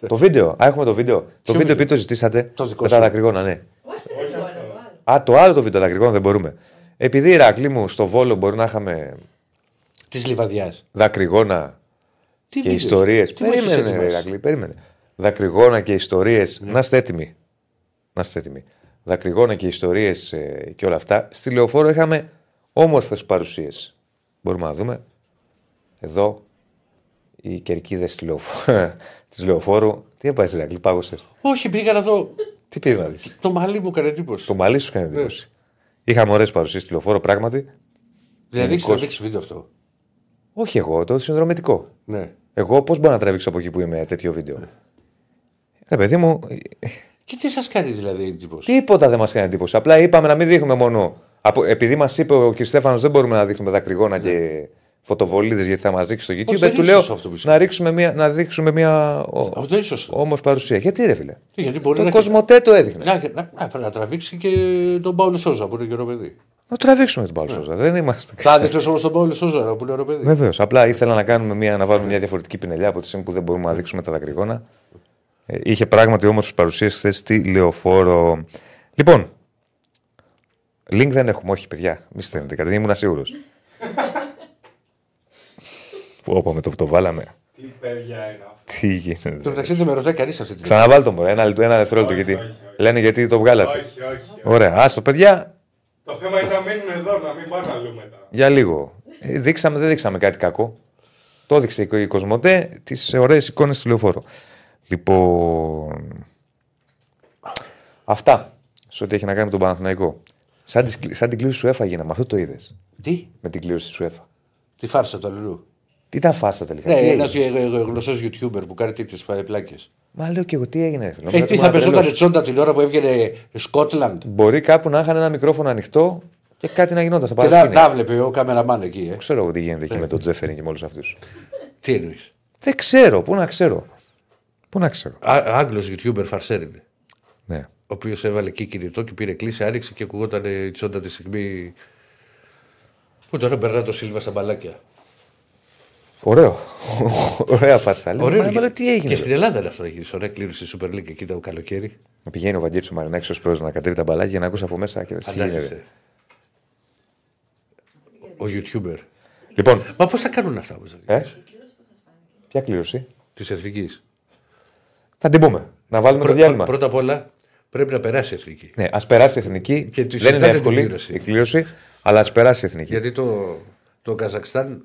το βίντεο. Α, έχουμε το βίντεο. το βίντεο επειδή το ζητήσατε. Το δικό με τα σου. δακρυγόνα, ναι. Όχι το γρήγορα, το άλλο. Α, το άλλο το βίντεο δακρυγόνα δεν μπορούμε. Επειδή η Ηρακλή μου στο βόλο μπορεί να είχαμε Της λιβαδιάς. δακρυγόνα Τι και βίντεο; ιστορίες. Τι μου έχεις Περίμενε, ετοιμάσει; Ηρακλή, περίμενε. Δακρυγόνα και ιστορίες. Ναι. Να είστε έτοιμοι. Να είστε έτοιμοι. Δακρυγόνα και ιστορίες και όλα αυτά. Στη λεωφόρο είχαμε όμορφες παρουσίες. Μπορούμε να δούμε. Εδώ οι κερκίδες της λεωφόρου. της λεωφόρου. Τι έπασε, Ηρακλή, πάγωσε. Όχι, πήγα να δω. Τι πήγες να δεις; Το μαλλί μου έκανε εντύπωση. Το μαλλί σου Ναι. έκανε εντύπωση. Είχαμε ωραίες παρουσίες στη λεωφόρο, πράγματι. Δηλαδή, έχεις γενικώς. τραβήξει βίντεο αυτό; Όχι εγώ, το συνδρομητικό. Ναι. Εγώ πώς μπορώ να τραβήξω από εκεί που είμαι τέτοιο βίντεο; Ρε παιδί μου, Και τι σας κάνει δηλαδή εντύπωση; τίποτα δεν μας κάνει εντύπωση. Απλά είπαμε να μην δείχνουμε μόνο. Από, επειδή μας είπε ο κ. Στέφανος δεν μπορούμε να δείχνουμε δακρυγόνα και φωτοβολίδες γιατί θα μας δείξει στο YouTube. Ναι. δεν του είναι λέω σωστό αυτό που είσαι. να, ρίξουμε μια, να δείξουμε μια Αυτό δεν είναι σωστό. όμορφη παρουσία. Γιατί ρε φίλε; Γιατί μπορεί Το να. Κοσμοτέ το έδειχνε. Να, να, να, να τραβήξει και τον Παύλο Σόζα που είναι καιρό παιδί. Να τραβήξουμε τον Ναι. Παύλο Σόζα. Δεν είμαστε. Θα έδειξε όμως τον Παύλο Σόζα που είναι ωραίο παιδί. Βεβαίως. Απλά ήθελα να, κάνουμε μια, να βάλουμε μια διαφορετική πινελιά από τη στιγμή που δεν μπορούμε να δείξουμε τα δακρυγόνα. Ε, είχε πράγματι όμορφες παρουσίες χθες στη λεωφόρο. Λοιπόν, link δεν έχουμε, όχι παιδιά. Μη στέλνετε, γιατί ήμουν σίγουρο. Όπω με το που το βάλαμε. Τι παιδιά είναι αυτά. Τι Το γίνεται. μεταξύ δεν με ρωτάει κανείς αυτή τη Ξαναβάλ το μωρέ, ένα, λεπτό, ένα δευτερόλεπτο. Όχι, Γιατί όχι, όχι. λένε γιατί το βγάλατε. Όχι, όχι. όχι. Ωραία, άστο παιδιά, Το θέμα είναι να μείνουν εδώ, να μην πάνε αλλού μετά. για λίγο. Ε, δείξαμε, δεν δείξαμε κάτι κακό. Το έδειξε η Κοσμοτέ τις ωραίες εικόνες του λεωφόρου. Λοιπόν. Αυτά. Σε ό,τι έχει να κάνει με τον Παναθηναϊκό. Σαν, τις, κλ- σαν την κλήρωση σου έφαγε με αυτό το είδες. Τι, Με την κλήρωση σου έφα. τι φάρσα το αλλού. Τι ήταν φάσα τελικά; Ναι, τι ένας έγινε; γνωστός YouTuber που κάνει τέτοιες πλάκες. Μα λέω και εγώ τι έγινε. ρε φίλε. Ε, Νόμιζα τι ότι θα ήμουν πεζόταν τρελός. τσόντα την ώρα που έβγαινε Σκότλαντ. Μπορεί κάπου να είχαν ένα μικρόφωνο ανοιχτό και κάτι να γινόταν στα Και να, παρασκήνια. να βλέπει ο καμεραμάν εκεί. Ε. Ξέρω εγώ τι γίνεται εκεί με τον Τζέφεριν και με όλους αυτούς. Τι εννοείς; Δεν ξέρω, πού να ξέρω. Πού να ξέρω. Άγγλος YouTuber φαρσέρ είναι. Ναι. Ο οποίος έβαλε εκεί κινητό και πήρε κλίση, άνοιξε και ακουγόταν η τσόντα τη στιγμή. Που τώρα περνά το Σίλβα στα μπαλάκια. Ωραίο. Ωραία φάρσα. Λέω, Ωραίο. μα, και- αλλά τι έγινε. Και στην Ελλάδα είναι αυτό να γίνει. Ωραία κλήρωση Super League εκεί το καλοκαίρι. Να πηγαίνει ο Βαγγέλης ο Μαρινάκης ως πρόεδρος να κατέβει τα μπαλάκια για να ακούσει από μέσα και τι γίνεται. Φαντάζεσαι. Ο YouTuber. Λοιπόν, Μα πώς θα κάνουν αυτά όμως. ε, ποια κλήρωση; Της εθνικής. Θα την πούμε. Να βάλουμε το διάλειμμα. Πρώτα απ' όλα πρέπει να περάσει η εθνική. Ναι, ας περάσει η εθνική. Και του Δεν είναι συζητάτε την εύκολη κλήρωση. η κλήρωση, αλλά ας περάσει η εθνική. Γιατί το, το Καζακστάν.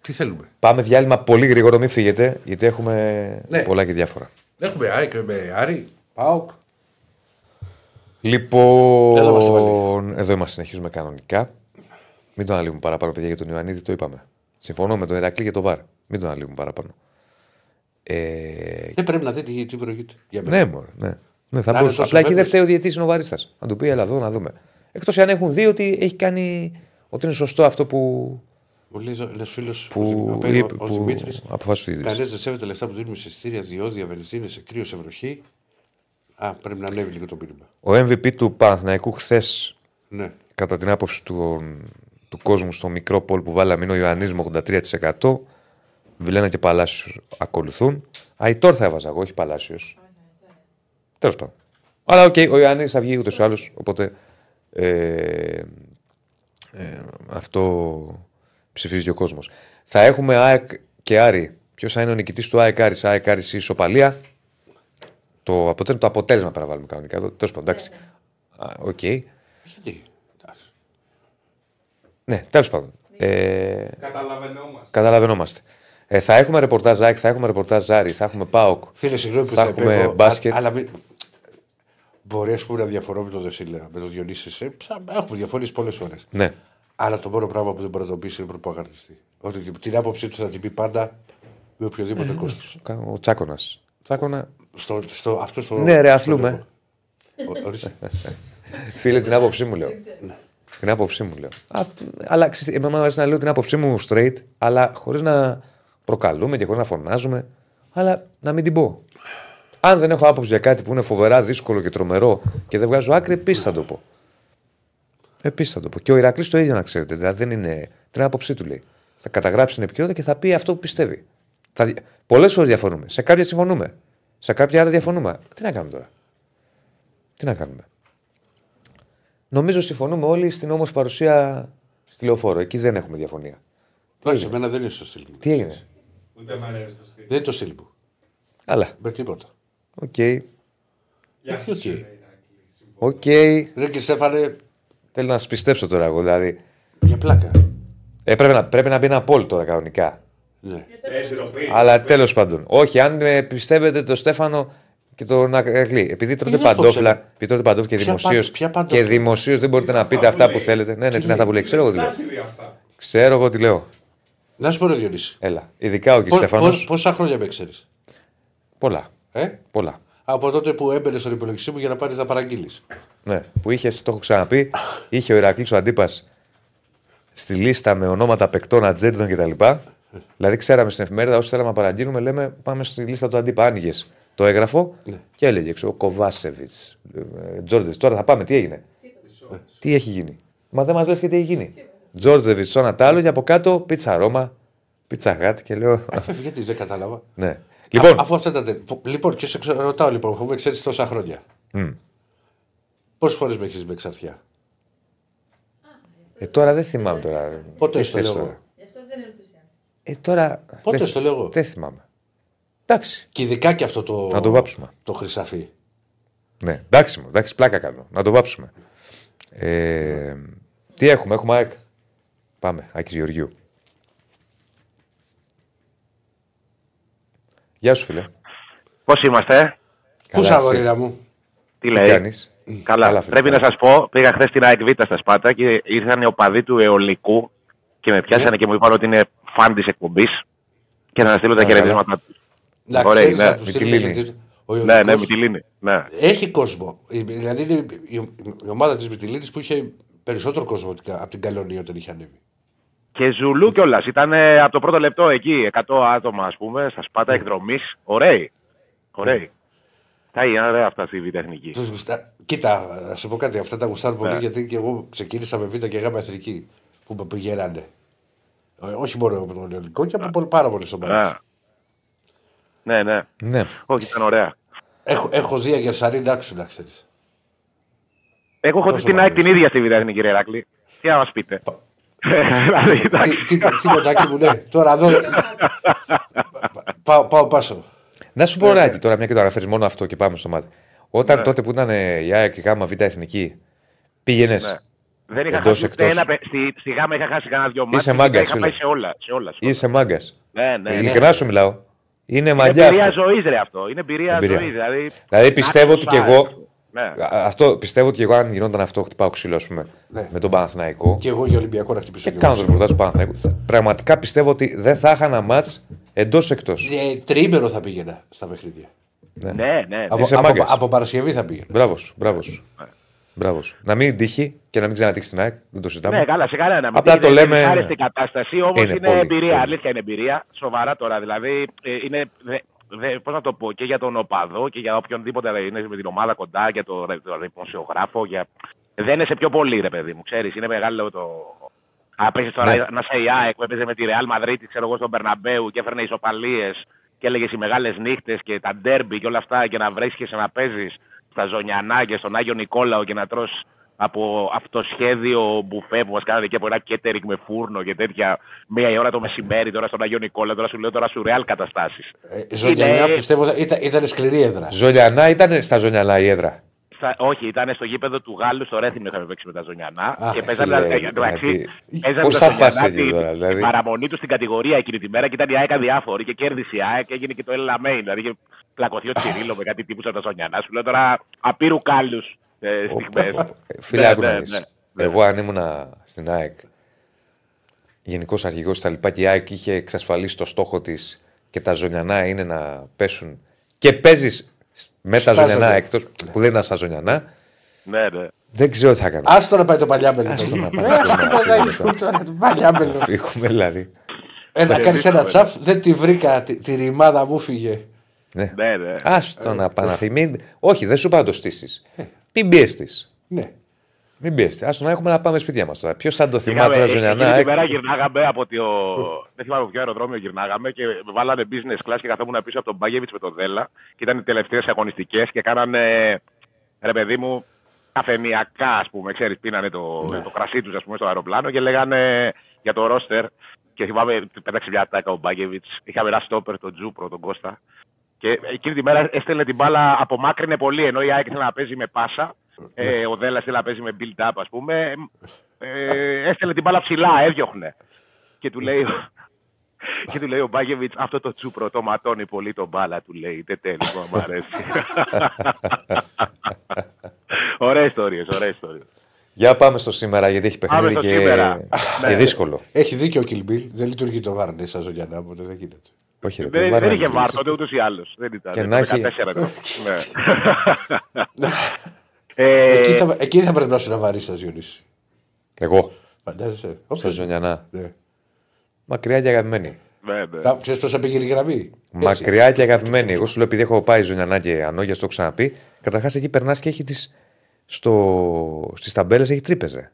Τι θέλουμε; Πάμε διάλειμμα πολύ γρήγορο, μην φύγετε, γιατί έχουμε Ναι. πολλά και διάφορα. Έχουμε ΑΕΚ με Άρη, ΠΑΟΚ. Λοιπόν, Εδώ είμαστε εδώ είμαστε, συνεχίζουμε κανονικά. Μην τον αναλύουμε παραπάνω, παιδιά, για τον Ιωαννίδη, το είπαμε. Συμφωνώ με τον Ηρακλή για το ΒΑΡ. Μην τον αναλύουμε παραπάνω. Ε, Δεν πρέπει να δείτε τι, τι προηγείται. Για μένα. ναι, μωρέ, ναι. ναι θα Να μπορούσε. είναι τόσο Απλά εκεί δεν βέβαιος. φταίει ο διαιτή, είναι ο Βαρίστα. Να του πει, έλα εδώ να δούμε. Εκτός αν έχουν δει ότι έχει κάνει. ότι είναι σωστό αυτό που, Μου λέει ένα φίλος που, ο, είπε- ο, που Δημήτρης. αποφάσισε ο διαιτητής. Κανένα δεν σέβεται λεφτά που δίνουμε σε εισιτήρια, διόδια, βενζίνη, σε κρύο, σε βροχή. Α, πρέπει να ανέβει λίγο το μήνυμα. Ο MVP του Παναθηναϊκού χθες, Ναι. κατά την άποψη του, του κόσμου, στο μικρό poll που βάλαμε είναι ο Ιωαννίδης με 83%. Βιλένα και Παλάσιος ακολουθούν. Αϊτόρ θα έβαζα εγώ, όχι Παλάσιος. Τέλος πάντων. Αλλά οκ, ο Ιωαννίδης θα βγει ούτως ή άλλως. Οπότε ε, ε, αυτό ψηφίζει ο κόσμος. Θα έχουμε ΑΕΚ και Άρη. Ποιος θα είναι ο νικητής του ΑΕΚ Άρης, ΑΕΚ Άρης ή Ισοπαλία. Το αποτέλεσμα, το αποτέλεσμα πρέπει να βάλουμε κανονικά. Τέλος πάντων, εντάξει. Α, Οκ. Γιατί. Εντάξει. Ναι, τέλος πάντων. Ε, Καταλαβαινόμαστε. καταλαβαινόμαστε. Ε, θα έχουμε ρεπορτάζ ΑΕΚ, θα έχουμε ρεπορτάζ Άρη, θα έχουμε ΠΑΟΚ. Φίλε, συγγνώμη που Θα θα έχουμε επέμβω, μπάσκετ. α- Αλλά μην... Μπορεί ας πούμε, να διαφωνώ με τον Δεσίλα, με τον Διονύσης. Ε, ψα- έχουμε διαφωνήσει πολλές φορές. Ναι. Αλλά το μόνο πράγμα που δεν μπορεί να το πεις είναι προπαγανδιστής. Ότι την- την άποψή του θα την πει πάντα με οποιοδήποτε Ε, κόστος. Ο Τσάκωνας. Τσάκονα. Στο, στο, αυτό στο, Ναι, ρε, στο αθλούμε. λέγω. Ο- ορίστε. Φίλε, την άποψή μου λέω. την άποψή μου λέω. Α, αλλά ξέρετε, εμένα μου αρέσει να λέω την άποψή μου straight, αλλά χωρίς να προκαλούμε και χωρίς να φωνάζουμε. αλλά να μην την πω. Αν δεν έχω άποψη για κάτι που είναι φοβερά δύσκολο και τρομερό και δεν βγάζω άκρη, επίσης θα το πω. Επίσης θα το πω. Και ο Ηρακλής το ίδιο να ξέρετε. Δηλαδή δεν είναι. Την άποψή του λέει. Θα καταγράψει την επικαιρότητα και θα πει αυτό που πιστεύει. Θα... Πολλές φορές διαφωνούμε. Σε κάποια συμφωνούμε. Σε κάποια άλλα διαφωνούμε. Τι να κάνουμε τώρα; Τι να κάνουμε; Νομίζω συμφωνούμε όλοι στην όμορφη παρουσία στη λεωφόρο. Εκεί δεν έχουμε διαφωνία. Εντάξει, εμένα δεν είναι στο στυλ μου. Τι έγινε; Ούτε μ' αρέσει το στυλ. Δεν είναι το στυλ μου. Καλά. Με τίποτα. Οκ. Γεια οκ. σου, ρε Ηρακλή. Οκ. Ρε και Στέφανε, Θέλω να σας πιστέψω τώρα εγώ. Δηλαδή. για πλάκα. Ε, πρέπει, να, πρέπει να μπει ένα πόλ τώρα κανονικά. Ναι. Ε, ντροπή. Αλλά τέλος πάντων. Όχι, αν ε, πιστεύετε το Στέφανο και τον Ακλή. Επειδή τρώτε δεν παντόφλα, κόψε. επειδή τρώτε παντόφλα και Ποια δημοσίως. παν- ποια παντόφλα; Και δημοσίως δεν μπορείτε να πείτε αυτά που θέλετε. Ναι, ναι, τι είναι αυτά που λέει. Ξέρω εγώ τι Τα λέω. έχει δει αυτά; Ξέρω εγώ τι λέω. Να σου πω ρε Διονύση. Έλα. Ειδικά ο κ. Πώς- Στέφανο. πώς- Πόσα χρόνια με ξέρεις; Πολλά. Ε; Πολλά. Από τότε που έμπαινε στον υπολογιστή μου για να πάρεις να παραγγείλεις. Ναι, που είχες, το έχω ξαναπεί, είχε ο Ηρακλής ο αντίπας στη λίστα με ονόματα παικτών, ατζέντων κτλ. Δηλαδή, ξέραμε στην εφημερίδα, όσοι θέλαμε να παραγγείλουμε, λέμε πάμε στη λίστα του αντίπα. Άνοιγες το έγγραφο Ναι. και έλεγε ξέρω, Κοβάσεβιτς, Τζόρντε. Τώρα θα πάμε, τι έγινε; Τι έχει γίνει; Μα δεν μας λες και τι έχει γίνει. Τζόρντεβιτ, το ένα τ' άλλο και από κάτω πίτσα Ρώμα, πίτσα γάτ και λέω. Αφού γιατί δεν κατάλαβα. ναι. Λοιπόν, Α, αφού αυτά τα τε- Λοιπόν, και σε ξε- ρωτάω λοιπόν, αφού με ξέρεις τόσα χρόνια. μ. Πόσες φορές με έχεις με εξαρθιά. ε, τώρα δεν θυμάμαι τώρα. Πότε Τι στο θες λέω τώρα. εγώ; Γι' αυτό δεν είναι ενθουσιαστή. Ε, τώρα. Πότε δεν- στο λέω εγώ; Δεν θυμάμαι. Εντάξει. Και ειδικά και αυτό το. Να το βάψουμε. Το χρυσαφί. Ναι, εντάξει, μου, εντάξει, πλάκα κάνω. Να το βάψουμε. Ε, τι έχουμε, έχουμε ΑΕΚ; Πάμε, Άκης Γεωργίου. Γεια σου, φίλε. Πώς είμαστε, Πού Καλά, αγορίνα εσύ; μου; τι Τι λέει; κάνεις; Καλά. Καλά, φίλε, Πρέπει καλά. να σας πω, πήγα χθες στην ΑΕΚ Β στα Σπάτα και ήρθαν οι οπαδοί του Εολικού και με πιάσανε Ναι. και μου είπαν ότι είναι φαν της εκπομπής και να στείλω τα Καλά. χαιρετίσματά τους. Να Ωραία, ξέρεις ναι. να τους Με στείλει τη Λίνη. χαιρετίσματα. Ο Ναι, Ιωνικός ναι, με τη Λίνη. Ναι. Έχει κόσμο. Η- Δηλαδή είναι η, η ομάδα της Μυτιλίνη που είχε περισσότερο κόσμο από την- από την Καλονία όταν είχε ανέβει. Και Ζουλού κιόλας. Ήταν ε, από το πρώτο λεπτό εκεί, 100 άτομα, ας πούμε, στα Σπάτα Ναι. εκδρομής. Ωραίοι. Ωραίοι. Θα είναι ωραία αυτά στη Β' Εθνική. Τους γουστα- Κοίτα, να σου πω κάτι. Αυτά τα γουστάρω πολύ Ναι. γιατί και εγώ ξεκίνησα με β' και γάμα εθνική που με πηγαίνανε. Ε, Όχι μόνο από τον ελληνικό και από πολύ- πάρα πολλές ομάδες. Ναι. Ναι, ναι. Ναι. Όχι, ήταν ωραία. Έχω, έχω δει αγερσαρή να άξου να ξέρεις. Εγώ έχω Τόσο την ΑΕΚ την μάλιστα. ίδια στη Β' Εθνική, κύριε Ηράκλη. Τι να μας πείτε. Δηλαδή, εντάξει. Τι τι κοντάκι μου, ναι. Τώρα εδώ. πάω, πάω πάσο. Να σου πω κάτι τώρα, μια και το αναφέρεις μόνο αυτό και πάμε στο μάτι. Όταν τότε που ήταν ε, η ΑΕΚ και η ΓΑΜΑ Β' Εθνική, πήγαινες. Ναι. Δεν είχα Εντός, χάσει ούτε εκτός; ένα. πε- Στη, στη γάμα είχα χάσει κανένα δυο Είσαι μάτια. μάγκας, Είχα φίλε. πάει σε όλα. Σε όλα, σε όλα. Είσαι μάγκας. Ναι, ναι. Ειλικρινά σου μιλάω. Είναι Είναι μαγιά εμπειρία αυτό. ζωής, ρε αυτό. Είναι εμπειρία, Εμπειρία. ζωής. Δηλαδή, Δηλαδή πιστεύω ότι κι εγώ. Ναι. Α, Αυτό, πιστεύω ότι και εγώ αν γινόταν αυτό, χτυπάω ξύλο, ας πούμε, Ναι. με τον Παναθηναϊκό. Και εγώ για Ολυμπιακό να χτυπήσω. Και κι κάνω εγώ. το ρεπορτάζ του Παναθηναϊκού. Θα- Πραγματικά πιστεύω ότι δεν θα είχα ένα μάτς εντός εκτός. Ε, Τριήμερο θα πήγαινα στα παιχνίδια. Ναι, ναι. Από, Είσαι από, μάγκας. από Παρασκευή θα πήγαινα. Μπράβος σου. Μπράβος σου. Μπράβος σου. Να μην τύχει και να μην ξανατύχει την ΑΕΚ. Δεν το συζητάμε. Ναι, καλά, σε κανένα. Απλά Μην το είναι λέμε- δυσάρεστη κατάσταση, όμως Είναι είναι, πολύ, εμπειρία. πολύ. Αλήθεια είναι εμπειρία. Σοβαρά τώρα. Δηλαδή, ε, είναι. Δε, δε, πώς να το πω, και για τον οπαδό και για οποιονδήποτε είναι με την ομάδα κοντά, για τον το, το δημοσιογράφο. Για... Δεν είναι σε πιο πολύ, ρε παιδί μου. Ξέρεις, είναι μεγάλο το. Αν παίζεις τώρα Ναι. να σε η ΑΕΚ που έπαιζε με τη Real Madrid, ξέρω εγώ, στον Περναμπέου και έφερνε ισοπαλίες και έλεγες οι μεγάλες νύχτες και τα ντέρμπι και όλα αυτά και να βρίσκεσαι να παίζεις στα Ζωνιανά και στον Άγιο Νικόλαο και να τρως από αυτοσχέδιο μπουφέ που μας κάνανε και από ένα κέτερικ με φούρνο και τέτοια. Μία η ώρα το μεσημέρι τώρα στον Άγιο Νικόλαο. Τώρα σου λέω τώρα σουρεάλ καταστάσεις. Ε, Ζωντανά Είναι- πιστεύω θα- ήταν, ήταν σκληρή έδρα. Ζολιανά ήταν στα Ζωνιανά η έδρα. Στα- όχι, ήταν στο γήπεδο του Γάλλου, στο Ρέθινο είχαμε παίξει με τα Ζωνιανά. Αχ, και παίζανε φίλε, τα- εντάξει, δηλαδή, παίζανε πώς τα θα Ζωνιανά πας εκεί την- τώρα, δηλαδή; την παραμονή τους στην κατηγορία εκείνη τη μέρα και ήταν η ΑΕΚ αδιάφορη και κέρδισε η ΑΕΚ και έγινε και το Ελαμέιν. Δηλαδή είχε πλακωθεί ο Τσιρίλο με κάτι τύπους από τα Ζωνιανά. Σου λέω τώρα απείρου κάλους ε, στιγμές. Φίλε, άκου να δεις. Εγώ αν ήμουν στην ΑΕΚ, γενικός αρχηγός τα λοιπά και η ΑΕΚ είχε εξασφαλίσει το στόχο της και τα ζωνιανά είναι να πέσουν και παίζεις με τα Στα ζωνιανά ζωνιανά. εκτός που δεν ήταν στα ζωνιανά, Ναι, ναι. δεν ξέρω τι θα έκανα. Άστο να πάει το παλιάμπελο. Άστο να πάει Ε, το άστο, παλιάμπελο. παιδάκι μου, τώρα το παλιάμπελο. Φύγουμε δηλαδή. Ε, να Δεν κάνεις ζήταμε, ένα τσαφ, δεν τη βρήκα. Τη, τη ρημάδα μου φύγε. Ναι. Ναι, ναι. Άστο να πάει να φύγει. Μην- Όχι, δεν σου πάω να το στήσεις. Μην πιέσει. Ναι. Μην πιέσει. Άστο να έχουμε να πάμε σπίτια μας. Ποιος θα το θυμάται Είχαμε- τώρα, εκείνη Ζωνιανά. την μέρα γυρνάγαμε από το. Δεν θυμάμαι από ποιο αεροδρόμιο γυρνάγαμε και με βάλανε business class και καθόμουν πίσω από τον Μπάγεβιτς με τον Δέλα. Και ήταν οι τελευταίες αγωνιστικές και κάνανε. Ρε παιδί μου, καφενιακά, ας πούμε, ξέρεις, πίνανε το, το κρασί τους, ας πούμε, στο αεροπλάνο και λέγανε για το ρόστερ. Και θυμάμαι, πέταξε μια τάκα ο Μπάγεβιτς. Είχαμε ένα στόπερ, τον Τζούπρο, τον Κώστα. Και εκείνη τη μέρα έστελνε την μπάλα, απομάκρυνε πολύ. Ενώ η ΑΕΚ ήθελε να παίζει με πάσα. Ε, ο Δέλλα ήθελε να παίζει με build-up, ας πούμε. Ε, έστελνε την μπάλα ψηλά, έδιωχνε. Και του λέει, και του λέει ο Μπάγεβιτ, αυτό το τσούπρο το ματώνει πολύ τον μπάλα, του λέει. Δεν τέλει, μου αρέσει. ωραία ιστορίε, ωραία ιστορίε. Για πάμε στο σήμερα γιατί έχει Πάμε παιχνίδι στο και, σήμερα. και Ναι. δύσκολο. Έχει δίκιο ο Κιλμπίλ. Δεν λειτουργεί το βάρνε σαν ζωγιανά, οπότε δεν γίνεται. Όχι, ρε, Δεν, το δεν βάρανε. είχε βάρ τότε ούτως ή άλλως. Δεν ήταν. Και το να έχει- 14 ήταν. ναι. ε, εκεί, θα, εκεί θα πρέπει να σου να βαρύ σας, Διονύση. Εγώ, Φαντάζεσαι. στο Όποιος- Ζωνιανά. Ναι. Μακριά και αγαπημένη. ναι, ναι. Θα ξέρεις πώς θα πήγαινε η γραμμή; Μακριά και αγαπημένη. Εγώ σου λέω επειδή έχω πάει Ζωνιανά και Ανόγια, το έχω ξαναπεί. Καταρχάς εκεί περνάς και έχεις τις... στο... στις ταμπέλες έχει τρύπεζε.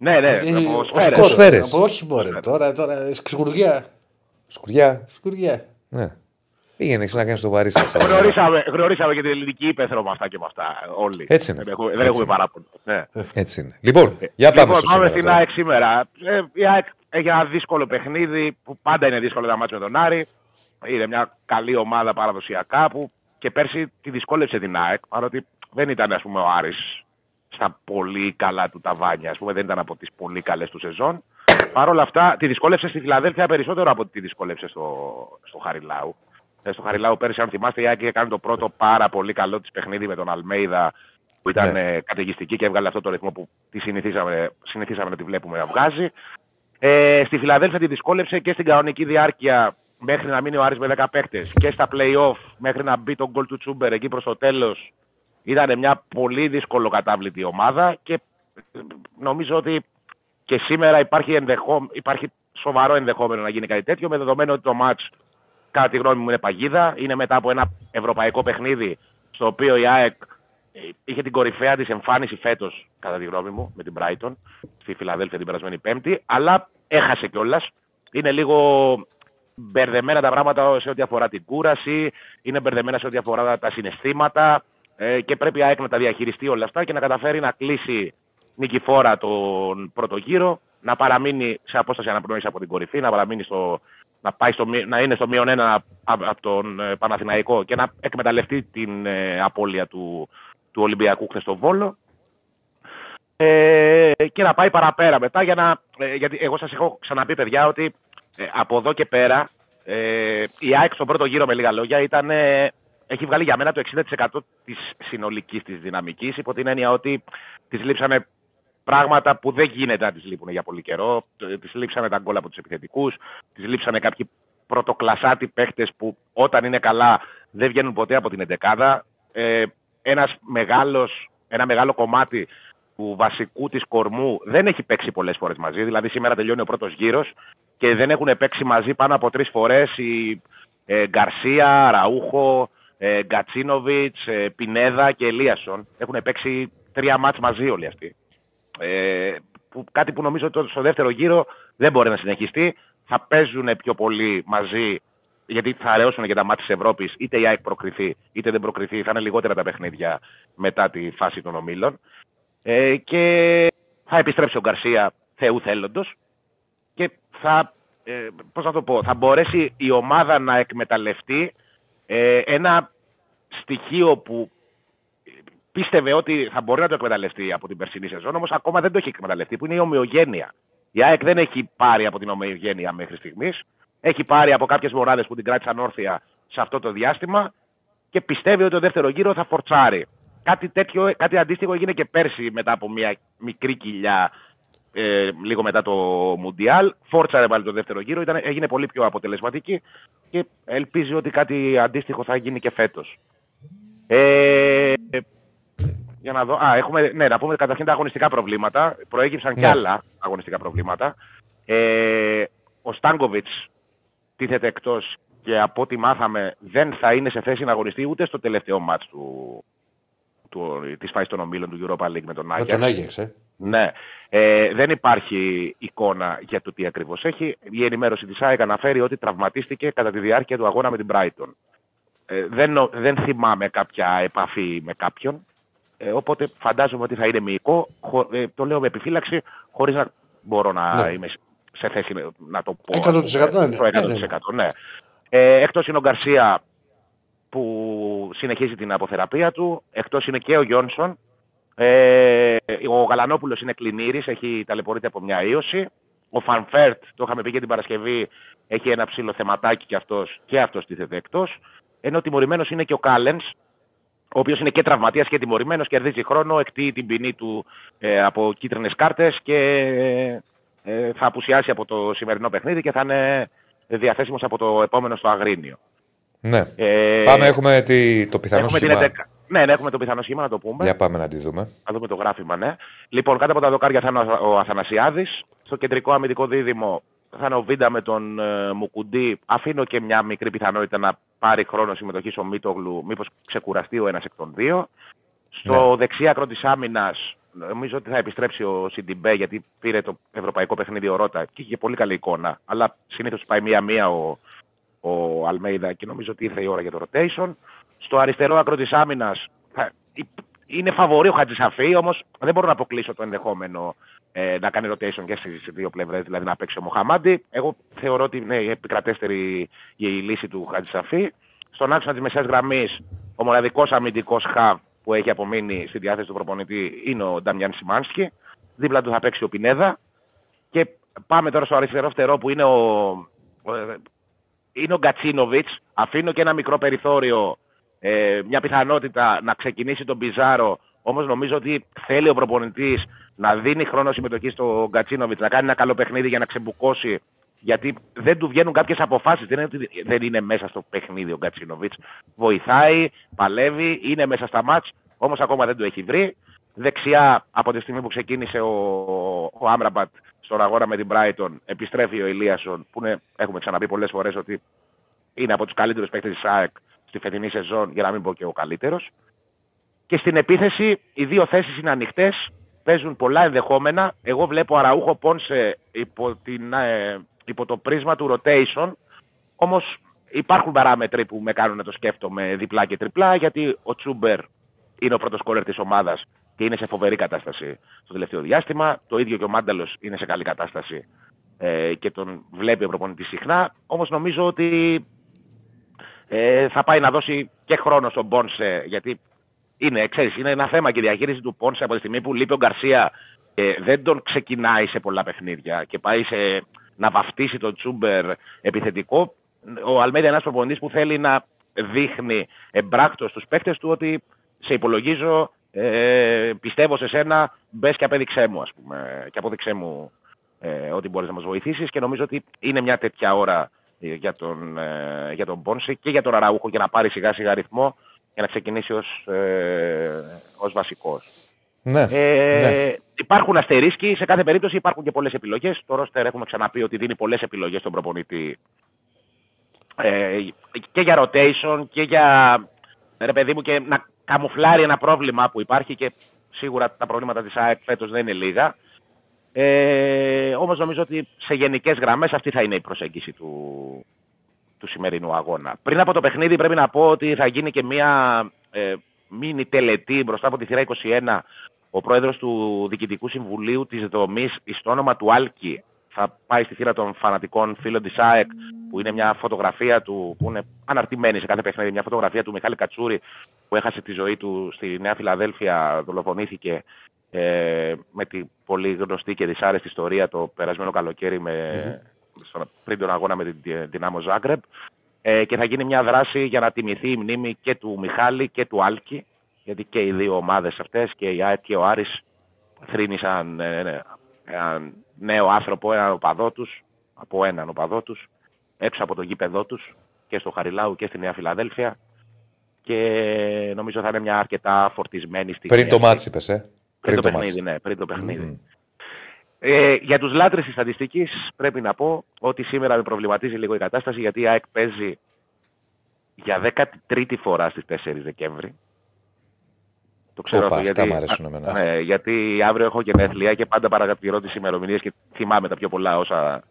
Ναι, ναι, Ε, από ο σφαίρες. σκόρος. Σφαίρες. Από- Όχι, μωρέ. Τώρα, τώρα, σκουριά. Σκουριά. Σκουριά. Ναι. Πήγαινε εσύ να κάνει το βαρύ σας. Γνωρίσαμε, γνωρίσαμε και την ελληνική ύπεθρο με αυτά και με αυτά. Όλοι. Έτσι είναι. Δεν έχουμε, δεν Έτσι έχουμε είναι. παράπονο. Ναι. Έτσι είναι. Λοιπόν, για πάμε λοιπόν, στο πάμε σήμερα. στην τώρα. ΑΕΚ σήμερα. Ε, η ΑΕΚ έχει ένα δύσκολο παιχνίδι που πάντα είναι δύσκολο να μάτσει με τον Άρη. Είναι μια καλή ομάδα παραδοσιακά που και πέρσι τη δυσκόλεψε την ΑΕΚ παρότι δεν ήταν ας πούμε ο Άρης στα πολύ καλά του ταβάνια, ας πούμε δεν ήταν από τις πολύ καλές του σεζόν. Παρ' όλα αυτά τη δυσκόλεψες στη Φιλαδέλφια περισσότερο από ότι τη δυσκόλεψες στο, στο Χαριλάου. Ε, στο Χαριλάου πέρσι, αν θυμάστε, η ΑΕΚ είχε κάνει το πρώτο πάρα πολύ καλό της παιχνίδι με τον Αλμέιδα που ήταν Ναι. ε, καταιγιστική και έβγαλε αυτό το ρυθμό που τη συνηθίσαμε, συνηθίσαμε να τη βλέπουμε να βγάζει. Ε, στη Φιλαδέλφια τη δυσκόλεψε και στην κανονική διάρκεια μέχρι να μείνει ο Άρης με 10 παίκτες και στα play-off μέχρι να μπει τον γκολ του Τσούμπερ εκεί προς το τέλος ήταν μια πολύ δύσκολο κατάβλητη ομάδα και ε, νομίζω ότι και σήμερα υπάρχει, ενδεχό, υπάρχει σοβαρό ενδεχόμενο να γίνει κάτι τέτοιο με δεδομένο ότι το μάτς κατά τη γνώμη μου είναι παγίδα. Είναι μετά από ένα ευρωπαϊκό παιχνίδι στο οποίο η ΑΕΚ ε, είχε την κορυφαία της εμφάνιση φέτος κατά τη γνώμη μου με την Brighton στη Φιλαδέλφια την περασμένη Πέμπτη αλλά έχασε κιόλας. Είναι λίγο μπερδεμένα τα πράγματα σε ό,τι αφορά την κούραση, είναι μπερδεμένα σε ό,τι αφορά τα συναισθήματα ε, και πρέπει η ΑΕΚ να τα διαχειριστεί όλα αυτά και να καταφέρει να κλείσει νικηφόρα τον πρώτο γύρο, να παραμείνει σε απόσταση αναπνοής από την κορυφή, να παραμείνει στο, να, πάει στο, μη- να είναι στο μείον ένα από από τον ε, Παναθηναϊκό και να εκμεταλλευτεί την ε, απώλεια του, του Ολυμπιακού χθες στο Βόλο ε, και να πάει παραπέρα μετά για να. Ε, γιατί εγώ σας έχω ξαναπεί, παιδιά, ότι ε, από εδώ και πέρα ε, η ΑΕΚ στον πρώτο γύρο, με λίγα λόγια, ήταν, ε, έχει βγάλει για μένα το 60% της συνολικής της δυναμικής, υπό την έννοια ότι της λείψανε πράγματα που δεν γίνεται να τις λείπουν για πολύ καιρό. Τη λείψανε τα γκολ από τους επιθετικούς, τη λείψανε κάποιοι πρωτοκλασάτι παίχτες που όταν είναι καλά δεν βγαίνουν ποτέ από την εντεκάδα. Ε, ένας μεγάλος, ένα μεγάλο κομμάτι του βασικού της κορμού δεν έχει παίξει πολλές φορές μαζί. Δηλαδή σήμερα τελειώνει ο πρώτος γύρος και δεν έχουν παίξει μαζί πάνω από τρεις φορές οι ε, Γκαρσία, Ραούχο, ε, Γκατσίνοβιτς, ε, Πινέδα και Ελίασον. Έχουν παίξει τρία μάτς μαζί όλοι αυτοί. Ε, που, κάτι που νομίζω ότι στο δεύτερο γύρο δεν μπορεί να συνεχιστεί. Θα παίζουν πιο πολύ μαζί, γιατί θα αραιώσουν και τα μάτια της Ευρώπης, είτε η ΑΕΚ προκριθεί, είτε δεν προκριθεί. Θα είναι λιγότερα τα παιχνίδια μετά τη φάση των ομίλων. Ε, και θα επιστρέψει ο Γκαρσία Θεού θέλοντος και θα, ε, πώς να το πω, θα μπορέσει η ομάδα να εκμεταλλευτεί ε, ένα στοιχείο που πίστευε ότι θα μπορεί να το εκμεταλλευτεί από την περσινή σεζόν, όμως ακόμα δεν το έχει εκμεταλλευτεί, που είναι η ομοιογένεια. Η ΑΕΚ δεν έχει πάρει από την ομοιογένεια μέχρι στιγμής. Έχει πάρει από κάποιες μονάδες που την κράτησαν όρθια σε αυτό το διάστημα και πιστεύει ότι το δεύτερο γύρο θα φορτσάρει. Κάτι, τέτοιο, κάτι αντίστοιχο έγινε και πέρσι μετά από μια μικρή κοιλιά ε, λίγο μετά το Μουντιάλ. Φόρτσαρε πάλι το δεύτερο γύρο, ήταν, έγινε πολύ πιο αποτελεσματική και ελπίζει ότι κάτι αντίστοιχο θα γίνει και φέτος. Ε, για να δω. Α, έχουμε, ναι, να πούμε καταρχήν τα αγωνιστικά προβλήματα. Προέκυψαν Ναι. και άλλα αγωνιστικά προβλήματα. Ε, ο Στάνκοβιτς τίθεται εκτός και από ό,τι μάθαμε δεν θα είναι σε θέση να αγωνιστεί ούτε στο τελευταίο μάτς του, του, της φάσης των ομίλων του Europa League με τον Με Άγιαξ. τον Άγιαξ, ε. Ναι. Ε, δεν υπάρχει εικόνα για το τι ακριβώς έχει. Η ενημέρωση της ΑΕΚ αναφέρει ότι τραυματίστηκε κατά τη διάρκεια του αγώνα με την Brighton. Ε, δεν, νο- δεν θυμάμαι κάποια επαφή με κάποιον. Ε, οπότε φαντάζομαι ότι θα είναι μυϊκό. Χω- ε, το λέω με επιφύλαξη, χωρίς να μπορώ να Ναι. είμαι σε θέση να- να το πω. 100% ας πούμε, ναι. Το Ναι, 100%. ναι, ναι. Ε, εκτός είναι ο Γκαρσία που συνεχίζει την αποθεραπεία του. Εκτός είναι και ο Γιόνσον. Ε, ο Γαλανόπουλος είναι κλινήρης, έχει ταλαιπωρείται από μια ίωση. Ο Φανφέρτ, το είχαμε πει και την Παρασκευή, έχει ένα ψιλοθεματάκι και αυτός, και αυτός τίθεται εκτός. Ενώ τιμωρημένος είναι και ο Κάλενς, ο οποίος είναι και τραυματίας και τιμωρημένος, κερδίζει χρόνο, εκτίει την ποινή του ε, από κίτρινες κάρτες και ε, θα απουσιάσει από το σημερινό παιχνίδι και θα είναι διαθέσιμος από το επόμενο στο Αγρίνιο. Ναι. Ε, Πάμε, έχουμε τη, το πιθανό έχουμε την σχήμα. 11. Ναι, ναι, έχουμε το πιθανό σχήμα να το πούμε. Για πάμε να τη δούμε. Να δούμε το γράφημα, ναι. Λοιπόν, κάτω από τα δοκάρια θα είναι ο- ο Αθανασιάδης. Στο κεντρικό αμυντικό δίδυμο θα είναι ο Βίντα με τον ε, Μουκουντή. Αφήνω και μια μικρή πιθανότητα να πάρει χρόνο συμμετοχής ο Μίτογλου, μήπως ξεκουραστεί ο ένας εκ των δύο. Στο Ναι. δεξί άκρο της άμυνας, νομίζω ότι θα επιστρέψει ο Σιντιμπέ, γιατί πήρε το ευρωπαϊκό παιχνίδι ο Ρότα και είχε πολύ καλή εικόνα. Αλλά συνήθως πάει μία-μία ο, ο Αλμέιδα και νομίζω ότι ήρθε η ώρα για το rotation. Στο αριστερό άκρο της άμυνας είναι φαβορή ο Χατζησαφή, όμως δεν μπορώ να αποκλείσω το ενδεχόμενο ε, να κάνει rotation και στις δύο πλευρές, δηλαδή να παίξει ο Μοχαμάντι. Εγώ θεωρώ ότι είναι η επικρατέστερη η λύση του Χατζησαφή. Στον άξονα της μεσαίας γραμμής, ο μοναδικός αμυντικός χαβ που έχει απομείνει στη διάθεση του προπονητή είναι ο Νταμιάν Σιμάνσκι. Δίπλα του θα παίξει ο Πινέδα. Και πάμε τώρα στο αριστερό φτερό που είναι ο, ο- είναι ο Γκατσίνοβιτς. Αφήνω και ένα μικρό περιθώριο, ε, μια πιθανότητα να ξεκινήσει τον Πιζάρο. Όμως νομίζω ότι θέλει ο προπονητής να δίνει χρόνο συμμετοχή στο Γκατσίνοβιτ, να κάνει ένα καλό παιχνίδι για να ξεμπουκώσει. Γιατί δεν του βγαίνουν κάποιες αποφάσεις. Δεν είναι ότι δεν είναι μέσα στο παιχνίδι ο Γκατσίνοβιτ. Βοηθάει, παλεύει, είναι μέσα στα μάτς, όμως ακόμα δεν το έχει βρει. Δεξιά, από τη στιγμή που ξεκίνησε ο, ο Άμραμπατ στον αγώνα με την Brighton, επιστρέφει ο Ηλίασον, που είναι, έχουμε ξαναπεί πολλές φορές ότι είναι από τους καλύτερους παίκτες της ΑΕΚ στη φετινή σεζόν, για να μην πω και ο καλύτερος. Και στην επίθεση, οι δύο θέσεις είναι ανοιχτές. Παίζουν πολλά ενδεχόμενα. Εγώ βλέπω Αραούχο Πόνσε υπό, την, ε, υπό το πρίσμα του rotation. Όμως υπάρχουν παράμετροι που με κάνουν να το σκέφτομαι διπλά και τριπλά, γιατί ο Τσούμπερ είναι ο πρώτος κόλλερ της ομάδας και είναι σε φοβερή κατάσταση στο τελευταίο διάστημα. Το ίδιο και ο Μάνταλος είναι σε καλή κατάσταση ε, και τον βλέπει ο προπονητής συχνά. Όμως νομίζω ότι ε, θα πάει να δώσει και χρόνο στον Πόνσε, γιατί είναι, ξέρεις, είναι ένα θέμα και η διαχείριση του Πόνσε από τη στιγμή που λείπει ο Γκαρσία ε, δεν τον ξεκινάει σε πολλά παιχνίδια και πάει σε, να βαφτίσει τον Τσούμπερ επιθετικό. Ο Αλμέδη είναι ένας προπονητής που θέλει να δείχνει εμπράκτος στους παίχτες του ότι σε υπολογίζω, ε, πιστεύω σε σένα, μπες και απέδειξέ μου, ας πούμε, και απόδειξέ μου ε, ότι μπορείς να μας βοηθήσεις και νομίζω ότι είναι μια τέτοια ώρα ε, για τον, ε, για τον Πόνσε και για τον Αραούχο για να πάρει σιγά σιγά ρυθμό για να ξεκινήσει ως, ε, ως βασικός. Ναι. Ε, ναι. Υπάρχουν αστερίσκοι, σε κάθε περίπτωση υπάρχουν και πολλές επιλογές. Το ρόστερ έχουμε ξαναπεί ότι δίνει πολλές επιλογές στον προπονητή ε, και για rotation και για ρε παιδί μου και να καμουφλάρει ένα πρόβλημα που υπάρχει και σίγουρα τα προβλήματα της ΑΕΚ φέτος δεν είναι λίγα. Ε, όμως νομίζω ότι σε γενικές γραμμές αυτή θα είναι η προσέγγιση του, του σημερινού αγώνα. Πριν από το παιχνίδι πρέπει να πω ότι θα γίνει και μια ε, μίνι τελετή μπροστά από τη θύρα 21 ο πρόεδρος του Διοικητικού Συμβουλίου της δομής στο όνομα του Άλκη θα πάει στη θύρα των φανατικών φίλων της ΑΕΚ που είναι μια φωτογραφία του που είναι αναρτημένη σε κάθε παιχνίδι μια φωτογραφία του Μιχάλη Κατσούρη που έχασε τη ζωή του στη Νέα Φιλαδέλφια δολοφονήθηκε ε, με την πολύ γνωστή και δυσάρεστη ιστορία το περασμένο καλοκαίρι με, στον- πριν τον αγώνα με την Δυνάμο Ζάγκρεπ ε, και θα γίνει μια δράση για να τιμηθεί η μνήμη και του Μιχάλη και του Άλκη γιατί και οι δύο ομάδες αυτές και η ΑΕΚ και ο Άρης θρύνησαν ε, ε, έναν νέο άνθρωπο, έναν οπαδό τους, από έναν οπαδό τους, έξω από το γήπεδό τους και στο Χαριλάου και στη Νέα Φιλαδέλφια και νομίζω θα είναι μια αρκετά φορτισμένη στιγμή. Πριν το αυτή. μάτς είπες, ε; Πριν το μάτς. παιχνίδι, ναι, πριν το παιχνίδι. Ε, για τους λάτρες της στατιστικής πρέπει να πω ότι σήμερα με προβληματίζει λίγο η κατάσταση γιατί η ΑΕΚ παίζει για 13η φορά στις 4 Δεκέμβρη. Το ξέρω Όπα, αυτό αυτά γιατί, μ' αρέσουν εμένα. Ναι, γιατί αύριο έχω γενέθλια και πάντα παρατηρώ τις ημερομηνίες και θυμάμαι τα πιο πολλά όσα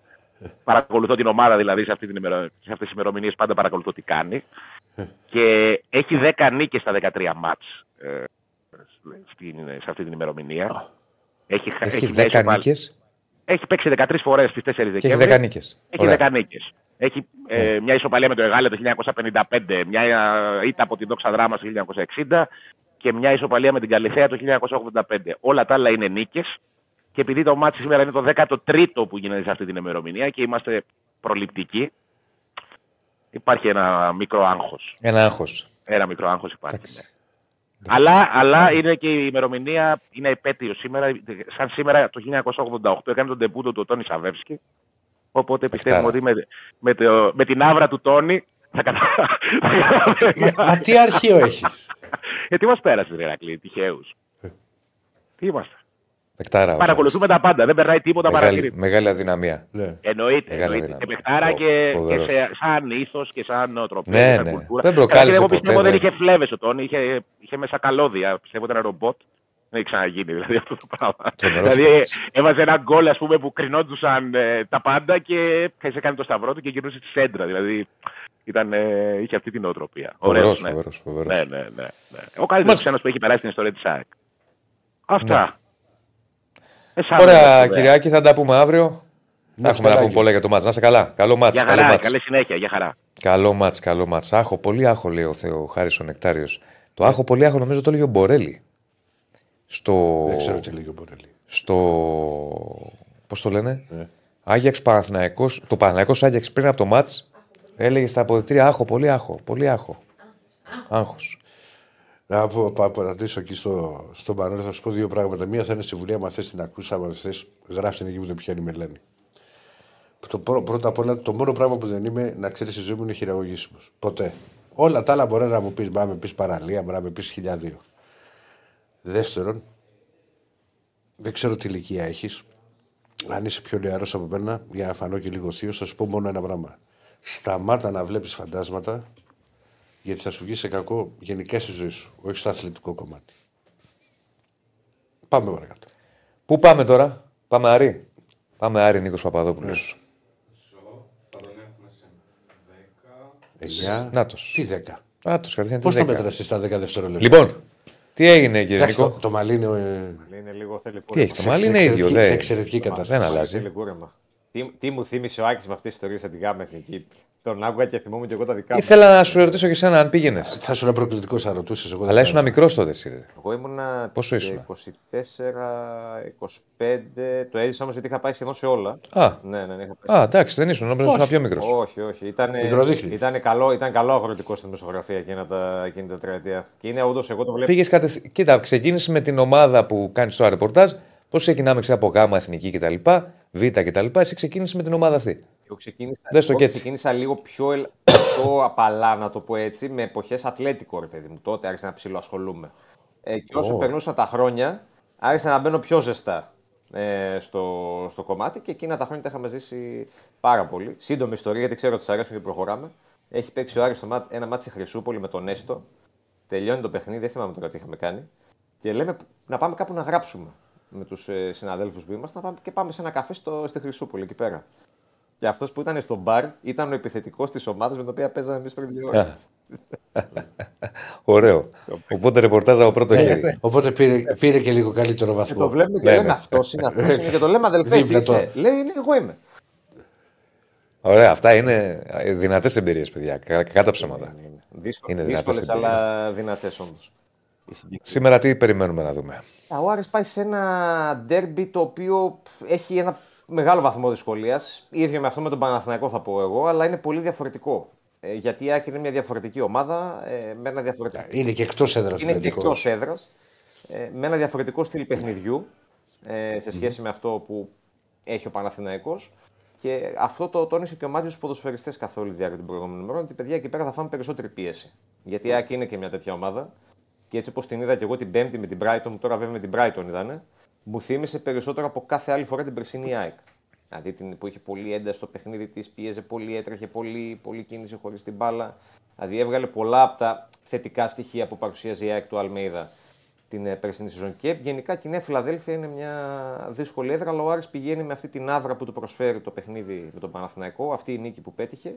παρακολουθώ την ομάδα δηλαδή σε, αυτή την ημερο... σε αυτές τις ημερομηνίες πάντα παρακολουθώ τι κάνει και έχει 10 νίκες στα 13 μάτς ε, στην, σε αυτή την ημερομηνία. Έχει, Έχει μια 10 ισοπαλ- νίκες έχει παίξει 13 φορές στις 4 Δεκέμβρη. και έχει 10 νίκες. Έχει 10 νίκες. Έχει ε, μια ισοπαλία με το Εγάλε το 1955, μια ε, ήττα από την Δόξα Δράμα το 1960 και μια ισοπαλία με την Καλυθέα το 1985. Όλα τα άλλα είναι νίκες. Και επειδή το μάτι σήμερα είναι το 13ο που γίνεται σε αυτή την ημερομηνία και είμαστε προληπτικοί, υπάρχει ένα μικρό άγχος. Ένα άγχος. Ένα μικρό άγχος υπάρχει. Εντάξει. ναι. Αλλά, αλλά είναι και η ημερομηνία, είναι επέτειο σήμερα. Σαν σήμερα το 1988 έκανε τον τεπούτο του ο Τόνι Σαβεύσκη. Οπότε πιστεύουμε ότι με, με, το, με την άβρα του Τόνι θα κατα... Μα, μα τι αρχείο έχεις; ε, τι μας πέρασε, Ρε Ηρακλή, τυχαίου. τι είμαστε; Παικτάρα. ο Παρακολουθούμε τα πάντα, δεν περνάει τίποτα Μεγάλη, παρατηρητή. μεγάλη αδυναμία. ναι. Εννοείται. Μεγάλη εννοείται. δύναμη. Και παιχτάρα Φο- και, και φοβερός. σε, σαν ήθος και σαν νοοτροπία. Ναι, και σαν ναι. κουλτούρα. Δεν προκάλεσε Εγώ ποτέ, πιστεύω δεν ναι. είχε φλέβες ο Τόνι, είχε, είχε μέσα καλώδια. Πιστεύω ήταν ρομπότ. Δεν έχει ξαναγίνει δηλαδή αυτό το πράγμα. Τρομερός δηλαδή παίκτης. έβαζε ένα γκολ ας πούμε, που κρινόντουσαν ε, τα πάντα και σε κάνει το σταυρό του και γυρνούσε στη σέντρα. Δηλαδή ήταν, ε, είχε αυτή την νοοτροπία. Φοβερός, Ωραίος, ναι. φοβερός, φοβερός. Ναι, ναι, ναι, ναι. Ο καλύτερος Μάλιστα. ξένος που έχει περάσει στην ιστορία της ΑΕΚ. Αυτά. Ναι. Εσάς, Ωραία, βέβαια. Κυριάκη, θα τα πούμε αύριο. Θα Να έχουμε να πούμε σκαλάκι. πολλά για το μάτς. Να είσαι καλά. Καλό μάτς. Για Καλό χαρά, μάτς. καλή συνέχεια, για χαρά. Καλό μάτς, καλό μάτς. Άχο, πολύ άχο λέει ο Θεό Χάρης ο Νεκτάριος. Το άχο, πολύ άχο νομίζω το έλεγε ο Μπορέλη. Στο... Δεν ξέρω τι λέγει ο Μπορέλη. στο. Πώς το λένε, Ναι. Άγιαξ Παναθηναϊκός, το Παναθηναϊκός Άγιαξ πριν από το μάτς έλεγε στα αποδητήρια Άχο, πολύ άχο, πολύ άχο. Άγχος. Να πω, πάω να ρωτήσω εκεί στο, στον Πανόλο, θα σου πω δύο πράγματα. Μία θα είναι συμβουλία, μα θες την ακούσει, άμα θες, γράφει την εκεί που δεν πιάνει μελάνη. Το, πρω- πρώτα απ' όλα, το μόνο πράγμα που δεν είμαι, να ξέρεις, η ζωή μου είναι χειραγωγήσιμος. Ποτέ. Όλα τα άλλα μπορεί να μου πεις, μπορεί να με πεις παραλία, μπορεί να με πει χιλιάδιο. Δεύτερον, δεν ξέρω τι ηλικία έχεις. Αν είσαι πιο νεαρός από μένα, για να φανώ και λίγο θείο, θα σου πω μόνο ένα πράγμα. Σταμάτα να βλέπεις φαντάσματα γιατί θα σου βγει σε κακό γενικά στη ζωή σου, όχι στο αθλητικό κομμάτι. Πάμε παρακάτω. Πού πάμε τώρα, Πάμε Άρη. Πάμε Άρη Νίκος Παπαδόπουλος. Εννιά. Να το. Τι δέκα. Να το κατευθείαν Πώς τη το δέκα. μέτρασε στα 10 δευτερόλεπτα; Λοιπόν, τι έγινε κύριε Εντάξει, το, Νίκο; το μαλλί είναι. ε, Είναι λίγο θέλει Τι κούρεμα. έχει, το μάλι σε είναι ίδιο. εξαιρετική- σε Δεν, εξαιρετική δεν κατάσταση. αλλάζει. Θέλει κούρεμα. Τι, τι μου θύμισε ο Άκης με αυτή τη ιστορία σε την γάμα εθνική. Τον άκουγα και θυμόμουν και εγώ τα δικά μου. Ήθελα να σου ρωτήσω και εσένα αν πήγαινες. Θα σου είναι προκλητικός, θα ρωτούσες. Εγώ δεν Αλλά θα ήσουν μικρός τότε, εσύ. ρε. Εγώ ήμουνα Πόσο ήσουν; 24, 25. Το έζησα όμως γιατί είχα πάει σχεδόν σε όλα. Α, Ναι, ναι, ναι, είχα πάει. α, εντάξει, δεν ήσουν. Νόμιζα ήσουν πιο μικρός. Όχι, όχι. Ήταν, Μικροδείχνη. ήταν, καλό, ήταν καλό αγροτικό στην μεσογραφία εκείνα τα, εκείνη τα τριετία. Και είναι όντως εγώ το βλέπω. Πήγες κατευθείαν. Κοίτα, ξεκίνησες με την ομάδα που κάνεις το ρεπορτάζ. Πώς ξεκινάμε ξέρω, από γάμα εθνική κτλ. Β κτλ. Εσύ ξεκίνησες με την ομάδα αυτή. Εγώ ξεκίνησα, Δες το εγώ κι έτσι. ξεκίνησα λίγο πιο, ελ- πιο απαλά, να το πω έτσι, με εποχές ατλέτικο, ρε παιδί μου. Τότε άρχισα να ψηλοασχολούμαι. Ε, και όσο περνούσαν τα χρόνια, άρχισα να μπαίνω πιο ζεστά ε, στο, στο κομμάτι και εκείνα τα χρόνια τα είχαμε ζήσει πάρα πολύ. Σύντομη ιστορία, γιατί ξέρω ότι σας αρέσουν και προχωράμε. Έχει παίξει ο Άρης στο μάτ- ένα μάτι στη Χρυσούπολη με τον Έστο. Τελειώνει το παιχνίδι, δεν θυμάμαι τώρα τι είχαμε κάνει. Και λέμε να πάμε κάπου να γράψουμε με τους ε, συναδέλφους που είμαστε να πάμε, και πάμε σε ένα καφέ στο, στη Χρυσούπολη εκεί πέρα. Και αυτός που ήταν στο μπαρ ήταν ο επιθετικός της ομάδας με την οποία παίζαμε εμείς πριν δύο ώρες. Ωραίο. Οπότε ρεπορτάζ από πρώτο χέρι. Οπότε πήρε, πήρε και λίγο καλύτερο Και βαθμό. το βλέπουμε και Ναι, λέμε ναι. αυτός είναι, αυτός είναι. Και το λέμε αδελφέ, εσύ Δίπλα το. είσαι. Λέει, ναι, εγώ είμαι. Ωραία, αυτά είναι δυνατές εμπειρίες, παιδιά. Κα- Κατά τα ψέματα. Είναι Δύσκολες, δυνατές αλλά δυνατές όντως. Σήμερα τι περιμένουμε να δούμε. Ο Άρης πάει σε ένα ντέρμπι το οποίο έχει ένα μεγάλο βαθμό δυσκολίας. ίδιο με αυτό με τον Παναθηναϊκό θα πω εγώ, αλλά είναι πολύ διαφορετικό. Ε, γιατί η Άκη είναι μια διαφορετική ομάδα ε, με ένα διαφορετικό. Είναι και εκτός έδρας. Είναι και εκτός έδρας. Ε, με ένα διαφορετικό στυλ παιχνιδιού ε, σε σχεση με αυτό που έχει ο Παναθηναϊκός. Και αυτό το τόνισε και ο Μάτιο στους ποδοσφαιριστές καθ' όλη τη διάρκεια των προηγούμενων ημερών. Ότι παιδιά εκεί πέρα θα φάμε περισσότερη πίεση. Γιατί η Άκη είναι και μια τέτοια ομάδα. Και έτσι όπως την είδα και εγώ την Πέμπτη με την Brighton, τώρα βέβαια με την Brighton είδανε. μου θύμισε περισσότερο από κάθε άλλη φορά την περσινή ΑΕΚ. Δηλαδή την, που είχε πολύ ένταση στο παιχνίδι της, πίεζε πολύ, έτρεχε πολύ, πολύ κίνηση χωρίς την μπάλα. Δηλαδή έβγαλε πολλά από τα θετικά στοιχεία που παρουσίαζε η ΑΕΚ του Αλμέιδα την ε, περσινή σεζόν. Και γενικά και η Νέα Φιλαδέλφια είναι μια δύσκολη έδρα, αλλά ο Άρης πηγαίνει με αυτή την άβρα που του προσφέρει το παιχνίδι με τον Παναθηναϊκό, αυτή η νίκη που πέτυχε,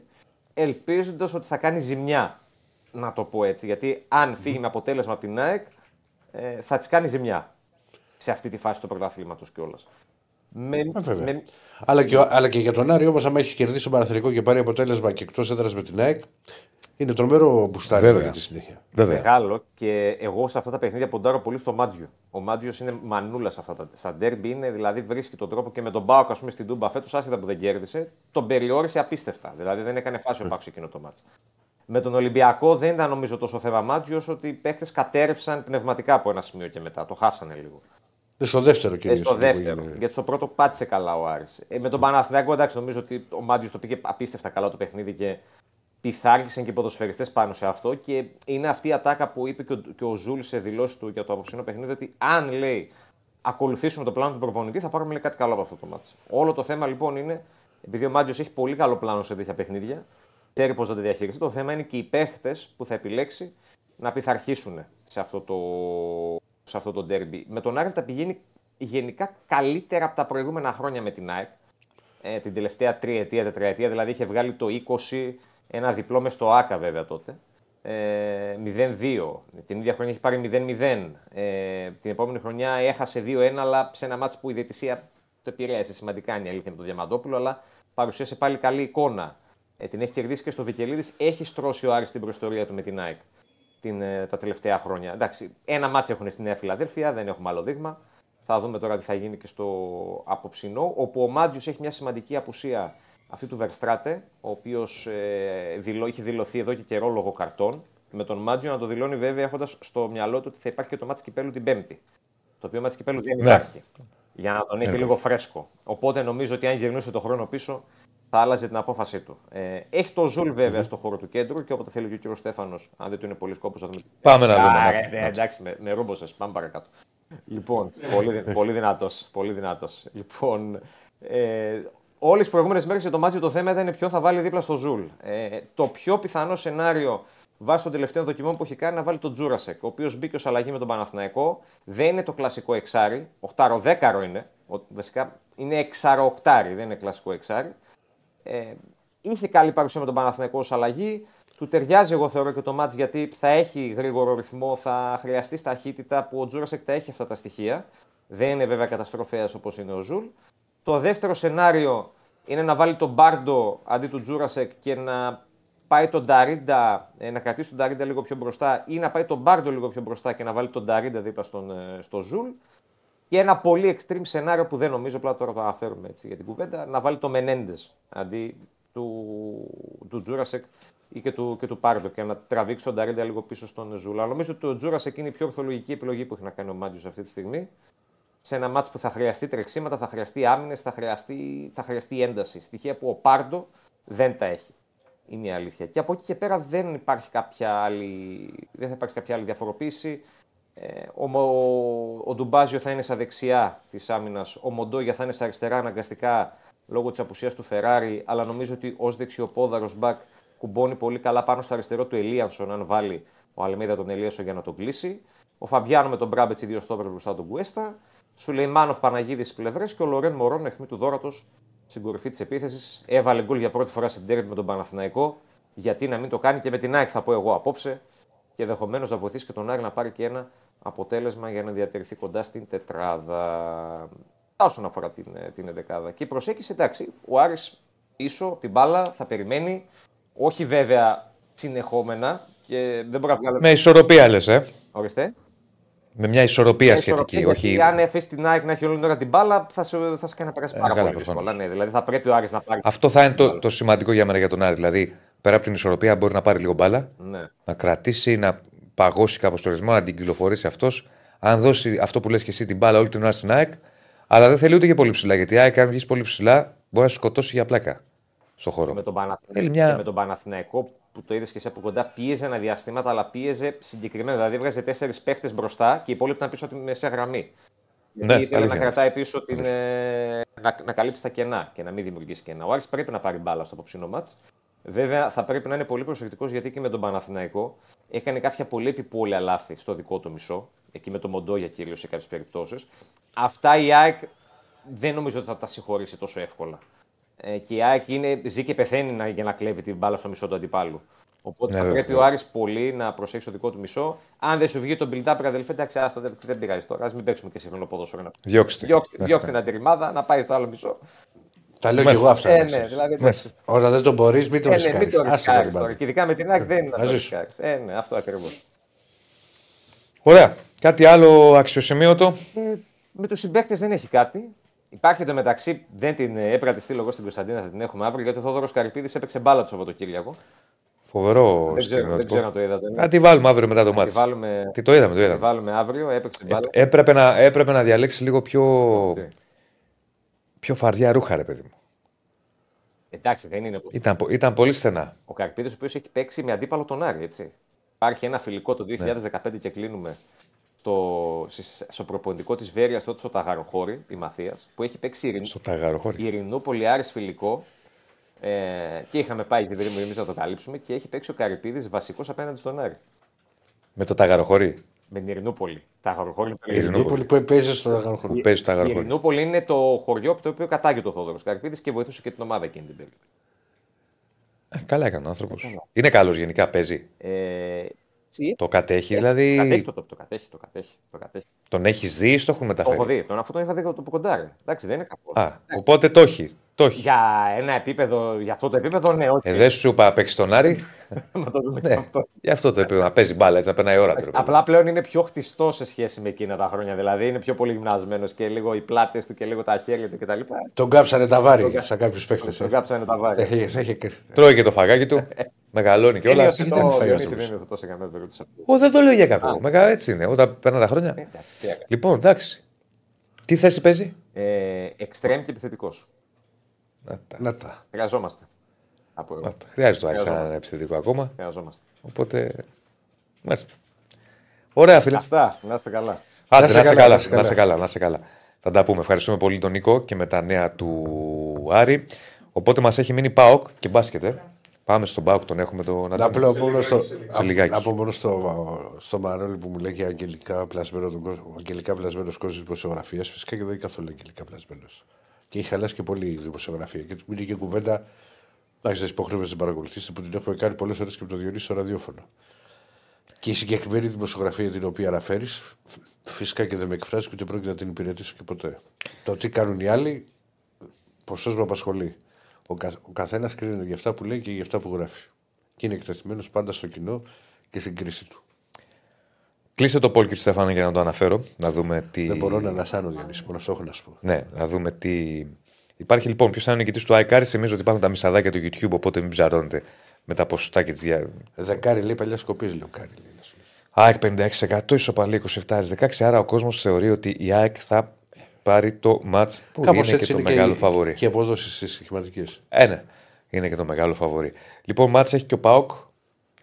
ελπίζοντας ότι θα κάνει ζημιά. Να το πω έτσι. Γιατί αν φύγει με αποτέλεσμα από την ΑΕΚ, ε, θα της κάνει ζημιά σε αυτή τη φάση του πρωταθλήματος κιόλας. Με, Ε, βέβαια. με, Αλλά, και, ο- αλλά και για τον Άρη όμως, άμα έχει κερδίσει τον Παναθηναϊκό και πάρει αποτέλεσμα και εκτός έδρας με την ΑΕΚ, είναι τρομερό μπουστάρι Βέβαια. για τη συνέχεια. Βέβαια. Μεγάλο και εγώ σε αυτά τα παιχνίδια ποντάρω πολύ στο Μάτζιο. Ο Μάτζιος είναι μανούλας σε αυτά τα. Στα ντέρμπι είναι, δηλαδή βρίσκει τον τρόπο και με τον Μπάουκ, ας πούμε, στην Τούμπα φέτος, άσχετα που δεν κέρδισε, τον περιόρισε απίστευτα. Δηλαδή δεν έκανε φάση ο Μπάουκ εκείνο το μάτς. Με τον Ολυμπιακό δεν ήταν νομίζω τόσο θέμα Μάτζιο, όσο ότι οι παίχτες κατέρευσαν πνευματικά από ένα σημείο και μετά. Το χάσανε λίγο. Είναι στο δεύτερο Ε, κυρίω. στο δεύτερο. Γιατί στο πρώτο πάτησε καλά ο Άρης. Ε, με τον Παναθηναϊκό εντάξει, νομίζω ότι ο Μάτζιος το πήγε απίστευτα καλά το παιχνίδι και πειθάρχησαν και οι ποδοσφαιριστές πάνω σε αυτό. Και είναι αυτή η ατάκα που είπε και ο, και ο Ζούλ σε δηλώσεις του για το απόψινό παιχνίδι, ότι αν λέει ακολουθήσουμε το πλάνο του προπονητή, θα πάρουμε λέει, κάτι καλό από αυτό το μάτσο. Όλο το θέμα λοιπόν είναι, επειδή ο Μάτζιος έχει πολύ καλό πλάνο σε τέτοια παιχνίδια, ξέρει πώς θα τα διαχειριστεί. Το θέμα είναι και οι παίχτες που θα επιλέξει να πειθαρχήσουν σε αυτό το, σε αυτό το derby. Με τον Άρη τα πηγαίνει γενικά καλύτερα από τα προηγούμενα χρόνια με την ΑΕΚ. Ε, την τελευταία τριετία, τετραετία, δηλαδή είχε βγάλει το 20, ένα διπλό μες στο ΆΚΑ βέβαια τότε. Ε, 0-2. Την ίδια χρονιά έχει πάρει 0-0. Ε, την επόμενη χρονιά έχασε 2-1, αλλά σε ένα μάτσο που η διαιτησία το επηρέασε σημαντικά είναι η αλήθεια με τον Διαμαντόπουλο, αλλά παρουσίασε πάλι καλή εικόνα. Ε, την έχει κερδίσει και στο Βικελίδης. Έχει στρώσει ο Άρης την προϊστορία του με την ΑΕΚ την, ε, τα τελευταία χρόνια. Εντάξει, ένα μάτσο έχουν στη Νέα Φιλαδέλφια, δεν έχουμε άλλο δείγμα. Θα δούμε τώρα τι θα γίνει και στο αποψινό, όπου ο Μάτζιος έχει μια σημαντική απουσία αυτή του Βερστράτε, ο οποίος ε, δηλώ, είχε δηλωθεί εδώ και καιρό λόγω καρτών. Με τον Μάτζιο να το δηλώνει βέβαια έχοντας στο μυαλό του ότι θα υπάρχει και το ματς κυπέλλου την Πέμπτη. Το οποίο ματς κυπέλλου δεν Ναι. υπάρχει. Για να τον έχει λίγο φρέσκο. Οπότε νομίζω ότι αν γυρνούσε το χρόνο πίσω, θα άλλαζε την απόφασή του. Ε, έχει το Ζουλ βέβαια στο χώρο του κέντρου και όποτε θέλει και ο κύριος Στέφανος, αν δεν του είναι πολύ σκόπος, θα δούμε. Πάμε να δούμε. Α, να- ρε, ναι, εντάξει, με, με ρούμποσες, πάμε παρακάτω. Λοιπόν, πολύ, δυ- πολύ δυνατός, πολύ δυνατός. Λοιπόν, ε, όλες τις προηγούμενες μέρες για τον Μάτζιο το θέμα ήταν ποιον θα βάλει δίπλα στο Ζουλ. Ε, το πιο πιθανό σενάριο βάσει των τελευταίων δοκιμών που έχει κάνει να βάλει τον Τζούρασεκ, ο οποίος μπήκε ως αλλαγή με τον Παναθηναϊκό. Δεν είναι το κλασικό εξάρι, οχτάρο-δέκαρο είναι. Ο, βασικά είναι εξάρο-οκτάρι, δεν είναι κλασικό εξάρι. Ε, είχε καλή παρουσία με τον Παναθηναϊκό ως αλλαγή. Του ταιριάζει, εγώ θεωρώ, και το ματς γιατί θα έχει γρήγορο ρυθμό, θα χρειαστεί ταχύτητα που ο Τζούρασεκ τα έχει αυτά τα στοιχεία. Δεν είναι βέβαια καταστροφέας όπως είναι ο Ζουλ. Το δεύτερο σενάριο είναι να βάλει τον Μπάρντο αντί του Τζούρασεκ και να πάει τον Νταρίντα, ε, να κρατήσει τον Νταρίντα λίγο πιο μπροστά ή να πάει τον Μπάρντο λίγο πιο μπροστά και να βάλει τον Νταρίντα δίπλα στον, ε, στο Ζουλ. Και ένα πολύ extreme σενάριο που δεν νομίζω, απλά τώρα το αναφέρουμε έτσι για την κουβέντα, να βάλει το Μενέντες αντί του, του Τζούρασεκ ή και του, και του Πάρντο και να τραβήξει τον Νταρίντα λίγο πίσω στον Ζουλ. Αλλά νομίζω ότι ο Τζούρασεκ είναι η πιο ορθολογική επιλογή που έχει να κάνει ο Μάτζιος αυτή τη στιγμή. Σε ένα μάτς που θα χρειαστεί τρεξίματα, θα χρειαστεί άμυνες, θα χρειαστεί, θα χρειαστεί ένταση. Στοιχεία που ο Πάρντο δεν τα έχει. Είναι η αλήθεια. Και από εκεί και πέρα δεν υπάρχει κάποια άλλη, δεν θα υπάρξει κάποια άλλη διαφοροποίηση. Ε, ο, Μο- ο Ντουμπάζιο θα είναι στα δεξιά της άμυνας. Ο Μοντόγια θα είναι στα αριστερά αναγκαστικά λόγω της απουσίας του Φεράρι. Αλλά νομίζω ότι ως δεξιοπόδαρος μπακ κουμπώνει πολύ καλά πάνω στο αριστερό του Ελίανσον, αν βάλει ο Αλμίδα τον Ελίασον για να τον κλείσει. Ο Φαμπιάνο με τον Μπράμπετς, οι δύο στόπερ μπροστά τον Κουέστα. Σουλεϊμάνοφ Παναγίδης στι πλευρές και ο Λορέν Μωρόν αιχμή του δόρατος στην κορυφή της επίθεσης. Έβαλε γκολ για πρώτη φορά στην τέρμη με τον Παναθηναϊκό. Γιατί να μην το κάνει και με την ΑΕΚ, θα πω εγώ απόψε. Και ενδεχομένως να βοηθήσει και τον Άρη να πάρει και ένα αποτέλεσμα για να διατηρηθεί κοντά στην τετράδα. Όσον αφορά την, ε, την εντεκάδα. Και η προσέγγιση, εντάξει, ο Άρης πίσω, από την μπάλα, θα περιμένει. Όχι βέβαια συνεχόμενα και δεν μπορεί να βγάλει. Με ισορροπία λες, ε. Ορίστε. Με μια ισορροπία Ε, σχετική. ισορροπία, όχι... γιατί Αν αφήσει την ΑΕΚ να έχει όλη την ώρα την μπάλα, θα, σου, θα σε κάνει να περάσει πάρα Ε, καλά, πολύ προφανώς. δύσκολα. Ναι, δηλαδή θα πρέπει ο Άρης να πάρει. Αυτό θα είναι το, το σημαντικό για μένα για τον Άρη. Δηλαδή, πέρα από την ισορροπία, μπορεί να πάρει λίγο μπάλα, Ναι. να κρατήσει, να παγώσει κάπως το ρυθμό, να την κυκλοφορήσει αυτός. Αν δώσει αυτό που λες και εσύ την μπάλα όλη την ώρα στην ΑΕΚ, αλλά δεν θέλει ούτε και πολύ ψηλά. Γιατί η ΑΕΚ, αν βγεις πολύ ψηλά, μπορεί να σε σκοτώσει για πλάκα στο χώρο. με τον, Παναθηναϊκό, Θέλει μια- και με τον Παναθηναϊκό που το είδες και εσύ από κοντά, πίεζε ένα διαστήματα, αλλά πίεζε συγκεκριμένα. Δηλαδή έβγαζε τέσσερις παίχτες μπροστά και οι υπόλοιποι ήταν πίσω από τη μεσαία γραμμή. Γιατί Ναι, ήθελε να αλήθεια. κρατάει πίσω την, ε, να, να καλύψει τα κενά και να μην δημιουργήσει κενά. Ο Άρης πρέπει να πάρει μπάλα στο απόψινο μάτς. Βέβαια θα πρέπει να είναι πολύ προσεκτικός γιατί και με τον Παναθηναϊκό έκανε κάποια πολύ επιπόλαια λάθη στο δικό του μισό. Εκεί με τον Μοντόγια κυρίως σε κάποιες περιπτώσεις. Αυτά η ΑΕΚ δεν νομίζω ότι θα τα συγχωρήσει τόσο εύκολα. Ε, και η ΑΕΚ είναι, ζει και πεθαίνει να, για να κλέβει την μπάλα στο μισό του αντιπάλου. Οπότε Ναι, θα βέβαια. πρέπει ο Άρης πολύ να προσέξει το δικό του μισό. Αν δεν σου βγει το build-up, ρε αδελφέ, εντάξει, άστο, δεν, δεν πειράζει τώρα. Α μην παίξουμε και σύγχρονο ποδόσφαιρο. Να- Διώξτε. Διώξτε, διώξτε την αντιρρημάδα, να πάει στο άλλο μισό. Τα λέω και Μάλιστα. εγώ αυτά. Ε, να ναι, ξέρεις. δηλαδή. Μέσα. εντάξει. Όταν δεν τον μπορείς, μην τον Ε, ναι, μην ρισκάρεις. το Άσε το ρισκάρεις ρημάδι. τώρα. Και ειδικά με την ΑΕΚ δεν είναι να το Μαζί σου. ρισκάρεις. Ε, ναι, αυτό ακριβώς. Ωραία. Κάτι άλλο αξιοσημείωτο; Ε, με τους συμπαίκτες δεν έχει κάτι. Υπάρχει εντωμεταξύ, δεν την ε, έπρεπε να τη στείλω εγώ στην Κωνσταντίνα, θα την έχουμε αύριο, γιατί ο Θόδωρος Καρυπίδης έπαιξε μπάλα το Σαββατοκύριακο. Φοβερό Δεν ξέρω, δεν ξέρω αν το είδατε. ναι. Θα τη βάλουμε αύριο μετά το Τη μάτι. βάλουμε, Τι το είδαμε, το τη είδαμε. βάλουμε αύριο, έπαιξε μπάλα. Ε, έπρεπε, να, έπρεπε να διαλέξει λίγο πιο, Τι. Πιο φαρδιά ρούχα, ρε παιδί μου. Εντάξει, δεν είναι. Ήταν, πο- ήταν πολύ στενά. Ο Καρπίδη, ο οποίος έχει παίξει με αντίπαλο τον Άρη, έτσι. Υπάρχει ένα φιλικό το Ναι. 2015 και κλείνουμε στο, στις- στο προπονητικό της Βέρεια, τότε στο Ταγαροχώρι, η Μαθίας, που έχει παίξει ειρην... Στο ταγαροχώρι. Ειρηνούπολη Άρης φιλικό. Ε, και είχαμε πάει και δεν εμείς να το καλύψουμε και έχει παίξει ο Καρυπίδη βασικός απέναντι στον Άρη. Με το ταγαροχώρι. Με την Ειρηνούπολη. Ταγαροχώρι. Ειρηνούπολη. Νούπολη που παίζει στο αγροχώρο. Που παίζει στο Η ταγαροχώρι. Ειρηνούπολη είναι το χωριό από το οποίο κατάγει το Θόδωρος Καρυπίδη και βοηθούσε και την ομάδα εκείνη την περίοδο. Ε, καλά έκανε ο άνθρωπος. Είναι καλός γενικά, παίζει. Ε, τι; Το κατέχει, Το δηλαδή. κατέχει το, το, το κατέχει, το κατέχει. Το κατέχει. Τον έχεις δει ή το έχουν Το έχω μεταφέρει. δει. Τον, αφού τον είχα δει από κοντά. ρε. Εντάξει, δεν είναι κακός. Α, οπότε το έχει. Το έχει. Για ένα επίπεδο, για αυτό το επίπεδο, ναι, όχι. Ε, δεν σου είπα παίξεις τον Άρη. να το δούμε και ναι, αυτό. γι' αυτό το έπρεπε να παίζει μπάλα, έτσι να περνάει η ώρα του. ρε παιδί. Απλά πλέον είναι πιο χτιστό σε σχέση με εκείνα τα χρόνια. Δηλαδή είναι πιο πολύ γυμνασμένος και λίγο οι πλάτες του και λίγο τα χέρια του κτλ. Τον κάψανε τα βάρη σαν κάποιους παίχτες. Τον κάψανε τα βάρη. Τρώει και το φαγάκι του. Μεγαλώνει Δεν κιόλα. νιώθει ήταν το- φάει Διονύση, άνθρωπος. δεν νιώθω τόσο καμία περίπτωση. Ω, δεν το λέω για κακό. Μεγα, έτσι είναι. Όταν παίρνουν τα χρόνια. Εντάξει, τι έκανε. Λοιπόν, εντάξει. Τι θέση παίζει; Ε, Extreme και επιθετικός. Να τα. Να τα. Χρειαζόμαστε. Από να τα. Χρειάζεται το Άρης Χρειαζόμαστε. ένα επιθετικό ακόμα. Χρειαζόμαστε. Οπότε. Μάλιστα. Ωραία, φίλε. Αυτά. Να είστε καλά. Άντε, Να να σε σε καλά, καλά, να σε να σε καλά. καλά, να σε καλά. Θα τα πούμε. Ευχαριστούμε πολύ τον Νίκο και με τα νέα του Άρη. Οπότε μας έχει μείνει Πάοκ και μπάσκετ. ε. Πάμε στον Πάοκ, τον έχουμε το να Να πω μόνο στο, Σε λιγάκι. να πω μόνο στο, στο Μαρόλι που μου λέει για αγγελικά πλασμένο τον κόσμο. Αγγελικά πλασμένος κόσμος δημοσιογραφίας. Φυσικά και δεν είναι καθόλου αγγελικά πλασμένος. Και έχει χαλάσει και πολύ η δημοσιογραφία. Και του μείνει και κουβέντα. Εντάξει, δεν υποχρέωση να την παρακολουθήσετε που την έχουμε κάνει πολλές φορέ και με το Διονύση στο ραδιόφωνο. Και η συγκεκριμένη δημοσιογραφία την οποία αναφέρεις, φυσικά και δεν με εκφράζει και ούτε πρόκειται να την υπηρετήσω και ποτέ. Το τι κάνουν οι άλλοι, ποσός με απασχολεί. Ο, κα, ο καθένας κρίνεται για αυτά που λέει και για αυτά που γράφει. Και είναι εκτεθειμένος πάντα στο κοινό και στην κρίση του. Κλείσε το Πολ και τη Στέφανα για να το αναφέρω. Να δούμε τι. Δεν μπορώ να ανασάνω, Διονύση, μόνο αυτό έχω να σου πω. Ναι, να δούμε τι. Υπάρχει λοιπόν ποιος θα είναι ο νικητής του iCards. Θυμίζω ότι υπάρχουν τα μισαδάκια του YouTube, οπότε μην ψαρώνετε με τα ποσοστά και τις δια... Δεκάρι λέει παλιά σκοπή, λέει ο Κάρι. Λέει, να σου λέει. ΑΕΚ 56%, ισοπαλία 27-16. Άρα ο κόσμος θεωρεί ότι η ΑΕΚ θα πάρει το match που Κάπως είναι έτσι και το είναι μεγάλο και, φαβορή. και οι αποδόσεις στις στοιχηματικέ. Ε, ναι. Είναι και το μεγάλο φαβορή. Λοιπόν, ματς έχει και ο ΠΑΟΚ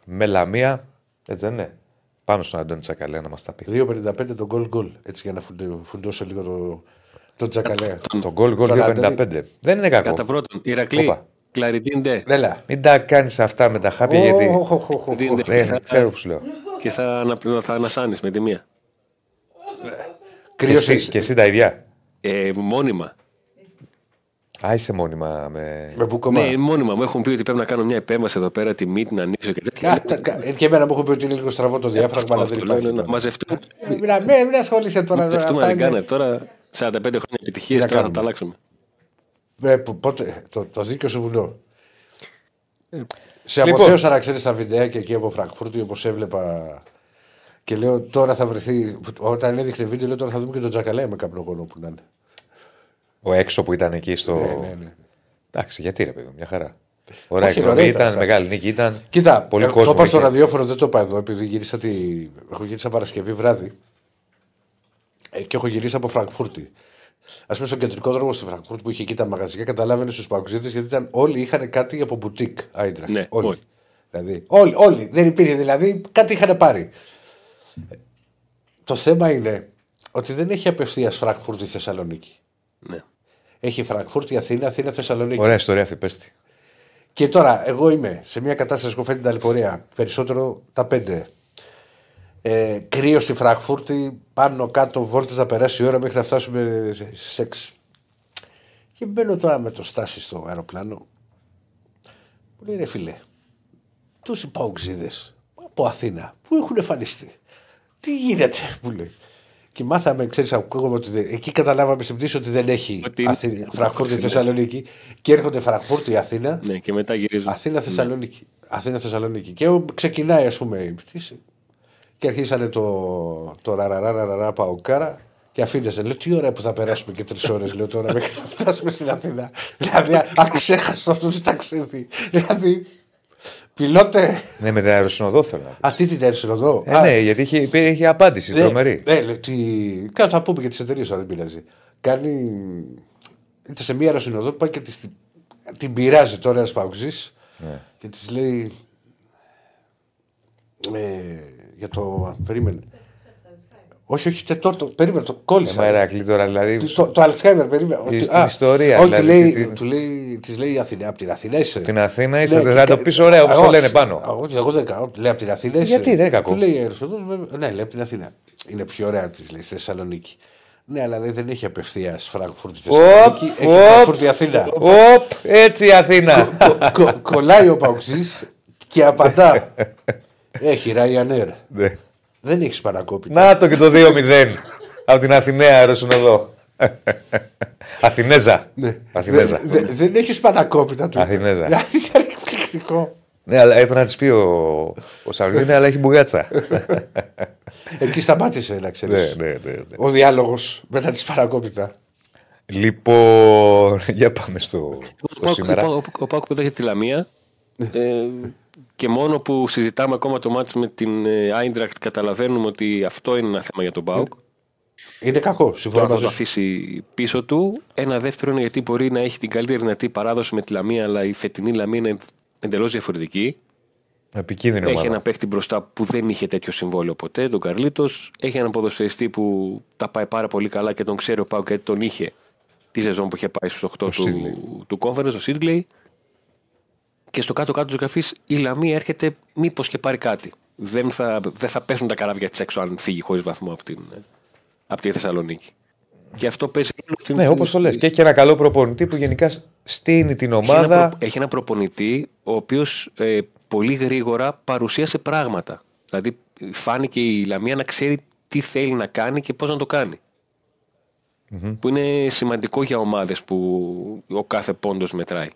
με Λαμία. Έτσι δεν είναι; Πάμε στον Αντώνη Τσακαλέα να μας τα πει. 2,55 το goal goal. Έτσι για να φουντ- φουντώσω λίγο το, το τσακαλέα. Το goal goal Τον 2,55. Δεν είναι κακό. Κατά πρώτον, Ηρακλή, Όπα. κλαριτίντε Έλα. Μην τα κάνεις αυτά με τα χάπια γιατί. Οχ, οχ, οχ, οχ. Δίντε. Δεν ξέρω που σου λέω. και θα, ανα- θα ανασάνεις με τη μία. Και Κρύος εσύ, είσαι. και εσύ τα ίδια. Ε, μόνιμα. Α, είσαι μόνιμα με. Με μπουκομά. Ναι, μόνιμα μου έχουν πει ότι πρέπει να κάνω μια επέμβαση εδώ πέρα, τη μύτη να ανοίξω και τέτοια. Κάτα- κα- Και εμένα μου έχουν πει ότι είναι λίγο στραβό το διάφραγμα, αλλά δεν Αυτό λέω, υπάρχει. είναι να μαζευτούμε. Ε, Μην μην- μην ασχολείσαι τώρα. Μαζευτούμε αυτά να είναι- κάνετε τώρα 45 χρόνια επιτυχίες, Τι να τώρα θα κάνουμε; τα αλλάξουμε. Ε, πο- πότε, το, το δίκιο σου βουλώ. Σε Λοιπόν. αποθέωσα να ξέρεις τα βιντεάκια εκεί από Φραγκφούρτη όπως έβλεπα. Και λέω τώρα θα βρεθεί. Όταν έδειχνε βίντεο, λέω τώρα θα δούμε και τον Τζακαλέα με καπνογόνο που να είναι. Ο έξω που ήταν εκεί στο. Ναι, ναι, ναι. Εντάξει, γιατί ρε παιδί μου, μια χαρά. Ωραία Όχι, εκδρομή ωραία ήταν, ήταν, θα. μεγάλη νίκη ήταν. Κοίτα, πολύ ε, το κόσμο. είπα στο είχε. ραδιόφωνο, δεν το είπα εδώ, επειδή γύρισα τη... έχω γύρισα Παρασκευή βράδυ ε, και έχω γυρίσει από Φραγκφούρτη. Α πούμε, στον κεντρικό δρόμο στη Φραγκφούρτη που είχε εκεί τα μαγαζιά, καταλάβαινες στους παγκοσμίτες γιατί ήταν, όλοι είχαν κάτι από μπουτίκ. Άιντραχτ. Ναι, όλοι. όλοι. Δηλαδή, όλοι, όλοι. Δεν υπήρχε δηλαδή, κάτι είχαν πάρει. Ε, Το θέμα είναι ότι δεν έχει απευθείας Φραγκφούρτη Θεσσαλονίκη. Ναι. Έχει Φραγκφούρτη Αθήνα, Αθήνα Θεσσαλονίκη. Ωραία ιστορία αυτή, πες τη. Και τώρα, εγώ είμαι σε μια κατάσταση που φέρνει την ταλαιπωρία. Περισσότερο τα πέντε. Ε, κρύο στη Φραγκφούρτη, πάνω κάτω βόλτες να περάσει η ώρα μέχρι να φτάσουμε σε 6. Και μπαίνω τώρα με το στάση στο αεροπλάνο. Μου λέει ρε φίλε, τόσοι παουξίδε από Αθήνα που έχουν εμφανιστεί; Τι γίνεται, μου λέει. Και μάθαμε, ξέρεις, ακούγαμε ότι δεν- εκεί καταλάβαμε στην πτήση ότι δεν έχει Ότι είναι- Αθήνα, Φραγκφούρτη Θεσσαλονίκη. Και έρχονται Φραγκφούρτη Αθήνα, ναι, και μετά γυρίζουν. Αθήνα Θεσσαλονίκη. Αθήνα Θεσσαλονίκη. Και ο- ξεκινάει, ας πούμε, η πτήση. Και αρχίσανε το, το ραραραραρα παοκάρα. Και αφήνεσαι. Λέω τι ώρα που θα περάσουμε και τρεις ώρες, λέω τώρα μέχρι να φτάσουμε στην Αθήνα. δηλαδή, αξέχαστο αυτό το ταξίδι. δηλαδή, πιλότε. Ναι, με την αεροσυνοδό θέλω να πεις. Αυτή την έρθει εδώ. Ε, ναι, γιατί είχε, υπήρχε- είχε απάντηση ναι, τρομερή. Ναι, λέει, τι... Κάτι θα πούμε και τις εταιρείες τώρα, δεν πειράζει. Κάνει. Είτε σε μία αεροσυνοδό που πάει και της- την πειράζει τώρα ένας παγκοσή Ναι. και της λέει. Ε, για το. Περίμενε. Όχι, όχι, τετόρτο. Περίμενε, το Ε, κόλλησα. μα Ηρακλή τώρα δηλαδή. Το, το, το Alzheimer, περίμενε. Την- Ότι- την ιστορία, Όχι, δηλαδή, λέει, τι- του λέει, της λέει η Αθήνα. Από την Αθήνα είσαι. Την Αθήνα είσαι, Ναι, θα και- το πεις ωραία όπως το όχι, λένε πάνω. Όχι, εγώ δεν κάνω. Λέει από την Αθήνα. είσαι. Γιατί, δεν είναι κακό. Του λέει η αεροσοδός, βέβαια. Ναι, λέει από την Αθήνα. Είναι πιο ωραία της λέει στη Θεσσαλονίκη. Ναι, αλλά λέει δεν έχει απευθείας Φραγκφούρτη Οπ, Θεσσαλονίκη. Έχει οπ. Φραγκφούρτη Αθήνα. Οπ, έτσι η Αθήνα. Κο- κο- Κολλάει ο Παουξής και απαντά. Έχει Ryanair. Ναι. Δεν έχεις παρακόπητα. Να το και το 2-0 από την Αθηναία αεροσυνοδό. Αθηνέζα. Ναι. Αθηνέζα. Δε- δε- Δεν έχεις πανακόπητα του. Αθηνέζα. Δηλαδή ήταν εκπληκτικό. Ναι, αλλά έπρεπε να της πει ο, ο Σαβλίνη, αλλά έχει μπουγάτσα. Εκεί σταμάτησε να ξέρεις. ναι, ναι, ναι, ναι. Ο διάλογος μετά τη παρακόπητα. Λοιπόν, για πάμε στο, Ο στο Πάουκ- σήμερα. ο Πάουκ- Ο Πάουκ που δέχεται τη Λαμία. Ε, και μόνο που συζητάμε ακόμα το μάτς με την Άιντρακτ καταλαβαίνουμε ότι αυτό είναι ένα θέμα για τον Πάουκ. Είναι κακό. Συμφωνώ Τώρα θα μαζί το σου. αφήσει πίσω του. Ένα δεύτερο είναι γιατί μπορεί να έχει την καλύτερη δυνατή παράδοση με τη Λαμία, αλλά η φετινή Λαμία είναι εντελώς διαφορετική. Επικίνδυνη Έχει ομάδα. ένα παίχτη μπροστά που δεν είχε τέτοιο συμβόλαιο ποτέ, τον Καρλίτος. Έχει έναν ποδοσφαιριστή που τα πάει πάρα πολύ καλά και τον ξέρει ο Πάου γιατί τον είχε τη σεζόν που είχε πάει στους 8 του, Σίδλεϊ. του Conference, ο Σίδλεϊ. Και στο κάτω-κάτω της γραφής η Λαμία έρχεται μήπως και πάρει κάτι. Δεν θα, δεν θα πέσουν τα καράβια της έξω αν φύγει χωρίς βαθμό από, την, από τη Θεσσαλονίκη. Και αυτό παίζει ρόλο στην Ναι, όπως το λες. Και έχει ένα καλό προπονητή που γενικά στείνει την έχει ένα, ομάδα. προ- έχει ένα προπονητή ο οποίος ε, πολύ γρήγορα παρουσίασε πράγματα. Δηλαδή φάνηκε η Λαμία να ξέρει τι θέλει να κάνει και πώς να το κάνει. Που είναι σημαντικό για ομάδες που ο κάθε πόντος μετράει.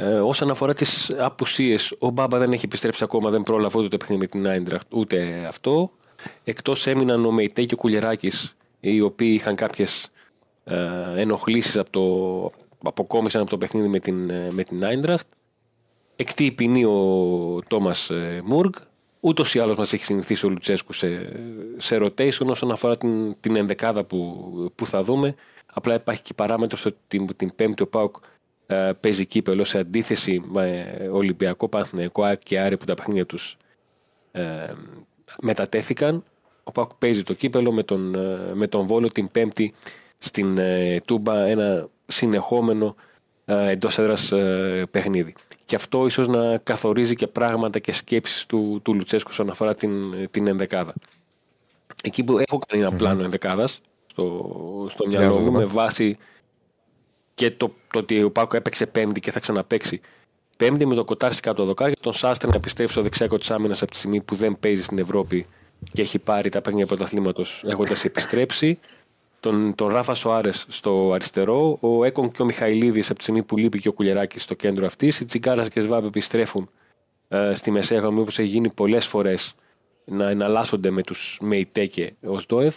Ε, όσον αφορά τις απουσίες, ο Μπάμπα δεν έχει επιστρέψει ακόμα, δεν πρόλαβε ούτε το παιχνίδι με την Άιντραχτ, ούτε αυτό. Εκτός έμειναν ο Μεϊτέ και ο Κουλεράκη, οι οποίοι είχαν κάποιες ε, ενοχλήσεις από το. αποκόμισαν από το παιχνίδι με την, ε, με την Άιντραχτ. Εκτεί η ποινή ο Τόμας Μούργκ. Ούτως ή άλλως μας έχει συνηθίσει ο Λουτσέσκου σε, σε rotation όσον αφορά την, την ενδεκάδα που, που θα δούμε. Απλά υπάρχει και η παράμετρος ότι την, την Πέμπτη ο Πάουκ ε, παίζει κύπελο σε αντίθεση με Ολυμπιακό, Παναθηναϊκό ΑΕΚ και Άρη που τα παιχνίδια τους ε, μετατέθηκαν. Ο Πάουκ παίζει το κύπελο με τον, ε, με τον Βόλο την Πέμπτη στην ε, Τούμπα ένα συνεχόμενο ε, εντός έδρας ε, παιχνίδι. Και αυτό ίσως να καθορίζει και πράγματα και σκέψεις του, του Λουτσέσκου όσον αφορά την, την ενδεκάδα. Εκεί που έχω κάνει ένα πλάνο ενδεκάδας στο, στο Για μυαλό να το μου δούμε. με βάση και το, το ότι ο Πάκο έπαιξε πέμπτη και θα ξαναπέξει πέμπτη με το κοτάρι κάτω δοκάρι και τον Σάστρε να επιστρέψει στο δεξιάκο της άμυνας από τη στιγμή που δεν παίζει στην Ευρώπη και έχει πάρει τα παιχνίδια πρωταθλήματος έχοντας επιστρέψει. Τον, τον Ράφα Σοάρες στο αριστερό, ο Έκον και ο Μιχαηλίδης από τη στιγμή που λείπει και ο Κουλεράκη στο κέντρο αυτής. Οι Τσιγκάρα και Σβάμπ επιστρέφουν ε, στη μεσαία γραμμή όπως έχει γίνει πολλές φορές να εναλλάσσονται με τους Μεϊτέκε ως Ντόεφ.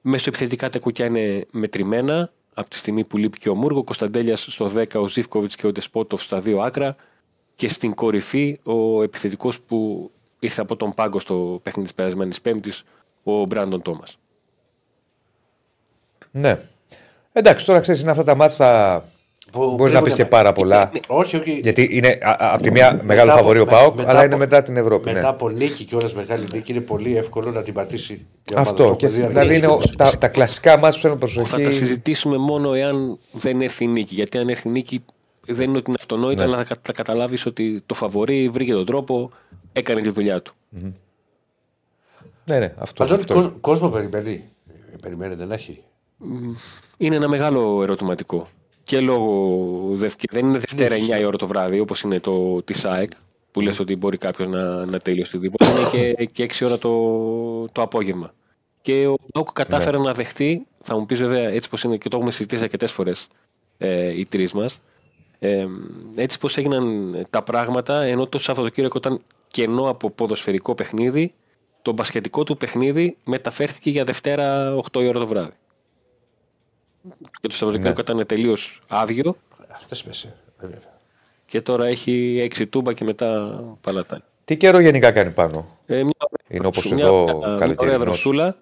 Μεσοεπιθετικά τα κουκιά είναι μετρημένα από τη στιγμή που λείπει και ο Μούργο. Ο Κωνσταντέλιας στο 10, ο Ζήφκοβιτς και ο Ντεσπότοφ στα δύο άκρα. Και στην κορυφή ο επιθετικός που ήρθε από τον πάγκο στο παιχνίδι της περασμένης Πέμπτης, ο Μπράντον Τόμας. Ναι. Εντάξει, τώρα ξέρεις, είναι αυτά τα μάτια Που Μπορείς να κρύβουνε πεις και με- πάρα πολλά. Όχι, όχι. Γιατί είναι α- α- από τη μία μεγάλο Μετά από- φαβορή ο με- Πάοκ, μετά αλλά είναι από- μετά την Ευρώπη. Μετά ναι. από νίκη και όλες μεγάλη νίκη είναι πολύ εύκολο να την πατήσει. η ομάδα. Το Αυτό. έχουμε Και δει δηλαδή είναι ο- αρκετές τα, τα κλασικά μάτς που θέλουν Θα τα προσοχή. συζητήσουμε μόνο εάν δεν έρθει η νίκη. Γιατί αν έρθει η νίκη δεν είναι ότι είναι αυτονόητο, Ναι. αλλά θα, θα καταλάβεις ότι το φαβορή βρήκε τον τρόπο, έκανε τη δουλειά του. Ναι, ναι, αυτό. Αντώνη, αυτό. κόσμο, κόσμο περιμένει. Ε, Περιμένετε να έχει. Είναι ένα μεγάλο ερωτηματικό. Και λόγω. δευ- και δεν είναι Δευτέρα 9 η ώρα το βράδυ, όπως είναι το τη ΑΕΚ, που λες ότι μπορεί κάποιος να, να τελειώσει οτιδήποτε. Είναι και, και 6 ώρα το, το απόγευμα. Και ο Πάουκ κατάφερε να δεχτεί, θα μου πεις βέβαια έτσι πως είναι και το έχουμε συζητήσει αρκετές φορές ε, οι τρεις μας. Ε, έτσι πως έγιναν τα πράγματα, ενώ το Σαββατοκύριακο ήταν κενό από ποδοσφαιρικό παιχνίδι, το μπασκετικό του παιχνίδι μεταφέρθηκε για Δευτέρα 8 η ώρα το βράδυ. Και το Σαββατοκύριακο ήταν τελείως άδειο Αυτέ πέσει. Βέβαια. και τώρα έχει 6 τούμπα και μετά παλατάει. Τι καιρό γενικά κάνει πάνω; Ε, μια, Είναι όπως μια- εδώ, μια- μια καλοκαιρινός. ωραία δροσούλα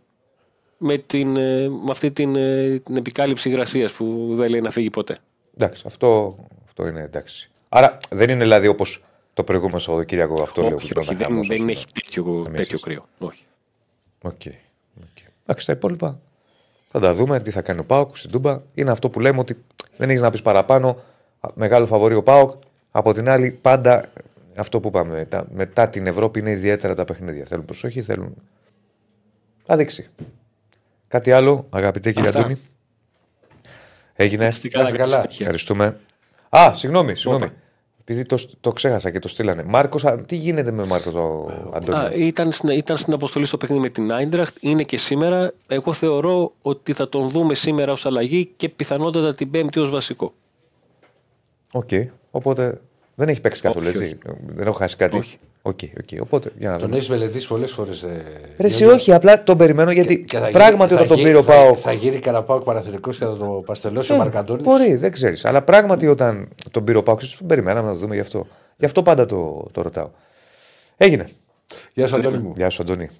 με, την, ε, με αυτή την, ε, την επικάλυψη υγρασίας που δεν λέει να φύγει ποτέ. Εντάξει, αυτό, αυτό είναι εντάξει. Άρα δεν είναι δηλαδή όπως το προηγούμενο Σαββατοκύριακο αυτό λέω. όχι, που όχι, ήταν δεν, χαμός, ας δεν πούμε. έχει τέτοιο, τέτοιο εσείς. κρύο. Όχι. Οκ. οκ. Εντάξει, τα υπόλοιπα θα τα δούμε. Τι θα κάνει ο ΠΑΟΚ στην Τούμπα. Είναι αυτό που λέμε ότι δεν έχεις να πεις παραπάνω. Μεγάλο φαβορή ο ΠΑΟΚ. Από την άλλη, πάντα αυτό που είπαμε. τα- μετά την Ευρώπη είναι ιδιαίτερα τα παιχνίδια. Θέλουν προσοχή, θέλουν. Θα δείξει. Κάτι άλλο, αγαπητέ κύριε Αυτά. Αντώνη. Έγινε. Είστε καλά, Είστε καλή καλά. συνέχεια. Ευχαριστούμε. Α, συγγνώμη, συγγνώμη. Όπα. Επειδή το, το ξέχασα και το στείλανε. Μάρκος, τι γίνεται με Μάρκος ο Αντώνη. Α, ήταν, στην, ήταν στην αποστολή στο παιχνίδι με την Άιντραχτ, είναι και σήμερα. Εγώ θεωρώ ότι θα τον δούμε σήμερα ως αλλαγή και πιθανότατα την Πέμπτη ως βασικό. Οκ. Οπότε δεν έχει παίξει καθόλου, Όχι, έτσι. Δεν έχω χάσει κάτι. Όχι. Οκ, οκ. Οπότε για να Τον δούμε. έχεις μελετήσει πολλές φορές. Ρε, εσύ όχι, απλά τον περιμένω γιατί Και θα πράγματι γίνει- όταν θα τον γίνει- πήρε ο θα- Πάοκ. Θα γίνει Καραπάοκ Παναθηνικό και θα το παστελώσει ο Ε, Μαρκαντώνης. Μπορεί, δεν ξέρεις. Αλλά πράγματι όταν τον πήρε ο Πάοκ, τον περιμέναμε να το δούμε γι' αυτό. Γι' αυτό πάντα το, το ρωτάω. Έγινε. Γεια σου, Αντώνη μου. Γεια σου, Αντώνη.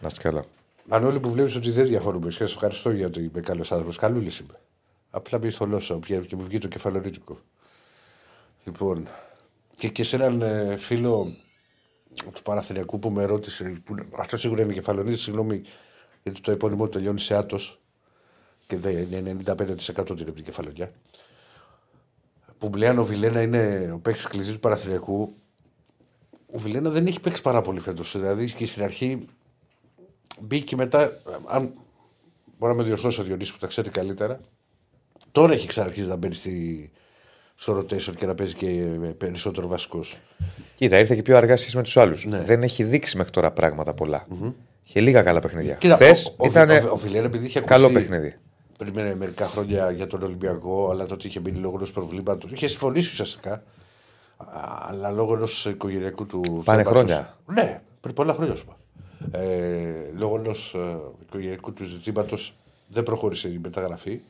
Να είστε καλά. Μανώλη που βλέπεις ότι δεν διαφορούμε. Σε ευχαριστώ γιατί είμαι καλός άνθρωπος. Καλούλης είμαι. Απλά με θολώσω και μου βγει το κεφαλορίτικο. Λοιπόν, και, και σε έναν ε, φίλο του Παναθηναϊκού που με ρώτησε. Που, αυτό σίγουρα είναι κεφαλονίτη, συγγνώμη, γιατί το επώνυμό του τελειώνει σε άτος. Και δεν είναι 95% την από την κεφαλονιά. Που μου λέει αν ο Βιλένα είναι ο παίκτης κλειδί του Παναθηναϊκού. Ο Βιλένα δεν έχει παίξει πάρα πολύ φέτος. Δηλαδή και στην αρχή μπήκε μετά. Αν μπορεί να με διορθώσει ο Διονύσης που τα ξέρει καλύτερα. Τώρα έχει ξαναρχίσει να μπαίνει στη, στο rotation και να παίζει και περισσότερο βασικός. Κοίτα, ήρθε και πιο αργά σχέση με τους άλλους. Ναι. Δεν έχει δείξει μέχρι τώρα πράγματα πολλά. Είχε λίγα καλά παιχνίδια. Κοίτα, Χθες ο- ο- ήταν ο- ο Φιλέρ, επειδή είχε καλό ακουστεί παιχνίδι. πριν με- μερικά χρόνια για τον Ολυμπιακό, αλλά τότε είχε μείνει λόγω ενός προβλήματος. Είχε συμφωνήσει ουσιαστικά. Α, Αλλά λόγω ενός οικογενειακού του. Πάνε θέματος- χρόνια. Ναι, πριν πολλά χρόνια σου είπα. Ε, λόγω ενός οικογενειακού του ζητήματος δεν προχώρησε η μεταγραφή.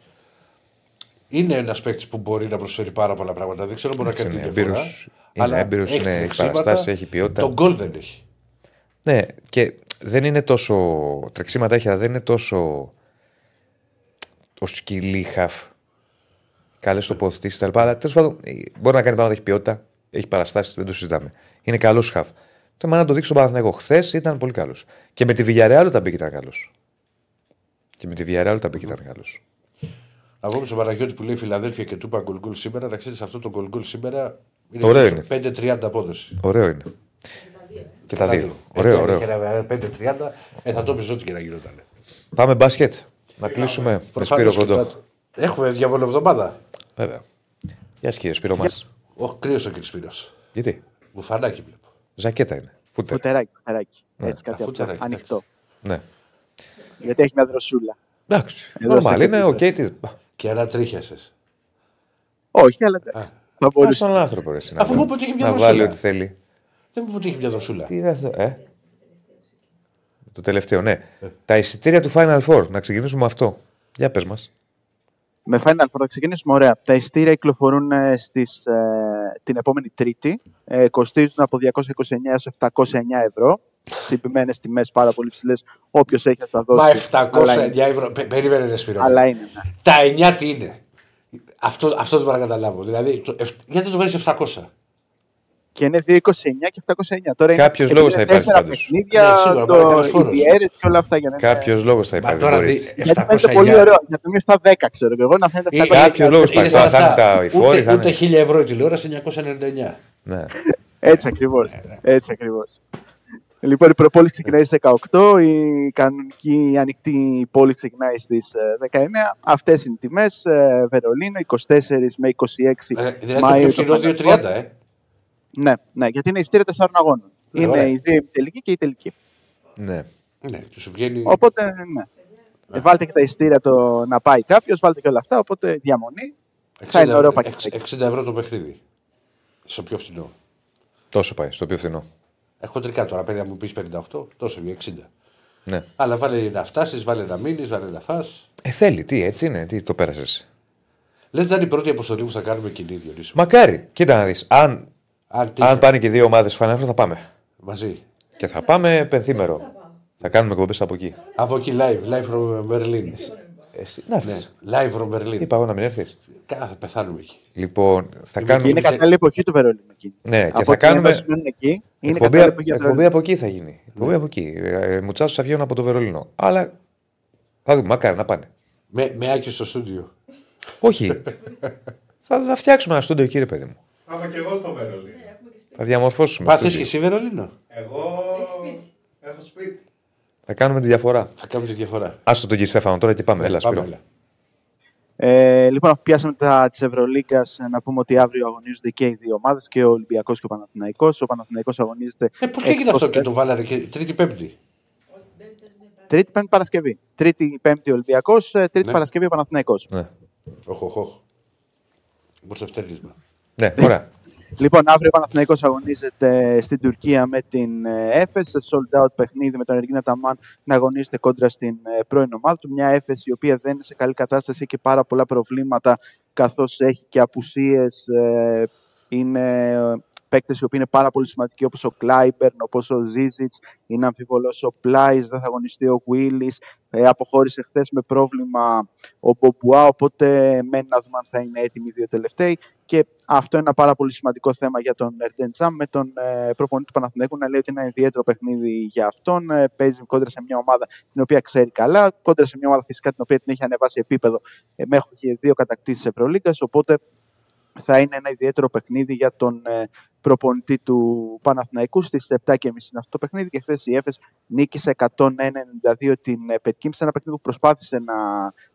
Είναι ένας παίκτης που μπορεί να προσφέρει πάρα πολλά πράγματα. Δεν ξέρω αν μπορεί να κάνει τη είναι διαφορά. έμπειρος, είναι έμπειρος, είναι- έχει τρεξίματα, παραστάσεις, έχει ποιότητα. Τον γκολ δεν έχει. Ναι, και δεν είναι τόσο. Τρεξίματα έχει, αλλά δεν είναι τόσο. Το σκυλί χαφ. Καλές τοποθετήσεις κτλ. Αλλά τέλος πάντων ε, μπορεί να κάνει πράγματα, έχει ποιότητα, έχει παραστάσεις, δεν το συζητάμε. Είναι καλός χαφ. Το θέμα να το δείξει στον Παναθηναϊκό. Χθες ήταν πολύ καλός. Και με τη Villarreal όταν μπήκε ήταν καλός. Και με τη Villarreal όταν μπήκε ήταν καλός. Να πούμε στον Παναγιώτη που λέει Φιλαδέλφια και του είπα γκολ γκολ σήμερα, να ξέρεις αυτό το γκολ γκολ σήμερα είναι, Ωραίο στο είναι. 5-30 απόδοση. Ωραίο είναι. Και τα δύο. Ε, Ωραίο, το ωραίο. είχε ένα 5-30, ε, θα το πει ό,τι και να γινόταν. Πάμε μπάσκετ. Να κλείσουμε με Προφανώς Σπύρο και Κοντό. τα- Έχουμε διαβόλο εβδομάδα. Βέβαια. Γεια σας κύριε Σπύρο μας. Όχι, κρύος ο κ. Σπύρος. Γιατί; Μπουφανάκι βλέπω. Ζακέτα είναι. Φούτερ. Φουτεράκι, φουτεράκι. Έτσι α, κάτι αυτό. φουτεράκι, Ανοιχτό. Ναι. Γιατί έχει μια δροσούλα. Εντάξει. Εδώ Νορμάλ στα είναι. Οκ. κομπιούτερ. Τι- Και ανατρίχιασε. Όχι, αλλά εντάξει. Θα Ας μπορούσε. τον άνθρωπο ρε, εσύ, να Αφού βάλει- μου είπε ότι έχει μια Να δροσούλα. βάλει ό,τι θέλει. Δεν μου είπε ότι έχει μια δροσούλα. Τι είναι αυτό, ε. Το τελευταίο, ναι. Τα εισιτήρια του Final Four. Να ξεκινήσουμε με αυτό. Για πες μας. Με Final Four θα ξεκινήσουμε ωραία. Τα εισιτήρια κυκλοφορούν ε, στις, ε, την επόμενη Τρίτη. Ε, κοστίζουν από 229 έως 709 ευρώ. Συμπημένε τιμές πάρα πολύ ψηλές. Όποιος έχει θα τα δώσει. Μα Αλλά 709 είναι- ευρώ. Πε- Περίμενε, ρε Σπύρο. Αλλά είναι. ναι. Τα 9 τι είναι; Αυτό, αυτό δεν μπορώ να καταλάβω. Δηλαδή, το, εφ- γιατί το βάζεις 700. Και είναι 2,29 και 709. Τώρα είναι Κάποιος λόγος θα υπάρχει τέσσερα πάντως. παιχνίδια, Ναι, σίγουρα, το, πάρε κανένας φόρος. οι διαίρες και όλα αυτά. Για να είναι- Κάποιος λόγος θα Μα υπάρχει. τώρα μπορεί. δει Γιατί φαίνεται πολύ 709. ωραίο. Για το μείον στα 10, ξέρω και εγώ, να φαίνεται Ή 709. κάποιος λόγος Είναι υπάρχει. σαν Θα είναι αυτά. τα- οι φόροι, θα Ούτε, ούτε είναι. 1000 ευρώ η τηλεόραση 999. Ναι. Έτσι ακριβώς. Έτσι ακριβώς. Λοιπόν, η προπόληση ξεκινάει στις 18, η κανονική ανοιχτή πόλη ξεκινάει στις 19. Αυτές είναι οι τιμές. Βερολίνο, 24 με 26 Ε, δηλαδή Μάιο. το πιο φθηνό 230, ε. Ναι, ναι, γιατί είναι ειστήρια 4 αγώνων. Ε, Είναι ωραία. η δύο η τελική και η τελική. ναι. Ναι, και σου βγαίνει. Οπότε, ναι. Ε, Βάλτε και τα ειστήρια το να πάει κάποιος, βάλτε και όλα αυτά. Οπότε διαμονή. θα είναι ωραίο πακέτο. 60 ευρώ το παιχνίδι. Στο πιο φθηνό. Τόσο πάει, στο πιο φθηνό. Έχω τρικά τώρα, πρέπει να μου πεις 58, τόσο βγει 60. Ναι. Αλλά βάλε να φτάσεις, βάλε να μείνεις, βάλε να φά. Ε, θέλει, τι έτσι είναι, τι το πέρασες. Λες, δεν είναι η πρώτη αποστολή που θα κάνουμε κοινή Διονύση. Μακάρι, κοίτα να δεις. Αν, Αν, τι, αν πάνε και δύο ομάδες Final Four, θα πάμε. Μαζί. Και θα πάμε πενθήμερο. Θα κάνουμε εκπομπές από εκεί. Από εκεί live, live from Berlin. Εσύ, να έρθεις. Ναι, live from Berlin. Είπα εγώ να μην έρθεις. Κάνα θα πεθάνουμε εκεί. Λοιπόν, θα Είμαι κάνουμε. Είναι κατάλληλη εποχή του Βερολίνου εκεί. Ναι, και Από θα ότι κάνουμε. ενώ σημαίνουν εκεί, είναι Εκπομπή, κατάλληλη εποχή για το εκπομπή Βερολίνο. από εκεί θα γίνει. Εκπομπή από εκεί. Ε, Μουτσάσου θα βγαίνουν από το Βερολίνο. Αλλά θα δούμε, μακάρι να πάνε. Με, με άκη στο στούντιο. Όχι. θα, θα φτιάξουμε ένα στούντιο, κύριε παιδί μου. Πάμε και εγώ στο Βερολίνο. Θα διαμορφώσουμε. Πάθες και στούντιο. εσύ Βερολίνο; Εγώ Έχεις σπίτι. έχω σπίτι. Θα κάνουμε τη διαφορά. Θα κάνουμε τη διαφορά. Άστο τον κύριο Στέφανο τώρα και πάμε. Έλα, Ναι, πάμε, Σπύρο. έλα. Ε, λοιπόν, αφού πιάσαμε τα της Ευρωλίγκας, να πούμε ότι αύριο αγωνίζονται και οι δύο ομάδες, και ο Ολυμπιακός και ο Παναθηναϊκός. Ο Παναθηναϊκός αγωνίζεται Ε, πώς και έγινε εκτός αυτό και τε- το βάλανε και Τρίτη-Πέμπτη. Τρίτη, Πέμπτη, Παρασκευή. Τρίτη, Πέμπτη Ολυμπιακός, Τρίτη, Ναι. Παρασκευή ο Παναθηναϊκός. Ναι. Οχ, οχ, οχ. Μπορείς το φτέρνισμα. ναι, ωραία. Λοιπόν, αύριο ο Παναθηναϊκός αγωνίζεται στην Τουρκία με την ε, Έφες, σε sold out παιχνίδι με τον Εργίνα Ταμάν να αγωνίζεται κόντρα στην ε, πρώην ομάδα του. Μια Έφες η οποία δεν είναι σε καλή κατάσταση και πάρα πολλά προβλήματα καθώς έχει και απουσίες. ε, είναι ε, παίκτες οι οποίοι είναι πάρα πολύ σημαντικοί όπως ο Κλάιμπερν, όπως ο Ζίζιτς, είναι αμφιβολός ο Πλάις, δεν θα αγωνιστεί ο Βίλις, ε, αποχώρησε χθες με πρόβλημα ο Μπομπουά, οπότε μένει να δούμε αν θα είναι έτοιμοι οι δύο τελευταίοι. Και αυτό είναι ένα πάρα πολύ σημαντικό θέμα για τον Ερντεν Τζαμ με τον ε, προπονητή του Παναθηναϊκού να λέει ότι είναι ένα ιδιαίτερο παιχνίδι για αυτόν. Ε, παίζει κόντρα σε μια ομάδα την οποία ξέρει καλά, κόντρα σε μια ομάδα φυσικά την οποία την έχει ανεβάσει επίπεδο ε, μέχρι και δύο κατακτήσεις Ευρωλίγκας. Οπότε θα είναι ένα ιδιαίτερο παιχνίδι για τον ε, προπονητή του Παναθηναϊκού. Στις 7.30 είναι αυτό το παιχνίδι και χθες η Έφες νίκησε 192 την ε, Πετκίμ σε ένα παιχνίδι που προσπάθησε να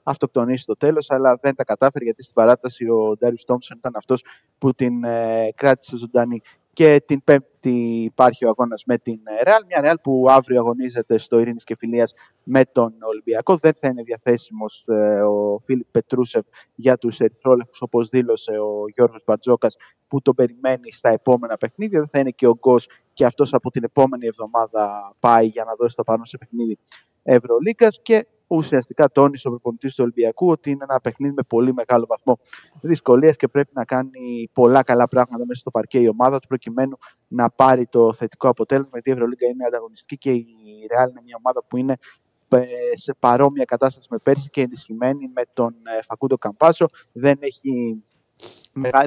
αυτοκτονήσει στο τέλος αλλά δεν τα κατάφερε γιατί στην παράταση ο Ντάριους Τόμψον ήταν αυτός που την ε, κράτησε ζωντανή και την Πέμπτη υπάρχει ο αγώνας με την Ρεάλ. Μια Ρεάλ που αύριο αγωνίζεται στο Ειρήνης και Φιλίας με τον Ολυμπιακό. Δεν θα είναι διαθέσιμος ο Φίλιπ Πετρούσεφ για τους Ερυθρόλεπτου, όπως δήλωσε ο Γιώργος Μπαρτζόκας, που τον περιμένει στα επόμενα παιχνίδια. Δεν θα είναι και ο Γκος και αυτός από την επόμενη εβδομάδα πάει για να δώσει το πάνω σε παιχνίδι Ευρωλίκα. Και ουσιαστικά τόνισε ο προπονητής του Ολυμπιακού ότι είναι ένα παιχνίδι με πολύ μεγάλο βαθμό δυσκολία και πρέπει να κάνει πολλά καλά πράγματα μέσα στο παρκέ η ομάδα του προκειμένου να πάρει το θετικό αποτέλεσμα. Γιατί η Ευρωλίγκα είναι ανταγωνιστική και η Real είναι μια ομάδα που είναι ε, σε παρόμοια κατάσταση με πέρσι και ενισχυμένη με τον ε, Φακούντο Καμπάσο. Δεν, έχει, μεγα-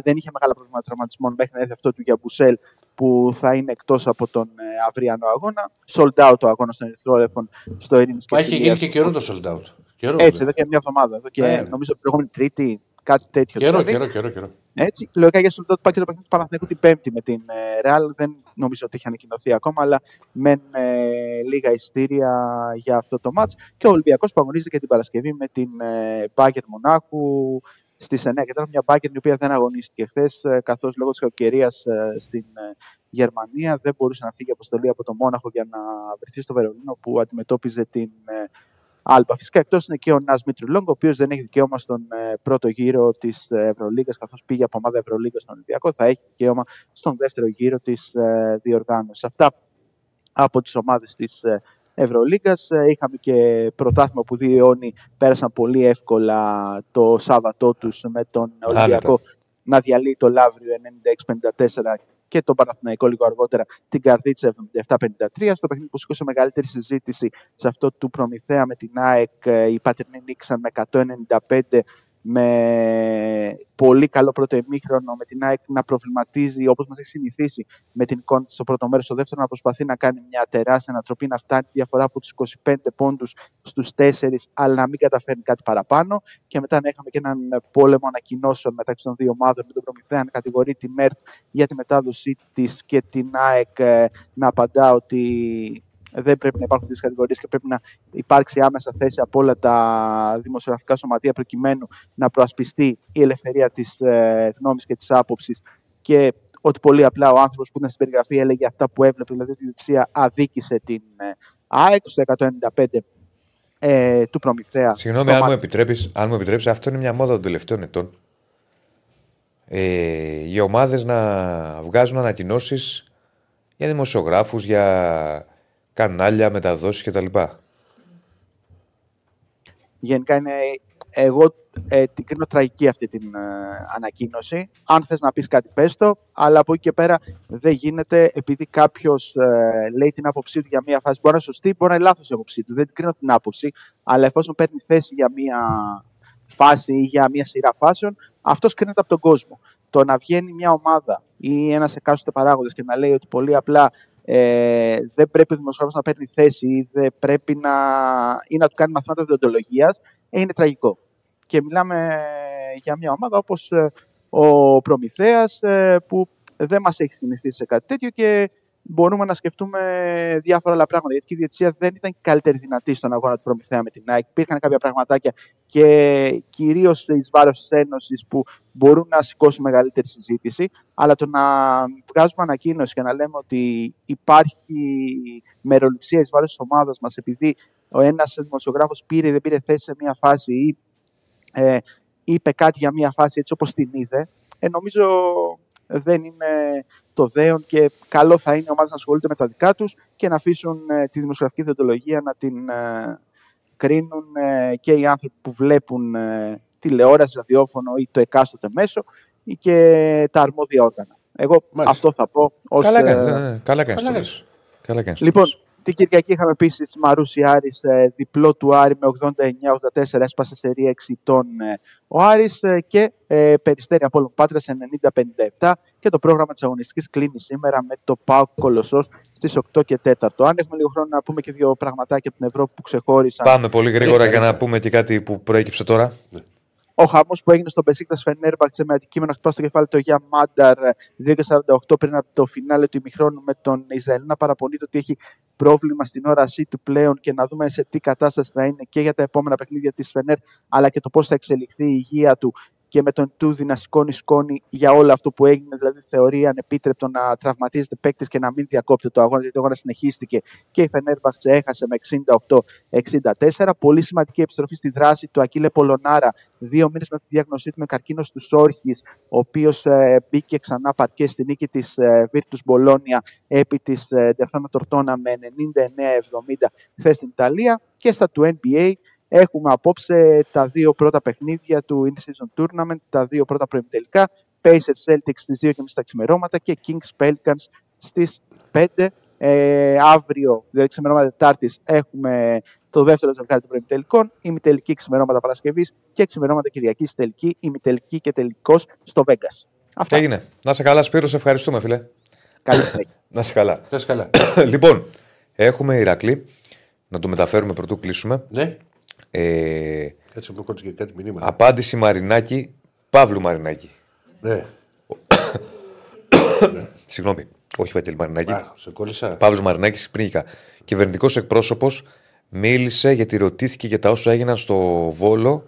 δεν είχε μεγάλα προβλήματα τραυματισμών μέχρι να έρθει αυτό του Γιαμπουσέλ που θα είναι εκτός από τον ε, αυριανό αγώνα. Sold out ο αγώνας των Ερυθρόλεπτων στο Ειρήνης και Μα έχει Φιλίας. γίνει και καιρό το sold out. Καιρό, Έτσι, βέβαια. εδώ και μια εβδομάδα. Εδώ και Ναι, ναι. νομίζω την προηγούμενη Τρίτη, κάτι τέτοιο. Καιρό, δηλαδή. καιρό, καιρό, καιρό. Έτσι, λογικά για sold out πάει και το παιχνίδι του Παναθηναϊκού την Πέμπτη με την ε, Real. Δεν νομίζω ότι έχει ανακοινωθεί ακόμα, αλλά μεν ε, λίγα ειστήρια για αυτό το μάτς. Και ο Ολυμπιακός που αγωνίζεται και την Παρασκευή με την ε, Bayern Μονάχου στις 9 και τώρα μια Bayern η οποία δεν αγωνίστηκε χθες, καθώς λόγω της κακοκαιρίας ε, στην ε, Γερμανία δεν μπορούσε να φύγει αποστολή από το Μόναχο για να βρεθεί στο Βερολίνο που αντιμετώπιζε την ε, Άλμπα. Φυσικά εκτός είναι και ο Νας Μητρουλόγκ, ο οποίος δεν έχει δικαίωμα στον ε, πρώτο γύρο της Ευρωλίγα, καθώς πήγε από ομάδα Ευρωλίγα στον Ολυμπιακό. Θα έχει δικαίωμα στον δεύτερο γύρο της ε, διοργάνωσης. Αυτά από τις ομάδες της ε, Ευρωλίγα. Ε, είχαμε και πρωτάθλημα που δύο αιώνιοι πέρασαν πολύ εύκολα το Σάββατό τους με τον Ολυμπιακό να διαλύει το Λαύριο 96-54 και τον Παναθηναϊκό λίγο αργότερα την Καρδίτσα 77-53. Στο παιχνίδι που σήκωσε μεγαλύτερη συζήτηση σε αυτό του Προμηθέα με την ΑΕΚ, ε, οι Πατερνοί νίξαν με 195 με πολύ καλό πρώτο ημίχρονο, με την ΑΕΚ να προβληματίζει όπως μας έχει συνηθίσει με την εικόνα της στο πρώτο μέρος. Στο δεύτερο να προσπαθεί να κάνει μια τεράστια ανατροπή, να φτάνει τη διαφορά από τους 25 πόντους στους 4, αλλά να μην καταφέρνει κάτι παραπάνω. Και μετά να είχαμε και έναν πόλεμο ανακοινώσεων μεταξύ των δύο ομάδων, με τον Προμηθέα να κατηγορεί τη ΜΕΡΤ για τη μετάδοσή της και την ΑΕΚ ε, να απαντά ότι δεν πρέπει να υπάρχουν τέτοιες κατηγορίες και πρέπει να υπάρξει άμεσα θέση από όλα τα δημοσιογραφικά σωματεία προκειμένου να προασπιστεί η ελευθερία της ε, γνώμης και της άποψης και ότι πολύ απλά ο άνθρωπος που ήταν στην περιγραφή έλεγε αυτά που έβλεπε, δηλαδή ότι η Δεξιά αδίκησε την ε, ΑΕΚ στο 195 ε, του Προμηθέα. Συγγνώμη, αν μου, επιτρέπεις, αν μου επιτρέψει, αυτό είναι μια μόδα των τελευταίων ετών. Ε, οι ομάδες να βγάζουν ανακοινώσεις για δημοσιογράφους, για κανάλια, μεταδόσεις κτλ. Γενικά είναι, εγώ ε, την κρίνω τραγική αυτή την ε, ανακοίνωση. Αν θες να πεις κάτι πες το, αλλά από εκεί και πέρα δεν γίνεται επειδή κάποιος ε, λέει την άποψή του για μία φάση. Μπορεί να είναι σωστή, μπορεί να είναι λάθος η άποψή του. Δεν την κρίνω την άποψη, αλλά εφόσον παίρνει θέση για μία φάση ή για μία σειρά φάσεων, αυτός κρίνεται από τον κόσμο. Το να βγαίνει μια ομάδα ή ένας εκάστοτε παράγοντας και να λέει ότι πολύ απλά ε, δεν πρέπει ο δημοσιογράφος να παίρνει θέση ή, δεν πρέπει να, ή να του κάνει μαθήματα διοντολογίας, ε, είναι τραγικό. Και μιλάμε για μια ομάδα όπως ε, ο Προμηθέας ε, που δεν μας έχει συνηθίσει σε κάτι τέτοιο και μπορούμε να σκεφτούμε διάφορα άλλα πράγματα. Γιατί η διετησία δεν ήταν καλύτερη δυνατή στον αγώνα του Προμηθέα με την ΑΕΚ. Υπήρχαν κάποια πραγματάκια και κυρίως εις βάρος της Ένωσης που μπορούν να σηκώσουν μεγαλύτερη συζήτηση. Αλλά το να βγάζουμε ανακοίνωση και να λέμε ότι υπάρχει μεροληψία εις βάρος της ομάδας μας επειδή ο ένας δημοσιογράφος πήρε ή δεν πήρε θέση σε μια φάση ή ε, είπε κάτι για μια φάση έτσι όπως την είδε, ε, νομίζω δεν είναι το δέον και καλό θα είναι οι ομάδες να ασχολούνται με τα δικά τους και να αφήσουν ε, τη δημοσιογραφική διοντολογία να την ε, κρίνουν ε, και οι άνθρωποι που βλέπουν τηλεόραση, ραδιόφωνο ή το εκάστοτε μέσο ή και τα αρμόδια όργανα. Εγώ αυτό θα πω. Ως, καλά κάνεις. Ναι, ναι, καλά κάνεις. Καλά κάνεις. Λοιπόν, την Κυριακή είχαμε επίσης Μαρούση Άρη, ε, διπλό του Άρη με 89-84, έσπασε σε ρία εξητών ε, ο Άρης ε, και ε, Περιστέρι Απόλλων Πάτρας 90-57 και το πρόγραμμα της αγωνιστικής κλείνει σήμερα με το ΠΑΟΚ Κολοσσός στις 8 και 4. Αν έχουμε λίγο χρόνο να πούμε και δύο πραγματάκια από την Ευρώπη που ξεχώρισαν. Πάμε πολύ γρήγορα για να πούμε και κάτι που προέκυψε τώρα. Ναι ο χαμός που έγινε στον Πεσίκτα Φενέρμπαξε με αντικείμενο χτυπάς στο κεφάλι του Γεια Μάνταρ 2.48 πριν από το φινάλε του ημιχρόνου με τον Ισραήλ να παραπονείται ότι έχει πρόβλημα στην όρασή του πλέον και να δούμε σε τι κατάσταση θα είναι και για τα επόμενα παιχνίδια της Φενέρ αλλά και το πώς θα εξελιχθεί η υγεία του και με τον Τούδη να σηκώνει σκόνη για όλο αυτό που έγινε. Δηλαδή, θεωρεί ανεπίτρεπτο να τραυματίζεται παίκτης και να μην διακόπτει το αγώνα, γιατί ο αγώνα συνεχίστηκε και η Φενέρμπαχτσε έχασε με 68-64. Πολύ σημαντική επιστροφή στη δράση του Ακύλε Πολωνάρα, δύο μήνες μετά τη διάγνωσή του με καρκίνος στου όρχε, ο οποίος ε, μπήκε ξανά παρκές στη νίκη της ε, Βίρτου Μπολόνια επί της ε, Τορτόνα με 99-70 χθες στην Ιταλία. Και στα του NBA, Έχουμε απόψε τα δύο πρώτα παιχνίδια του In-Season Tournament, τα δύο πρώτα προημιτελικά. Pacers Celtics στις 2.30 τα ξημερώματα και Kings Pelicans στις 5. Ε, αύριο, δηλαδή ξημερώματα Τετάρτης, έχουμε το δεύτερο ζευγάρι των προημιτελικών, ημιτελική ξημερώματα Παρασκευής και ξημερώματα Κυριακής τελική, ημιτελική και τελικός στο Vegas. Αυτά. Έγινε. Να σε καλά, Σπύρος, σε ευχαριστούμε, φίλε. Καλή Να σε καλά. Να σε καλά. λοιπόν, έχουμε Ηρακλή. Να το μεταφέρουμε πρωτού κλείσουμε. Ναι. Ε, Κάτσε μου και κάτι μηνύματα. Απάντηση Μαρινάκη, Παύλου Μαρινάκη. Ναι. Συγγνώμη, όχι Βαγγέλη Μαρινάκη. Α, σε κόλλησα. Παύλος Μαρινάκης, πριν Κυβερνητικός εκπρόσωπος μίλησε γιατί ρωτήθηκε για τα όσα έγιναν στο Βόλο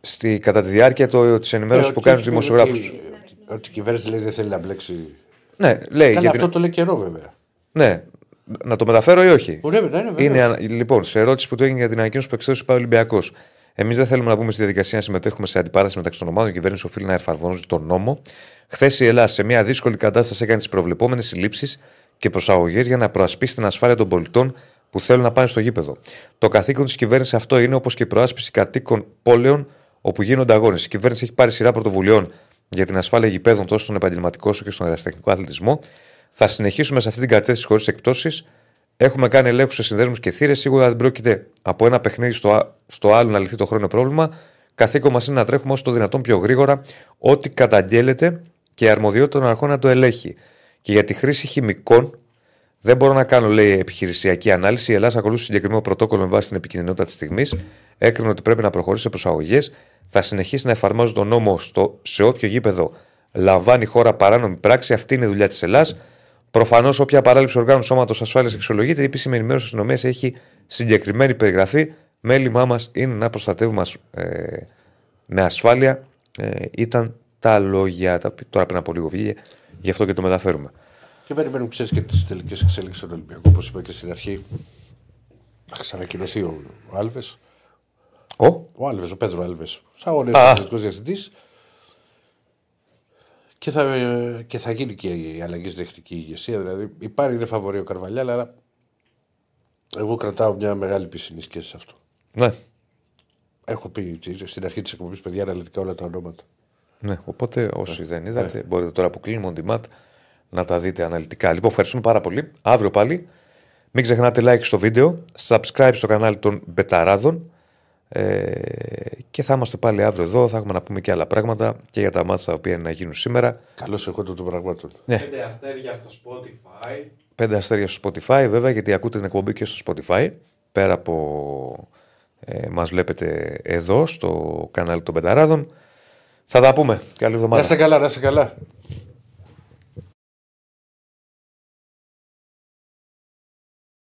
στη, κατά τη διάρκεια της ενημέρωσης Ε, που και- κάνουν του και- δημοσιογράφου. ότι- Ότι η κυβέρνηση λέει δεν θέλει να μπλέξει. Ναι, λέει. Καλά, για αυτό την- το λέει καιρό βέβαια. Ναι, να το μεταφέρω ή όχι; Ωραία, ναι, ναι, βέβαια. Είναι, ανα- λοιπόν, σε ερώτηση που του έγινε για την ανακοίνωση που εξέδωσε ο Ολυμπιακός. Εμείς δεν θέλουμε να μπούμε στη διαδικασία να συμμετέχουμε σε αντιπαράθεση μεταξύ των ομάδων. Η κυβέρνηση οφείλει να εφαρμόζει τον νόμο. Χθες η Ελλάδα σε μια δύσκολη κατάσταση έκανε τις προβλεπόμενες συλλήψεις και προσαγωγές για να προασπίσει την ασφάλεια των πολιτών που θέλουν να πάνε στο γήπεδο. Το καθήκον της κυβέρνησης αυτό είναι όπως και η προάσπιση κατοίκων πόλεων όπου γίνονται αγώνες. Η κυβέρνηση έχει πάρει σειρά πρωτοβουλειών για την ασφάλεια γηπέδων τόσο στον επαγγελματικό όσο και στον ερασιτεχνικό αθλητισμό. Θα συνεχίσουμε σε αυτή την κατεύθυνση χωρίς εκπτώσεις Έχουμε κάνει ελέγχους σε συνδέσμους και θύρες. Σίγουρα δεν πρόκειται από ένα παιχνίδι στο, α- στο άλλο να λυθεί το χρόνο πρόβλημα. Καθήκον μας είναι να τρέχουμε όσο το δυνατόν πιο γρήγορα ό,τι καταγγέλλεται και η αρμοδιότητα των αρχών να το ελέγχει. Και για τη χρήση χημικών δεν μπορώ να κάνω, λέει, επιχειρησιακή ανάλυση. Η Ελλάδα ακολούθησε συγκεκριμένο πρωτόκολλο με βάση την επικίνδυνοτητα της στιγμής. Έκρινε ότι πρέπει να προχωρήσει σε προσαγωγές. Θα συνεχίσει να εφαρμόζει τον νόμο στο, σε όποιο γήπεδο λαμβάνει η χώρα παράνομη πράξη. Αυτή είναι η δουλειά της Ελλάδα. Προφανώς, όποια παράληψη οργάνου σώματος ασφάλειας αξιολογείται, η επίσημη ενημέρωση της αστυνομίας έχει συγκεκριμένη περιγραφή. Μέλημά μας είναι να προστατεύουμε ασ- ε, με ασφάλεια. Ε, ήταν τα λόγια. Τα, τώρα πριν από λίγο βγήκε, γι' αυτό και το μεταφέρουμε. Και περιμένουμε, ξέρεις και τις τελικές εξέλιξει στον Ολυμπιακό. Όπως είπα και στην αρχή, θα ξανακοινωθεί ο Άλβες. Ο, Ο Άλβες, ο Πέτρο Άλβες. Σαν ο Α. νέος διευθυντής. Και θα, ε, και θα γίνει και η αλλαγή στη τεχνική ηγεσία. Δηλαδή, υπάρχει είναι φαβορή ο Καρβαλιάλ, αλλά εγώ κρατάω μια μεγάλη πισινή σχέση σε αυτό. ναι, Έχω πει στην αρχή της εκπομπής παιδιά αναλυτικά όλα τα ονόματα. ναι, οπότε όσοι δεν είδατε, μπορείτε τώρα που κλείνουμε on demand να τα δείτε αναλυτικά. Λοιπόν, ευχαριστούμε πάρα πολύ. Αύριο πάλι. Μην ξεχνάτε like στο βίντεο, subscribe στο κανάλι των Μπεταράδων ε, και θα είμαστε πάλι αύριο εδώ. Θα έχουμε να πούμε και άλλα πράγματα και για τα μάτια τα οποία είναι να γίνουν σήμερα. Καλώς εγώ των πραγμάτων. Πέντε αστέρια στο Spotify. Πέντε αστέρια στο Spotify, βέβαια, γιατί ακούτε την εκπομπή και στο Spotify. Πέρα από ε, μας βλέπετε εδώ στο κανάλι των Πενταράδων. Θα τα πούμε. Καλή εβδομάδα. Να είστε καλά, να είστε καλά.